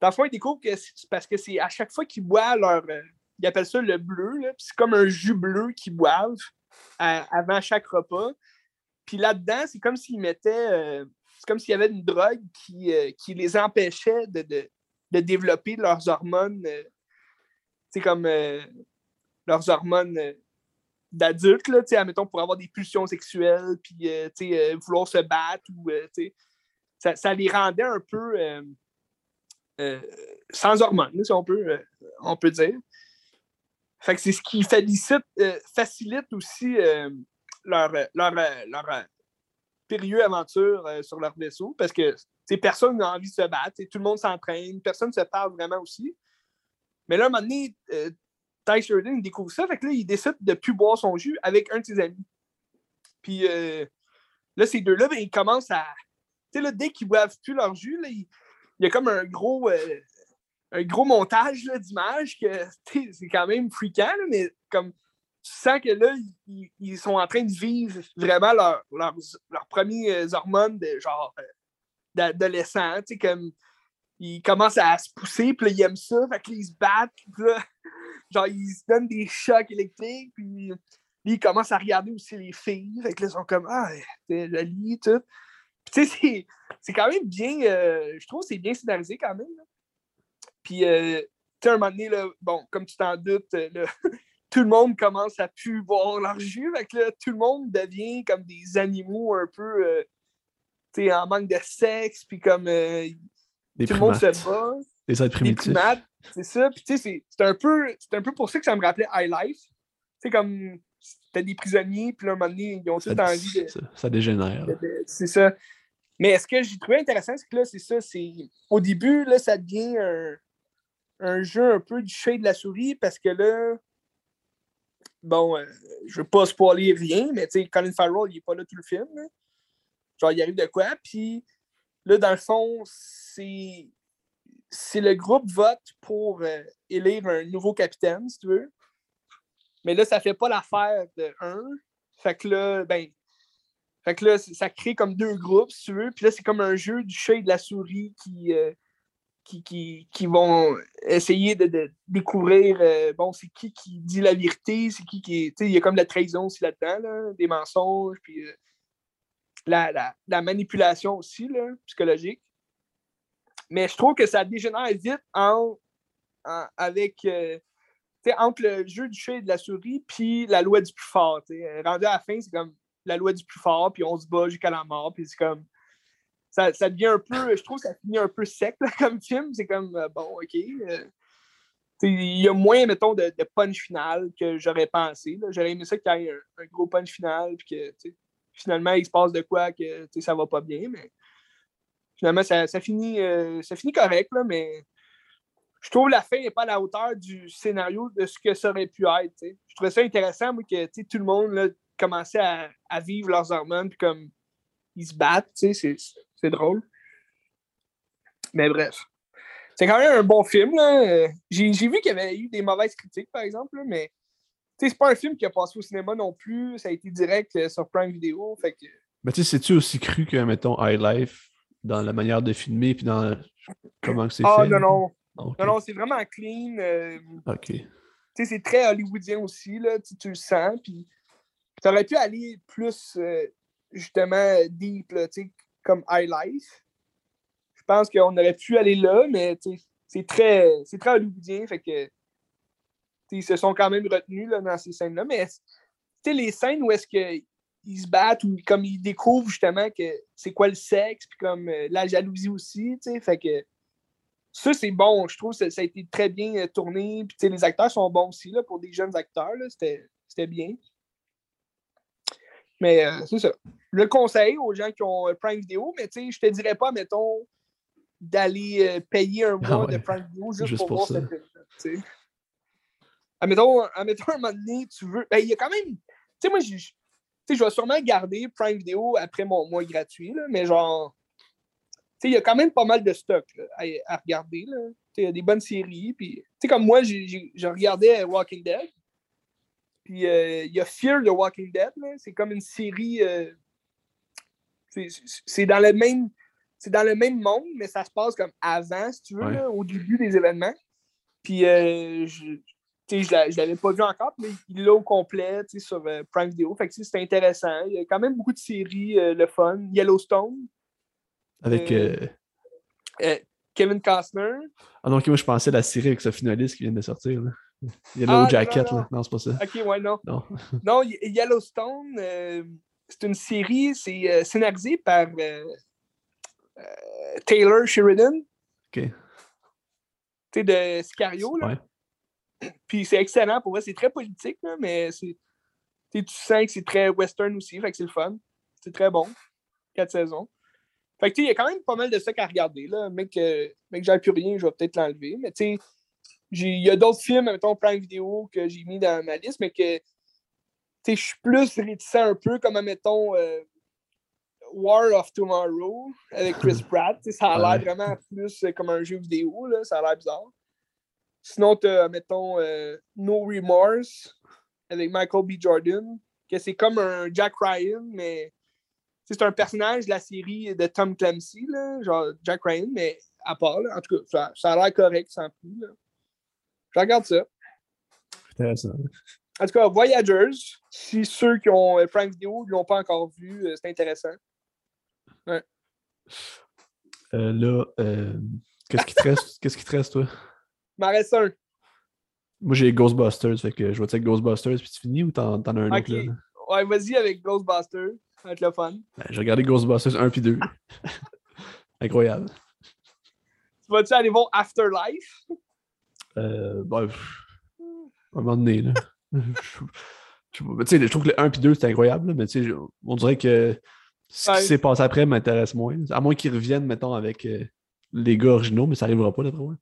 Speaker 1: dans le fond, ils découvrent que c'est parce que c'est à chaque fois qu'ils boivent leur. Euh, ils appellent ça le bleu, c'est comme un jus bleu qu'ils boivent avant chaque repas. Puis là-dedans, c'est comme s'ils mettaient. Euh, c'est comme s'il y avait une drogue qui, euh, qui les empêchait de, de, de, développer leurs hormones c'est comme euh, leurs hormones euh, d'adultes, là, admettons, pour avoir des pulsions sexuelles, puis euh, vouloir se battre, ou ça, ça, les rendait un peu sans hormones, si on peut, on peut dire. C'est ce qui facilite, aussi leur, leur, leur périlleuse aventure sur leur vaisseau parce que personne n'a envie de se battre, tout le monde s'entraîne, personne ne se parle vraiment aussi. Mais là, un moment donné, euh, Ty découvre ça, là, il décide de ne plus boire son jus avec un de ses amis. Puis euh, là, ces deux-là, ben, ils commencent à. Dès qu'ils boivent plus leur jus, là, il, y a comme un gros. Euh, un gros montage d'images que *laughs* c'est quand même fréquent, mais comme tu sens que là, ils, sont en train de vivre vraiment leurs leur, leur premières hormones de genre d'adolescent, tu sais, comme ils commencent à se pousser, puis là, ils aiment ça, fait qu'ils se battent, puis là, *laughs* genre, ils se donnent des chocs électriques, puis ils commencent à regarder aussi les filles, fait que là, ils sont comme, ah, c'est joli, tout. Tu sais, c'est quand même bien, euh, je trouve que c'est bien scénarisé quand même. Puis, euh, tu sais, un moment donné, là, bon, comme tu t'en doutes, euh, là, *laughs* tout le monde commence à plus boire leur jus, fait que là, tout le monde devient comme des animaux un peu, tu sais, en manque de sexe, puis comme
Speaker 2: tout
Speaker 1: le monde se bat.
Speaker 2: Les êtres primitifs.
Speaker 1: c'est ça. Puis tu sais, c'est un, peu, un peu pour ça que ça me rappelait High Life. Tu sais, comme t'as des prisonniers, puis là, un moment donné, ils ont tout envie de.
Speaker 2: Ça, ça dégénère.
Speaker 1: C'est ça. Mais ce que j'ai trouvé intéressant, c'est que là, c'est ça, c'est. Au début, là, ça devient un, jeu un peu du chat de la souris parce que là. Bon, euh, je veux pas spoiler rien, mais tu sais, Colin Farrell, il est pas là tout le film. Genre, il arrive de quoi, puis Là, dans le fond, c'est, le groupe vote pour euh, élire un nouveau capitaine, si tu veux. Mais là, ça fait pas l'affaire de un. Fait que là, ben, fait que là, ça crée comme deux groupes, si tu veux. Puis là, c'est comme un jeu du chat et de la souris qui, euh, qui, qui, vont essayer de, découvrir, euh, bon, c'est qui qui dit la vérité, c'est qui qui est... Il y a comme la trahison aussi là-dedans, là, des mensonges, puis la, manipulation aussi, là, psychologique. Mais je trouve que ça dégénère vite en, avec, euh, entre le jeu du chat et de la souris puis la loi du plus fort. Rendu à la fin, c'est comme la loi du plus fort, puis on se bat jusqu'à la mort, puis c'est comme. Ça, devient un peu. Je trouve que ça finit un peu sec *laughs* comme film. C'est comme, euh, bon, OK. Euh, il y a moins, mettons, de, punch final que j'aurais pensé. J'aurais aimé ça qu'il y ait un, un, gros punch final, puis que finalement, il se passe de quoi que ça va pas bien, mais finalement, ça, finit, euh, ça finit correct, là, mais je trouve que la fin n'est pas à la hauteur du scénario de ce que ça aurait pu être. Je trouvais ça intéressant, moi, que tout le monde là, commençait à, vivre leurs hormones, puis comme ils se battent, c'est drôle. Mais bref. C'est quand même un bon film. J'ai vu qu'il y avait eu des mauvaises critiques, par exemple, mais c'est pas un film qui a passé au cinéma non plus. Ça a été direct euh, sur Prime Video. Fait que...
Speaker 2: Mais tu sais, c'est-tu aussi cru que, mettons, High Life, dans la manière de filmer, puis dans comment c'est
Speaker 1: ah,
Speaker 2: fait?
Speaker 1: Ah, non, non. Non, non, c'est vraiment clean. Euh,
Speaker 2: OK.
Speaker 1: Tu sais, c'est très hollywoodien aussi, là. Tu, le sens, puis t'aurais pu aller plus, euh, justement, deep, là, comme High Life. Je pense qu'on aurait pu aller là, mais c'est très, très hollywoodien, fait que ils se sont quand même retenus dans ces scènes-là. Mais les scènes où est-ce qu'ils ils se battent ou comme ils découvrent justement que c'est quoi le sexe, puis comme euh, la jalousie aussi. Fait que ça, c'est bon. Je trouve que ça, ça a été très bien euh, tourné. Puis, les acteurs sont bons aussi, là, pour des jeunes acteurs, c'était bien. Mais euh, c'est ça. Je le conseille aux gens qui ont euh, Prime Video, mais tu sais, je te dirais pas, mettons, d'aller euh, payer un mois
Speaker 2: Ah ouais.
Speaker 1: de Prime Video juste,
Speaker 2: Juste
Speaker 1: pour,
Speaker 2: pour
Speaker 1: voir
Speaker 2: ça.
Speaker 1: cette. Admettons, admettons, un moment donné, tu veux. Ben, il y a quand même. Tu sais, moi, tu sais, je vais sûrement garder Prime Video après mon mois gratuit, là, mais genre. Tu sais, il y a quand même pas mal de stock là, à, à regarder. là. Tu sais, Il y a des bonnes séries. Puis, tu sais, comme moi, je regardais Walking Dead. Puis euh, il y a Fear the Walking Dead. C'est comme une série. euh, c'est- dans le même. C'est dans le même monde, mais ça se passe comme avant, si tu veux,
Speaker 2: Ouais.
Speaker 1: là, au début des événements. Puis euh, je, je l'a- je l'avais pas vu encore, mais il l'a au complet sur Prime Video. Fait que c'est intéressant. Il y a quand même beaucoup de séries, le fun. Yellowstone,
Speaker 2: Avec.
Speaker 1: Kevin Costner.
Speaker 2: Ah non, ok, moi je pensais à la série avec ce finaliste qui vient de sortir. Là. Yellow
Speaker 1: Ah, non,
Speaker 2: Jacket,
Speaker 1: non,
Speaker 2: là. Non, c'est pas ça.
Speaker 1: Ok, ouais, non.
Speaker 2: Non.
Speaker 1: Non, Ye- Yellowstone, euh, c'est une série, c'est euh, scénarisé par euh, Taylor Sheridan,
Speaker 2: Ok.
Speaker 1: tu sais, de Sicario. Là.
Speaker 2: Ouais.
Speaker 1: Puis c'est excellent pour moi, c'est très politique, là, mais c'est, tu sens que c'est très western aussi, fait que c'est le fun. C'est très bon. Quatre saisons. Fait que tu sais, il y a quand même pas mal de stock à regarder. Là. Mec, euh, mec j'ai plus rien, je vais peut-être l'enlever. Mais tu sais, il y a d'autres films, mettons Prime Video, que j'ai mis dans ma liste, mais que je suis plus réticent un peu, comme, mettons, euh, War of Tomorrow avec Chris *laughs* Pratt. Ça a l'air vraiment plus euh, comme un jeu vidéo, là, ça a l'air bizarre. Sinon, tu as, mettons, euh, No Remorse avec Michael B. Jordan, que c'est comme un Jack Ryan, mais c'est un personnage de la série de Tom Clancy, là, genre Jack Ryan, mais à part. Là. En tout cas, ça, ça a l'air correct sans plus. Je regarde ça.
Speaker 2: Intéressant.
Speaker 1: En tout cas, Voyagers, si ceux qui ont euh, Prime Video ne l'ont pas encore vu, euh, c'est intéressant.
Speaker 2: Euh, là, euh, qu'est-ce qui te reste? *laughs* Qu'est-ce qui te reste, toi?
Speaker 1: Il m'en reste un.
Speaker 2: Moi, j'ai Ghostbusters, fait que je vais te dire Ghostbusters, puis tu finis ou t'en, t'en as un autre, là?
Speaker 1: Ouais, vas-y avec Ghostbusters. Ça va être le fun.
Speaker 2: Ben, j'ai regardé Ghostbusters 1 puis 2. *laughs* Incroyable.
Speaker 1: Tu vas-tu aller voir Afterlife?
Speaker 2: Euh, pff, à un moment donné, là. *laughs* je, je- trouve que le 1 puis 2, c'était incroyable, là, mais on dirait que ce
Speaker 1: Ouais.
Speaker 2: qui s'est passé après m'intéresse moins. À moins qu'ils reviennent, mettons, avec euh, les gars originaux, mais ça arrivera pas, d'après moi.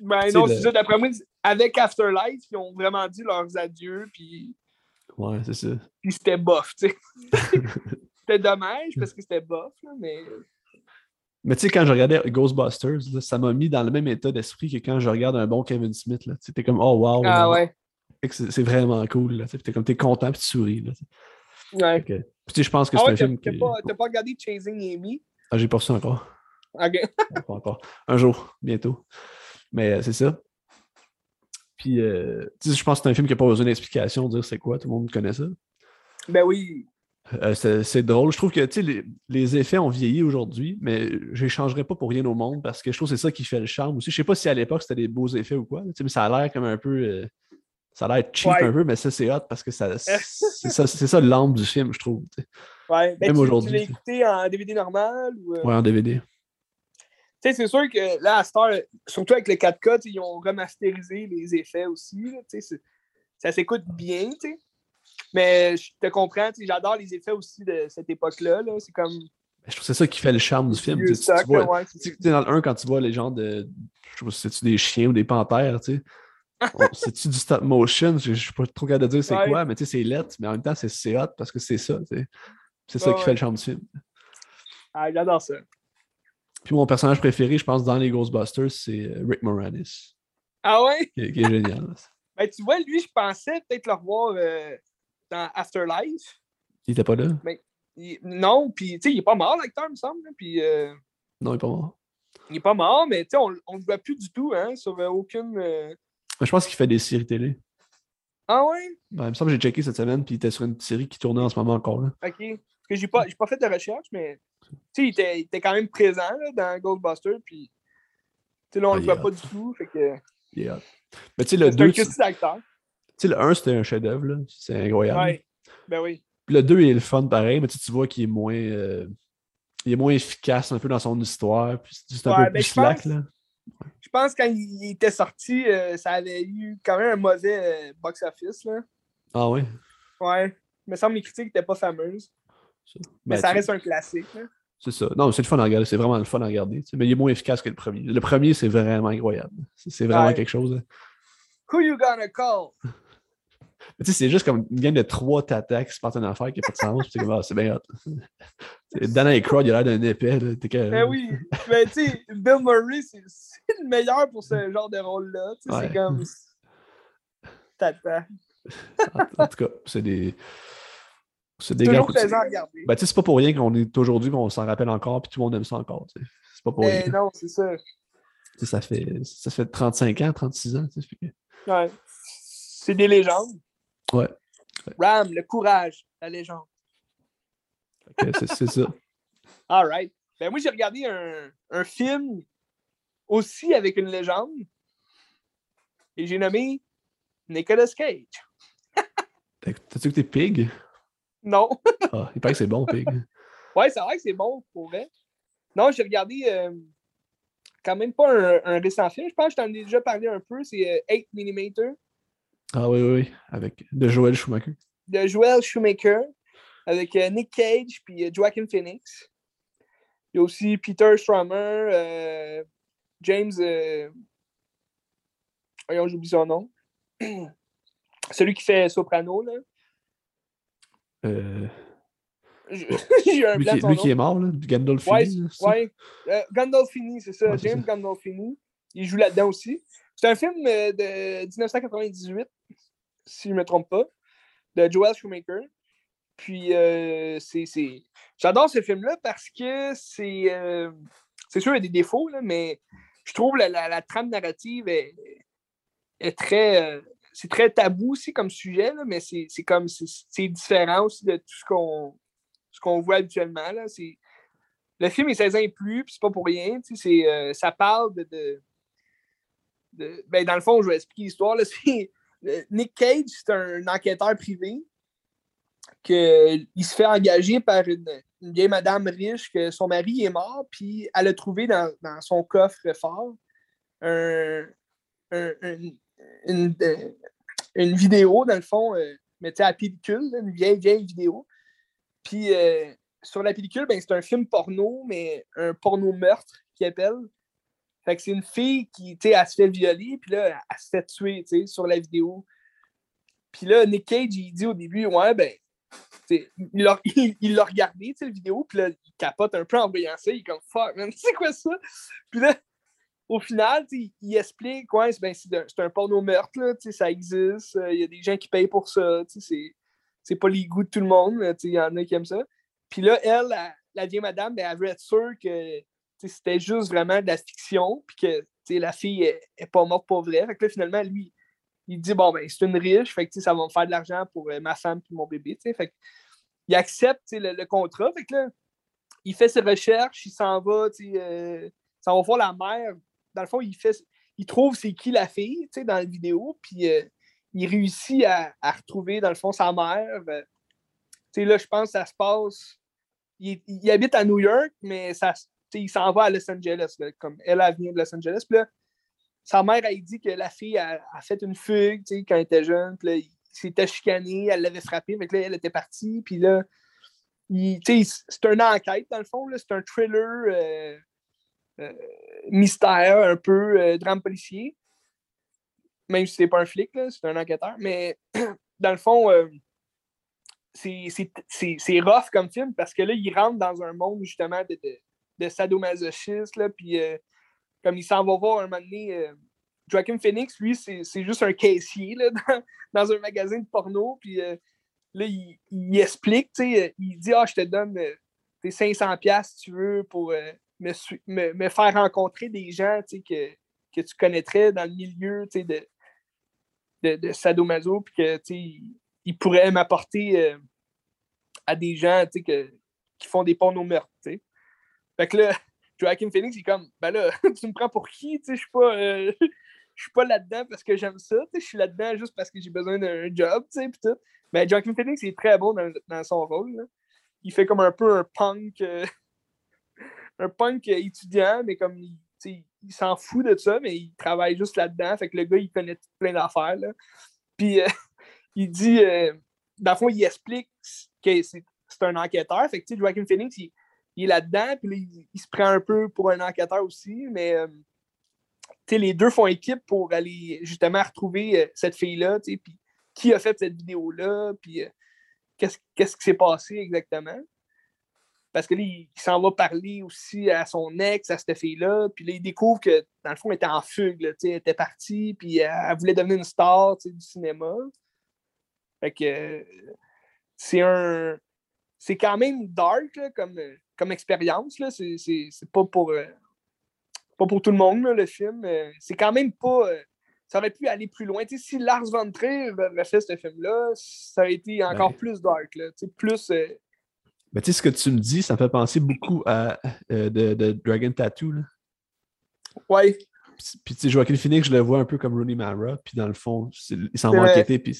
Speaker 1: Ben non,
Speaker 2: le-
Speaker 1: c'est ça. D'après moi, avec Afterlife, ils ont vraiment dit leurs adieux, puis,
Speaker 2: Ouais, c'est ça.
Speaker 1: puis c'était bof, tu sais. *laughs* c'était dommage parce que c'était bof, là, mais.
Speaker 2: Mais tu sais, quand je regardais Ghostbusters, là, ça m'a mis dans le même état d'esprit que quand je regarde un bon Kevin Smith. Tu T'es comme, oh wow,
Speaker 1: Ah ouais.
Speaker 2: C'est vraiment cool. Tu T'es comme, t'es content puis tu souris. Là.
Speaker 1: ouais.
Speaker 2: Que- Puis tu sais, je pense que
Speaker 1: Ah
Speaker 2: c'est
Speaker 1: ouais,
Speaker 2: un film
Speaker 1: t'as
Speaker 2: qui.
Speaker 1: pas, pas regardé Chasing Amy?
Speaker 2: Ah, j'ai pas reçu encore.
Speaker 1: Ok. *laughs*
Speaker 2: Pas encore. Un jour, bientôt. Mais euh, c'est ça. Puis, euh, tu sais, je pense que c'est un film qui n'a pas besoin d'explication, dire c'est quoi, tout le monde connaît ça.
Speaker 1: Ben oui.
Speaker 2: Euh, c'est drôle. Je trouve que les, les effets ont vieilli aujourd'hui, mais je les changerais pas pour rien au monde parce que je trouve que c'est ça qui fait le charme aussi. Je sais pas si à l'époque c'était des beaux effets ou quoi, mais ça a l'air comme un peu. euh, ça a l'air cheap
Speaker 1: Ouais.
Speaker 2: un peu, mais ça c'est hot parce que ça, *laughs* c'est ça, ça l'âme du film, je trouve.
Speaker 1: Ouais. Ben,
Speaker 2: Même aujourd'hui,
Speaker 1: Tu l'as écouté en DVD normal? Ou, euh,
Speaker 2: Ouais, en DVD.
Speaker 1: Tu sais, c'est sûr que là, à Star, surtout avec le 4K, tu sais, ils ont remasterisé les effets aussi. là, ça s'écoute bien, tu sais. Mais je te comprends, j'adore les effets aussi de cette époque-là. là, C'est comme.
Speaker 2: Je trouve que c'est ça qui fait le charme du film. tu sais, tu
Speaker 1: stock,
Speaker 2: vois-
Speaker 1: ouais,
Speaker 2: dans le 1, quand tu vois les gens de. Je sais pas si c'est-tu des chiens ou des panthères, tu sais. *laughs* C'est-tu du stop motion? Je, je suis pas trop capable de dire c'est
Speaker 1: Ouais.
Speaker 2: quoi, mais tu sais, c'est lettre, mais en même temps, c'est- c'est hot parce que c'est ça. C'est ça
Speaker 1: Ouais,
Speaker 2: qui fait le charme du film.
Speaker 1: Ah, j'adore ça.
Speaker 2: Puis mon personnage préféré, je pense, dans les Ghostbusters, c'est euh, Rick Moranis,
Speaker 1: Ah ouais?
Speaker 2: qui, qui est génial. *laughs*
Speaker 1: Ben, tu vois, lui, je pensais peut-être le revoir euh, dans Afterlife.
Speaker 2: Il était pas là?
Speaker 1: Il- Non, puis, tu sais, il est pas mort, l'acteur, il me semble. Puis, euh,
Speaker 2: Non, il est pas mort.
Speaker 1: il est pas mort, mais, tu sais, on, on le voit plus du tout, hein, sur euh, aucune. euh,
Speaker 2: Mais je pense qu'il fait des séries télé.
Speaker 1: Ah ouais?
Speaker 2: Ben, il me semble que j'ai checké cette semaine, puis il était sur une série qui tournait en ce moment encore. Là.
Speaker 1: OK. Parce que j'ai pas, pas fait de recherche, mais tu sais, il était, il était quand même présent là, dans Ghostbusters, puis tu sais, là, on
Speaker 2: Ah,
Speaker 1: le voit pas du tout, fait que
Speaker 2: hot. Mais tu sais, le
Speaker 1: c'est un
Speaker 2: 2, tu
Speaker 1: petit acteur.
Speaker 2: Sais, le 1, c'était un chef-d'œuvre. C'est incroyable.
Speaker 1: Ouais, ben oui.
Speaker 2: Puis le 2 est le fun pareil, mais tu, vois qu'il est moins. euh, il est moins efficace un peu dans son histoire. Puis c'est juste un peu plus slack, là.
Speaker 1: Je pense que quand il était sorti, euh, ça avait eu quand même un mauvais euh, box-office. là.
Speaker 2: Ah ouais?
Speaker 1: Ouais. Il me semble que les critiques n'étaient pas fameuses. Mais
Speaker 2: Ben,
Speaker 1: ça reste un classique. là.
Speaker 2: C'est ça. Non, c'est le fun à regarder. C'est vraiment le fun à regarder. Mais il est moins efficace que le premier. Le premier, c'est vraiment incroyable. C'est vraiment
Speaker 1: Ouais.
Speaker 2: quelque chose. là.
Speaker 1: Who you gonna call? *laughs*
Speaker 2: Mais Tu sais, c'est juste comme une gang de trois tatas qui se partent une affaire qui n'a pas de sens. c'est comme, ah, c'est bien hot. *laughs* Dan Aykroyd, il a l'air d'un épais. Là. Que-
Speaker 1: Ben oui. Ben, tu sais, Bill Murray, c'est le meilleur pour ce genre de rôle-là. Tu sais,
Speaker 2: Ouais.
Speaker 1: C'est comme. *laughs* Tata.
Speaker 2: En, en tout cas, c'est des. C'est des
Speaker 1: Toujours
Speaker 2: gars.
Speaker 1: plaisant à regarder.
Speaker 2: Ben, tu sais, c'est pas pour rien qu'on est aujourd'hui, qu'on s'en rappelle encore, puis tout le monde aime ça encore. tu sais. C'est pas pour
Speaker 1: Mais
Speaker 2: rien.
Speaker 1: non, c'est ça.
Speaker 2: Tu sais, Ça fait, ça fait 35 ans, 36 ans. tu sais,
Speaker 1: Ouais. C'est des légendes.
Speaker 2: Ouais.
Speaker 1: Ram, le courage, la légende.
Speaker 2: que C'est ça. *laughs*
Speaker 1: All right. Ben moi, j'ai regardé un, un film aussi avec une légende. Et j'ai nommé Nicolas Cage. *laughs*
Speaker 2: T'as- T'as-tu écouté Pig?
Speaker 1: Non.
Speaker 2: Ah, il paraît que c'est bon, Pig. *laughs*
Speaker 1: ouais, c'est vrai que c'est bon pour vrai. Non, j'ai regardé euh, quand même pas un, un récent film. Je pense que je t'en ai déjà parlé un peu. C'est euh, 8 mm
Speaker 2: Ah oui, oui, oui. Avec de Joël Schumacher.
Speaker 1: de Joel Shoemaker avec euh, Nick Cage puis euh, Joaquin Phoenix. Il y a aussi Peter Strummer, euh, James. Euh... Voyons, j'oublie son nom. *clears throat* Celui qui fait Soprano, là.
Speaker 2: Euh, *laughs*
Speaker 1: J'ai un
Speaker 2: lui qui, lui qui est mort, là, Gandolfini.
Speaker 1: Ouais, ouais. Euh, Gandolfini, c'est ça.
Speaker 2: Ouais,
Speaker 1: James. Gandolfini. Il joue là-dedans aussi. C'est un film de 1998, si je ne me trompe pas, de Joel Schumacher. Puis, euh, c'est. J'adore ce film-là parce que c'est. euh, C'est sûr, il y a des défauts, là, mais je trouve la, la- trame narrative est, est très. euh, c'est très tabou aussi comme sujet, là, mais c'est comme. C'est différent aussi de tout ce qu'on ce qu'on voit habituellement. Là. C'est- Le film est 16 ans et plus, puis c'est pas pour rien. ça parle de. de- ben, dans le fond, je vais expliquer l'histoire. *laughs* Nick Cage, c'est un enquêteur privé que, il se fait engager par une, vieille madame riche que son mari est mort, puis elle a trouvé dans, son coffre fort euh, une vidéo, dans le fond, euh, à pellicule, une vieille, vieille vidéo. Puis euh, sur la pellicule, ben, c'est un film porno, mais un porno meurtre qui appelle. Fait que c'est une fille qui, tu sais, elle se fait violer, puis là, elle se fait tuer, tu sais, sur la vidéo. Puis là, Nick Cage, il dit au début, ouais, ben, il l'a il, il regardé, tu sais, la vidéo, puis là, il capote un peu en voyant ça, il est comme, fuck, man, *laughs* c'est quoi ça? Puis là, au final, sais, il explique, ouais, c'est ben, c'est un, un porno meurtre, là, ça existe, euh, il y a des gens qui payent pour ça, c'est- pas les goûts de tout le monde, il y en a qui aiment ça. Puis là, elle, la, la vieille madame, ben, elle veut être sûre que c'était juste vraiment de la fiction, puis que la fille est, est pas morte pour vrai. Fait que là, finalement, lui, il dit bon, ben, c'est une riche, fait que ça va me faire de l'argent pour euh, ma femme et mon bébé. Fait que, il accepte le, le contrat. Fait que là, il fait ses recherches, il s'en va, euh, s'en va voir la mère. Dans le fond, il fait il trouve c'est qui la fille dans la vidéo, puis euh, il réussit à, à retrouver, dans le fond, sa mère. Euh, là, je pense que ça se passe. Il, il habite à New York, mais ça, il s'en va à Los Angeles. comme elle, elle vient de Los Angeles. Puis là, sa mère, elle dit que la fille a, fait une fugue quand elle était jeune. Puis là, il s'était chicané, elle l'avait frappé. Que là, elle était partie. Puis là, c'est une enquête, dans le fond. C'est un thriller euh, euh, mystère, un peu euh, drame policier. Même si c'est pas un flic, c'est un enquêteur. Mais *clears throat* dans le fond, c'est- rough comme film parce que là, il rentre dans un monde justement de, de sadomasochistes. Là, puis euh, comme il s'en va voir un moment donné, euh, Phoenix, lui, c'est juste un caissier là, *laughs* dans, un magasin de porno. Puis euh, là, il, il explique, sais, il dit Ah, je te donne euh, tes 500$ si tu veux pour euh, me, me, faire rencontrer des gens que, que tu connaîtrais dans le milieu de, de, de sadomaso, puis que il, il pourrait m'apporter euh, à des gens que, qui font des pornos meurtres. tu sais. Fait que là, *laughs* Joaquin Phoenix, il est comme, ben là, *laughs* tu me prends pour qui? Tu sais, Je suis pas. euh, *laughs* je suis pas là-dedans parce que j'aime ça. Je suis là-dedans juste parce que j'ai besoin d'un job, tu sais, pis tout. Mais Joaquin Phoenix est très bon dans, dans son rôle. Il fait comme un peu un punk. Euh, un punk étudiant, mais comme il, il s'en fout de ça, mais il travaille juste là-dedans. Fait que le gars, il connaît plein d'affaires. Puis euh, il dit, euh, dans le fond, il explique que c'est un enquêteur. Fait que Joaquin Phoenix, il, il est là-dedans, puis il, se prend un peu pour un enquêteur aussi, mais euh, les deux font équipe pour aller justement retrouver cette fille-là, puis qui a fait cette vidéo-là, puis qu'est-ce qui s'est passé exactement? Parce que là, il, s'en va parler aussi à son ex, à cette fille-là. Puis là, il découvre que, dans le fond, elle était en fugue. elle était partie, puis elle, voulait devenir une star du cinéma. Fait que c'est un. C'est quand même dark comme, comme expérience. C'est pas pour. Euh, pas pour tout le monde, le film. C'est quand même pas. Euh, ça aurait pu aller plus loin. si Lars von Trier avait fait ce film-là, ça aurait été encore plus dark. Là, plus. Euh,
Speaker 2: mais tu sais, ce que tu me dis, ça me fait penser beaucoup à de, Dragon Tattoo. Là.
Speaker 1: Ouais.
Speaker 2: Puis, tu sais, Joaquin Phoenix, je le vois un peu comme Rooney Mara, puis dans le fond, il s'en va enquêter, puis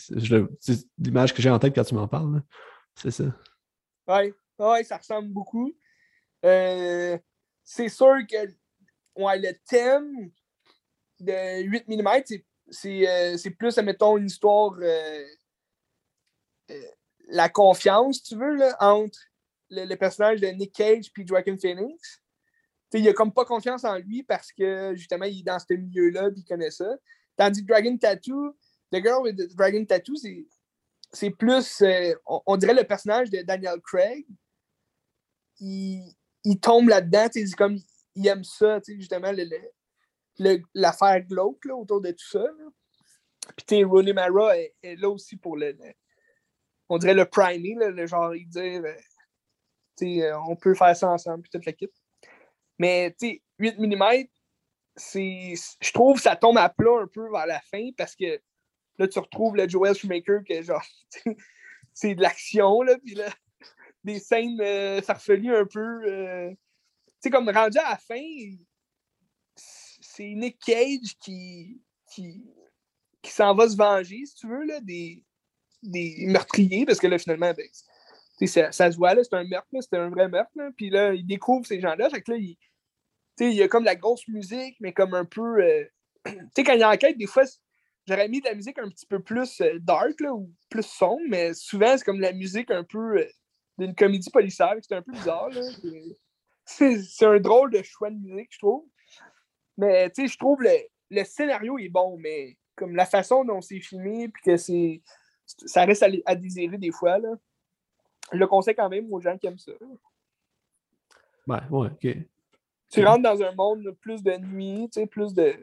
Speaker 2: l'image que j'ai en tête quand tu m'en parles, c'est ça.
Speaker 1: Ouais. ouais, ça ressemble beaucoup. Euh, c'est sûr que ouais, le thème de 8 mm, euh, c'est plus, admettons, une histoire, la confiance, tu veux, là, entre le, personnage de Nick Cage puis Joaquin Phoenix. il a comme pas confiance en lui parce que justement il est dans ce milieu-là et il connaît ça. Tandis que Dragon Tattoo, The Girl with the Dragon Tattoo, c'est plus, euh, on, dirait le personnage de Daniel Craig. Tombe là-dedans, comme il aime ça, justement, l'affaire glauque autour de tout ça. Puis Rooney Mara est, là aussi pour le, on dirait le priming, le genre, il dit euh, euh, on peut faire ça ensemble, puis toute l'équipe. Mais 8 mm, je trouve que ça tombe à plat un peu vers la fin parce que là, tu retrouves le Joel Shoemaker que genre, *laughs* c'est de l'action, là, puis là, des scènes euh, un peu. Euh, tu sais, comme rendu à la fin, c'est Nick Cage qui, qui, qui s'en va se venger, si tu veux, là, des, des meurtriers, parce que là, finalement, ben, ça, ça, se voit, c'est un meurtre, c'était un vrai meurtre. Puis là, il découvre ces gens-là. Fait que là, il, il y a comme la grosse musique, mais comme un peu. Euh, *clears throat* tu sais, quand il enquête, des fois, j'aurais mis de la musique un petit peu plus euh, dark là, ou plus sombre, mais souvent, c'est comme la musique un peu d'une comédie policière. C'est un peu bizarre. C'est un drôle de choix de musique, je trouve. Mais tu sais, je trouve le, le scénario est bon, mais comme la façon dont c'est filmé, puis que c'est. Ça reste à, à désirer des fois. Là je le conseille quand même aux gens qui aiment ça.
Speaker 2: Ouais, ouais, ok.
Speaker 1: Tu rentres dans un monde plus de nuit, tu sais, plus de.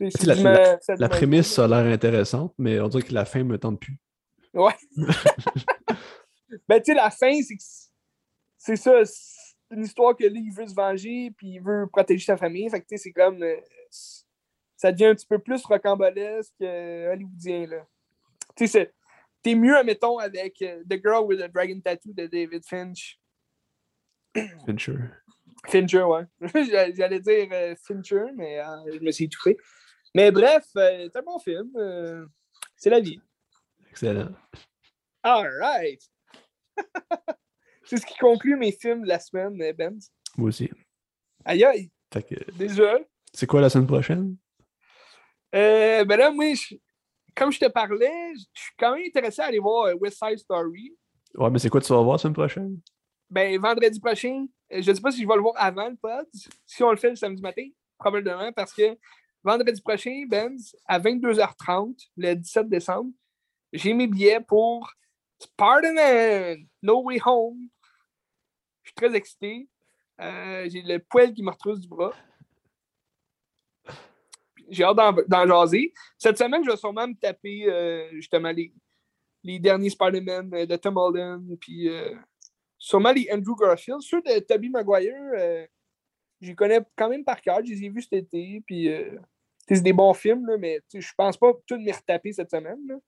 Speaker 2: La, la, prémisse ça a l'air intéressante, mais on dirait que la fin me tente plus.
Speaker 1: Ouais. *laughs* ben, tu sais, la fin, c'est c'est ça. C'est une histoire que lui, il veut se venger, puis il veut protéger sa famille. Fait que, tu sais, c'est comme. Euh, ça devient un petit peu plus rocambolesque euh, hollywoodien, là. Tu sais, t'es mieux, admettons, avec euh, The Girl with a Dragon Tattoo de David Finch.
Speaker 2: Fincher.
Speaker 1: Fincher, ouais. *laughs* J'allais dire euh, Fincher, mais je me suis étouffé. Mais bref, c'est un bon film. c'est la vie.
Speaker 2: Excellent.
Speaker 1: All right. *laughs* c'est ce qui conclut mes films de la semaine, Ben.
Speaker 2: Moi aussi.
Speaker 1: Aïe aïe. Déjà.
Speaker 2: C'est quoi la semaine prochaine?
Speaker 1: ben là, moi, je, comme je te parlais, je suis quand même intéressé à aller voir euh, West Side Story.
Speaker 2: Ouais, mais c'est quoi tu vas voir la semaine prochaine?
Speaker 1: Ben, vendredi prochain. Euh, je ne sais pas si je vais le voir avant le pod. Si on le fait le samedi matin, probablement, parce que vendredi prochain, Benz, à 22h30, le 17 décembre, j'ai mes billets pour Spider-Man No Way Home. Je suis très excité. Euh, j'ai le poil qui me retrousse du bras j'ai hâte d'en jaser. Cette semaine, je vais sûrement me taper euh, justement les, les derniers Spider-Man euh, de Tom Holland, puis sûrement les Andrew Garfield. Ceux de Tobey Maguire, j'y connais quand même par cœur. Je les ai vus cet été, puis c'est des bons films, là, mais je pense pas tout me retaper cette semaine.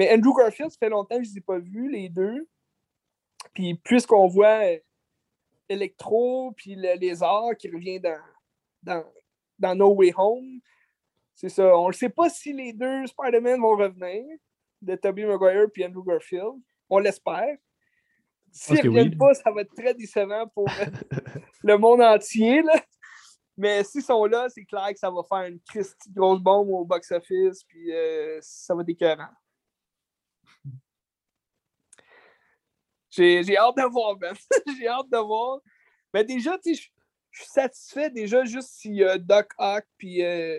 Speaker 1: Mais Andrew Garfield, ça fait longtemps que je ne les ai pas vus, les deux. Puis puisqu'on voit Electro, puis le lézard qui revient dans, dans, dans No Way Home, c'est ça. On ne sait pas si les deux Spider-Man vont revenir, de Tobey Maguire et Andrew Garfield. On l'espère. S'ils ne reviennent pas, ça va être très décevant pour *laughs* le monde entier. Là. Mais s'ils sont là, c'est clair que ça va faire une grosse bombe au box-office, puis euh, ça va être écœurant. J'ai hâte de voir, Ben. *laughs* J'ai hâte de voir. Mais déjà, tu sais, je suis satisfait déjà juste si euh, Doc Ock puis euh,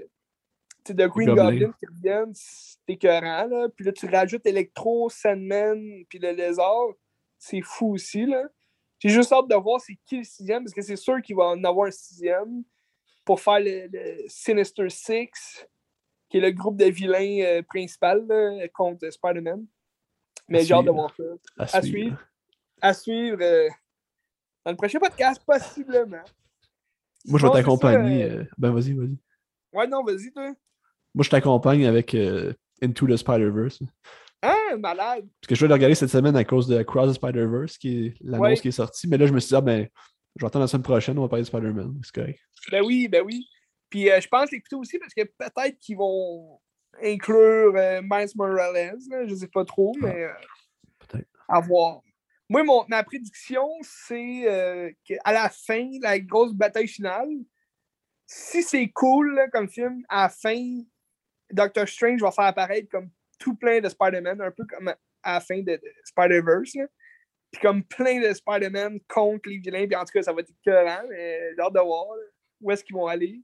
Speaker 1: The Green Goblin qui reviennent, c'est écœurant. Là. Puis là, tu rajoutes Electro, Sandman, puis le Lézard. C'est fou aussi. là. J'ai juste hâte de voir c'est qui le sixième, parce que c'est sûr qu'il va en avoir un sixième pour faire le, Sinister Six, qui est le groupe de vilains euh, principal contre Spider-Man. Mais j'ai hâte de voir ça. À, suivre. À suivre euh, dans le prochain podcast, possiblement.
Speaker 2: Moi, je vais t'accompagner. Euh, ben, vas-y, vas-y.
Speaker 1: Ouais, non, vas-y, toi.
Speaker 2: Moi, je t'accompagne avec Into the Spider-Verse.
Speaker 1: Ah, malade!
Speaker 2: Parce que je vais le regarder cette semaine à cause de Cross the Spider-Verse, qui est l'annonce qui est sortie. Mais là, je me suis dit, ah, ben, je vais attendre la semaine prochaine, on va parler de Spider-Man. C'est correct.
Speaker 1: Ben oui, ben oui. Puis euh, je pense l'écouter aussi parce que peut-être qu'ils vont inclure euh, Miles Morales. Là, je ne sais pas trop, ah, mais euh, peut-être. à voir. Moi, mon, ma prédiction, c'est qu'à la fin, la grosse bataille finale, si c'est cool comme film, à la fin, Doctor Strange va faire apparaître comme tout plein de Spider-Man, un peu comme à la fin de, Spider-Verse. Puis comme plein de Spider-Man contre les vilains. Puis en tout cas, ça va être écœurant. Mais j'ai de voir où est-ce qu'ils vont aller.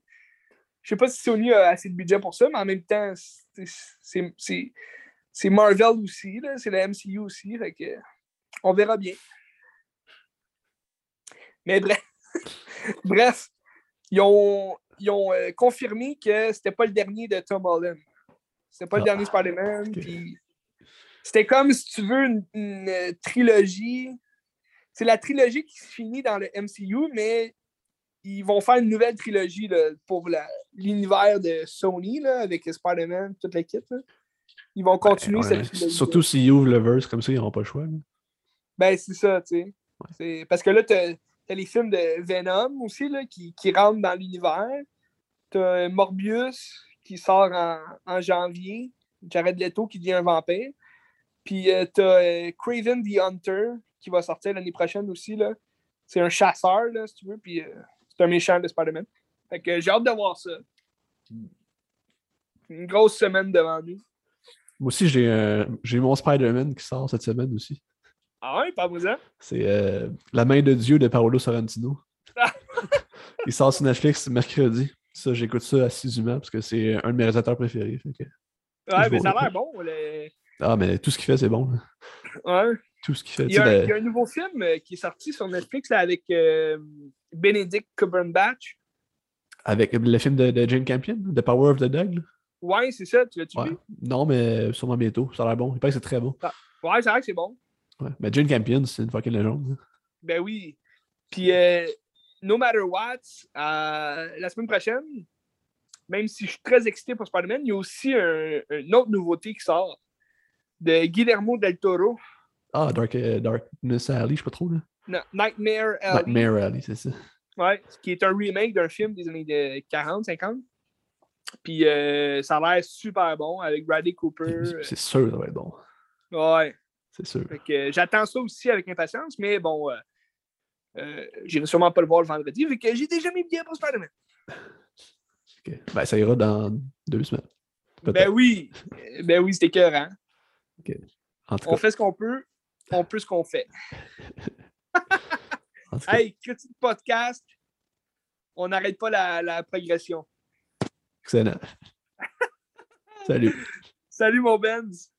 Speaker 1: Je sais pas si Sony a assez de budget pour ça, mais en même temps, c'est Marvel aussi. C'est la MCU aussi. On verra bien. Mais bref, *laughs* bref ils ont, ils ont euh, confirmé que c'était pas le dernier de Tom Holland. C'était pas le ah, dernier Spider-Man. Puis c'était comme, si tu veux, une, trilogie. C'est la trilogie qui se finit dans le MCU, mais ils vont faire une nouvelle trilogie pour l'univers de Sony avec Spider-Man, toute l'équipe. Ils vont continuer cette trilogie.
Speaker 2: Surtout s'ils ouvrent le verse comme ça, ils n'auront pas le choix.
Speaker 1: Ben, c'est ça, tu sais. Parce que là, tu as, les films de Venom aussi là, qui, qui rentrent dans l'univers. Tu as Morbius qui sort en, en janvier. Jared Leto qui devient un vampire. Puis euh, t'as euh, Craven the Hunter qui va sortir l'année prochaine aussi. Là. C'est un chasseur, là, si tu veux. Puis euh, c'est un méchant de Spider-Man. Fait que j'ai hâte de voir ça. Une grosse semaine devant nous.
Speaker 2: Moi aussi, j'ai j'ai mon Spider-Man qui sort cette semaine aussi.
Speaker 1: Ah ouais, pas vous
Speaker 2: C'est La main de Dieu de Paolo Sorrentino. *laughs* Il sort sur Netflix mercredi. Ça, j'écoute ça assidûment parce que c'est un de mes réalisateurs préférés.
Speaker 1: Ouais, mais ça a l'air bon. Les...
Speaker 2: Ah, mais tout ce qu'il fait, c'est bon.
Speaker 1: Ouais.
Speaker 2: Tout ce qu'il fait.
Speaker 1: Il y, a, il y, a, un nouveau film euh, qui est sorti sur Netflix avec euh, Benedict Cumberbatch.
Speaker 2: Avec le film de, de, Jane Campion, The Power of the Dog.
Speaker 1: Ouais, c'est ça. Tu l'as-tu vu?
Speaker 2: Non, mais sûrement bientôt. Ça a l'air bon. Il paraît que c'est très bon.
Speaker 1: Ah, ouais, c'est vrai que c'est bon.
Speaker 2: Ouais. Mais Jane Campion, c'est une fucking légende. Hein.
Speaker 1: Ben oui. Puis, euh, No Matter What, la semaine prochaine, même si je suis très excité pour Spider-Man, il y a aussi un, une autre nouveauté qui sort de Guillermo del Toro.
Speaker 2: Ah, Dark, uh, Darkness Alley, je sais pas trop. Là.
Speaker 1: Non, Nightmare Alley.
Speaker 2: Nightmare Alley, c'est ça.
Speaker 1: Ouais, qui est un remake d'un film des années 40, 50. Puis euh, ça a l'air super bon avec Bradley Cooper.
Speaker 2: C'est sûr, ça va être bon.
Speaker 1: Ouais.
Speaker 2: C'est sûr.
Speaker 1: Euh, j'attends ça aussi avec impatience, mais bon, euh, euh, j'irai sûrement pas le voir le vendredi, vu que j'ai déjà mis bien pour Spider-Man. *laughs*
Speaker 2: Ben, ça ira dans deux semaines.
Speaker 1: Ben oui. Ben oui, c'était cœur, hein? On fait ce qu'on peut, on peut ce qu'on fait. *laughs* hey, critique podcast, on n'arrête pas la, la progression.
Speaker 2: Excellent. *laughs* Salut.
Speaker 1: Salut mon Benz.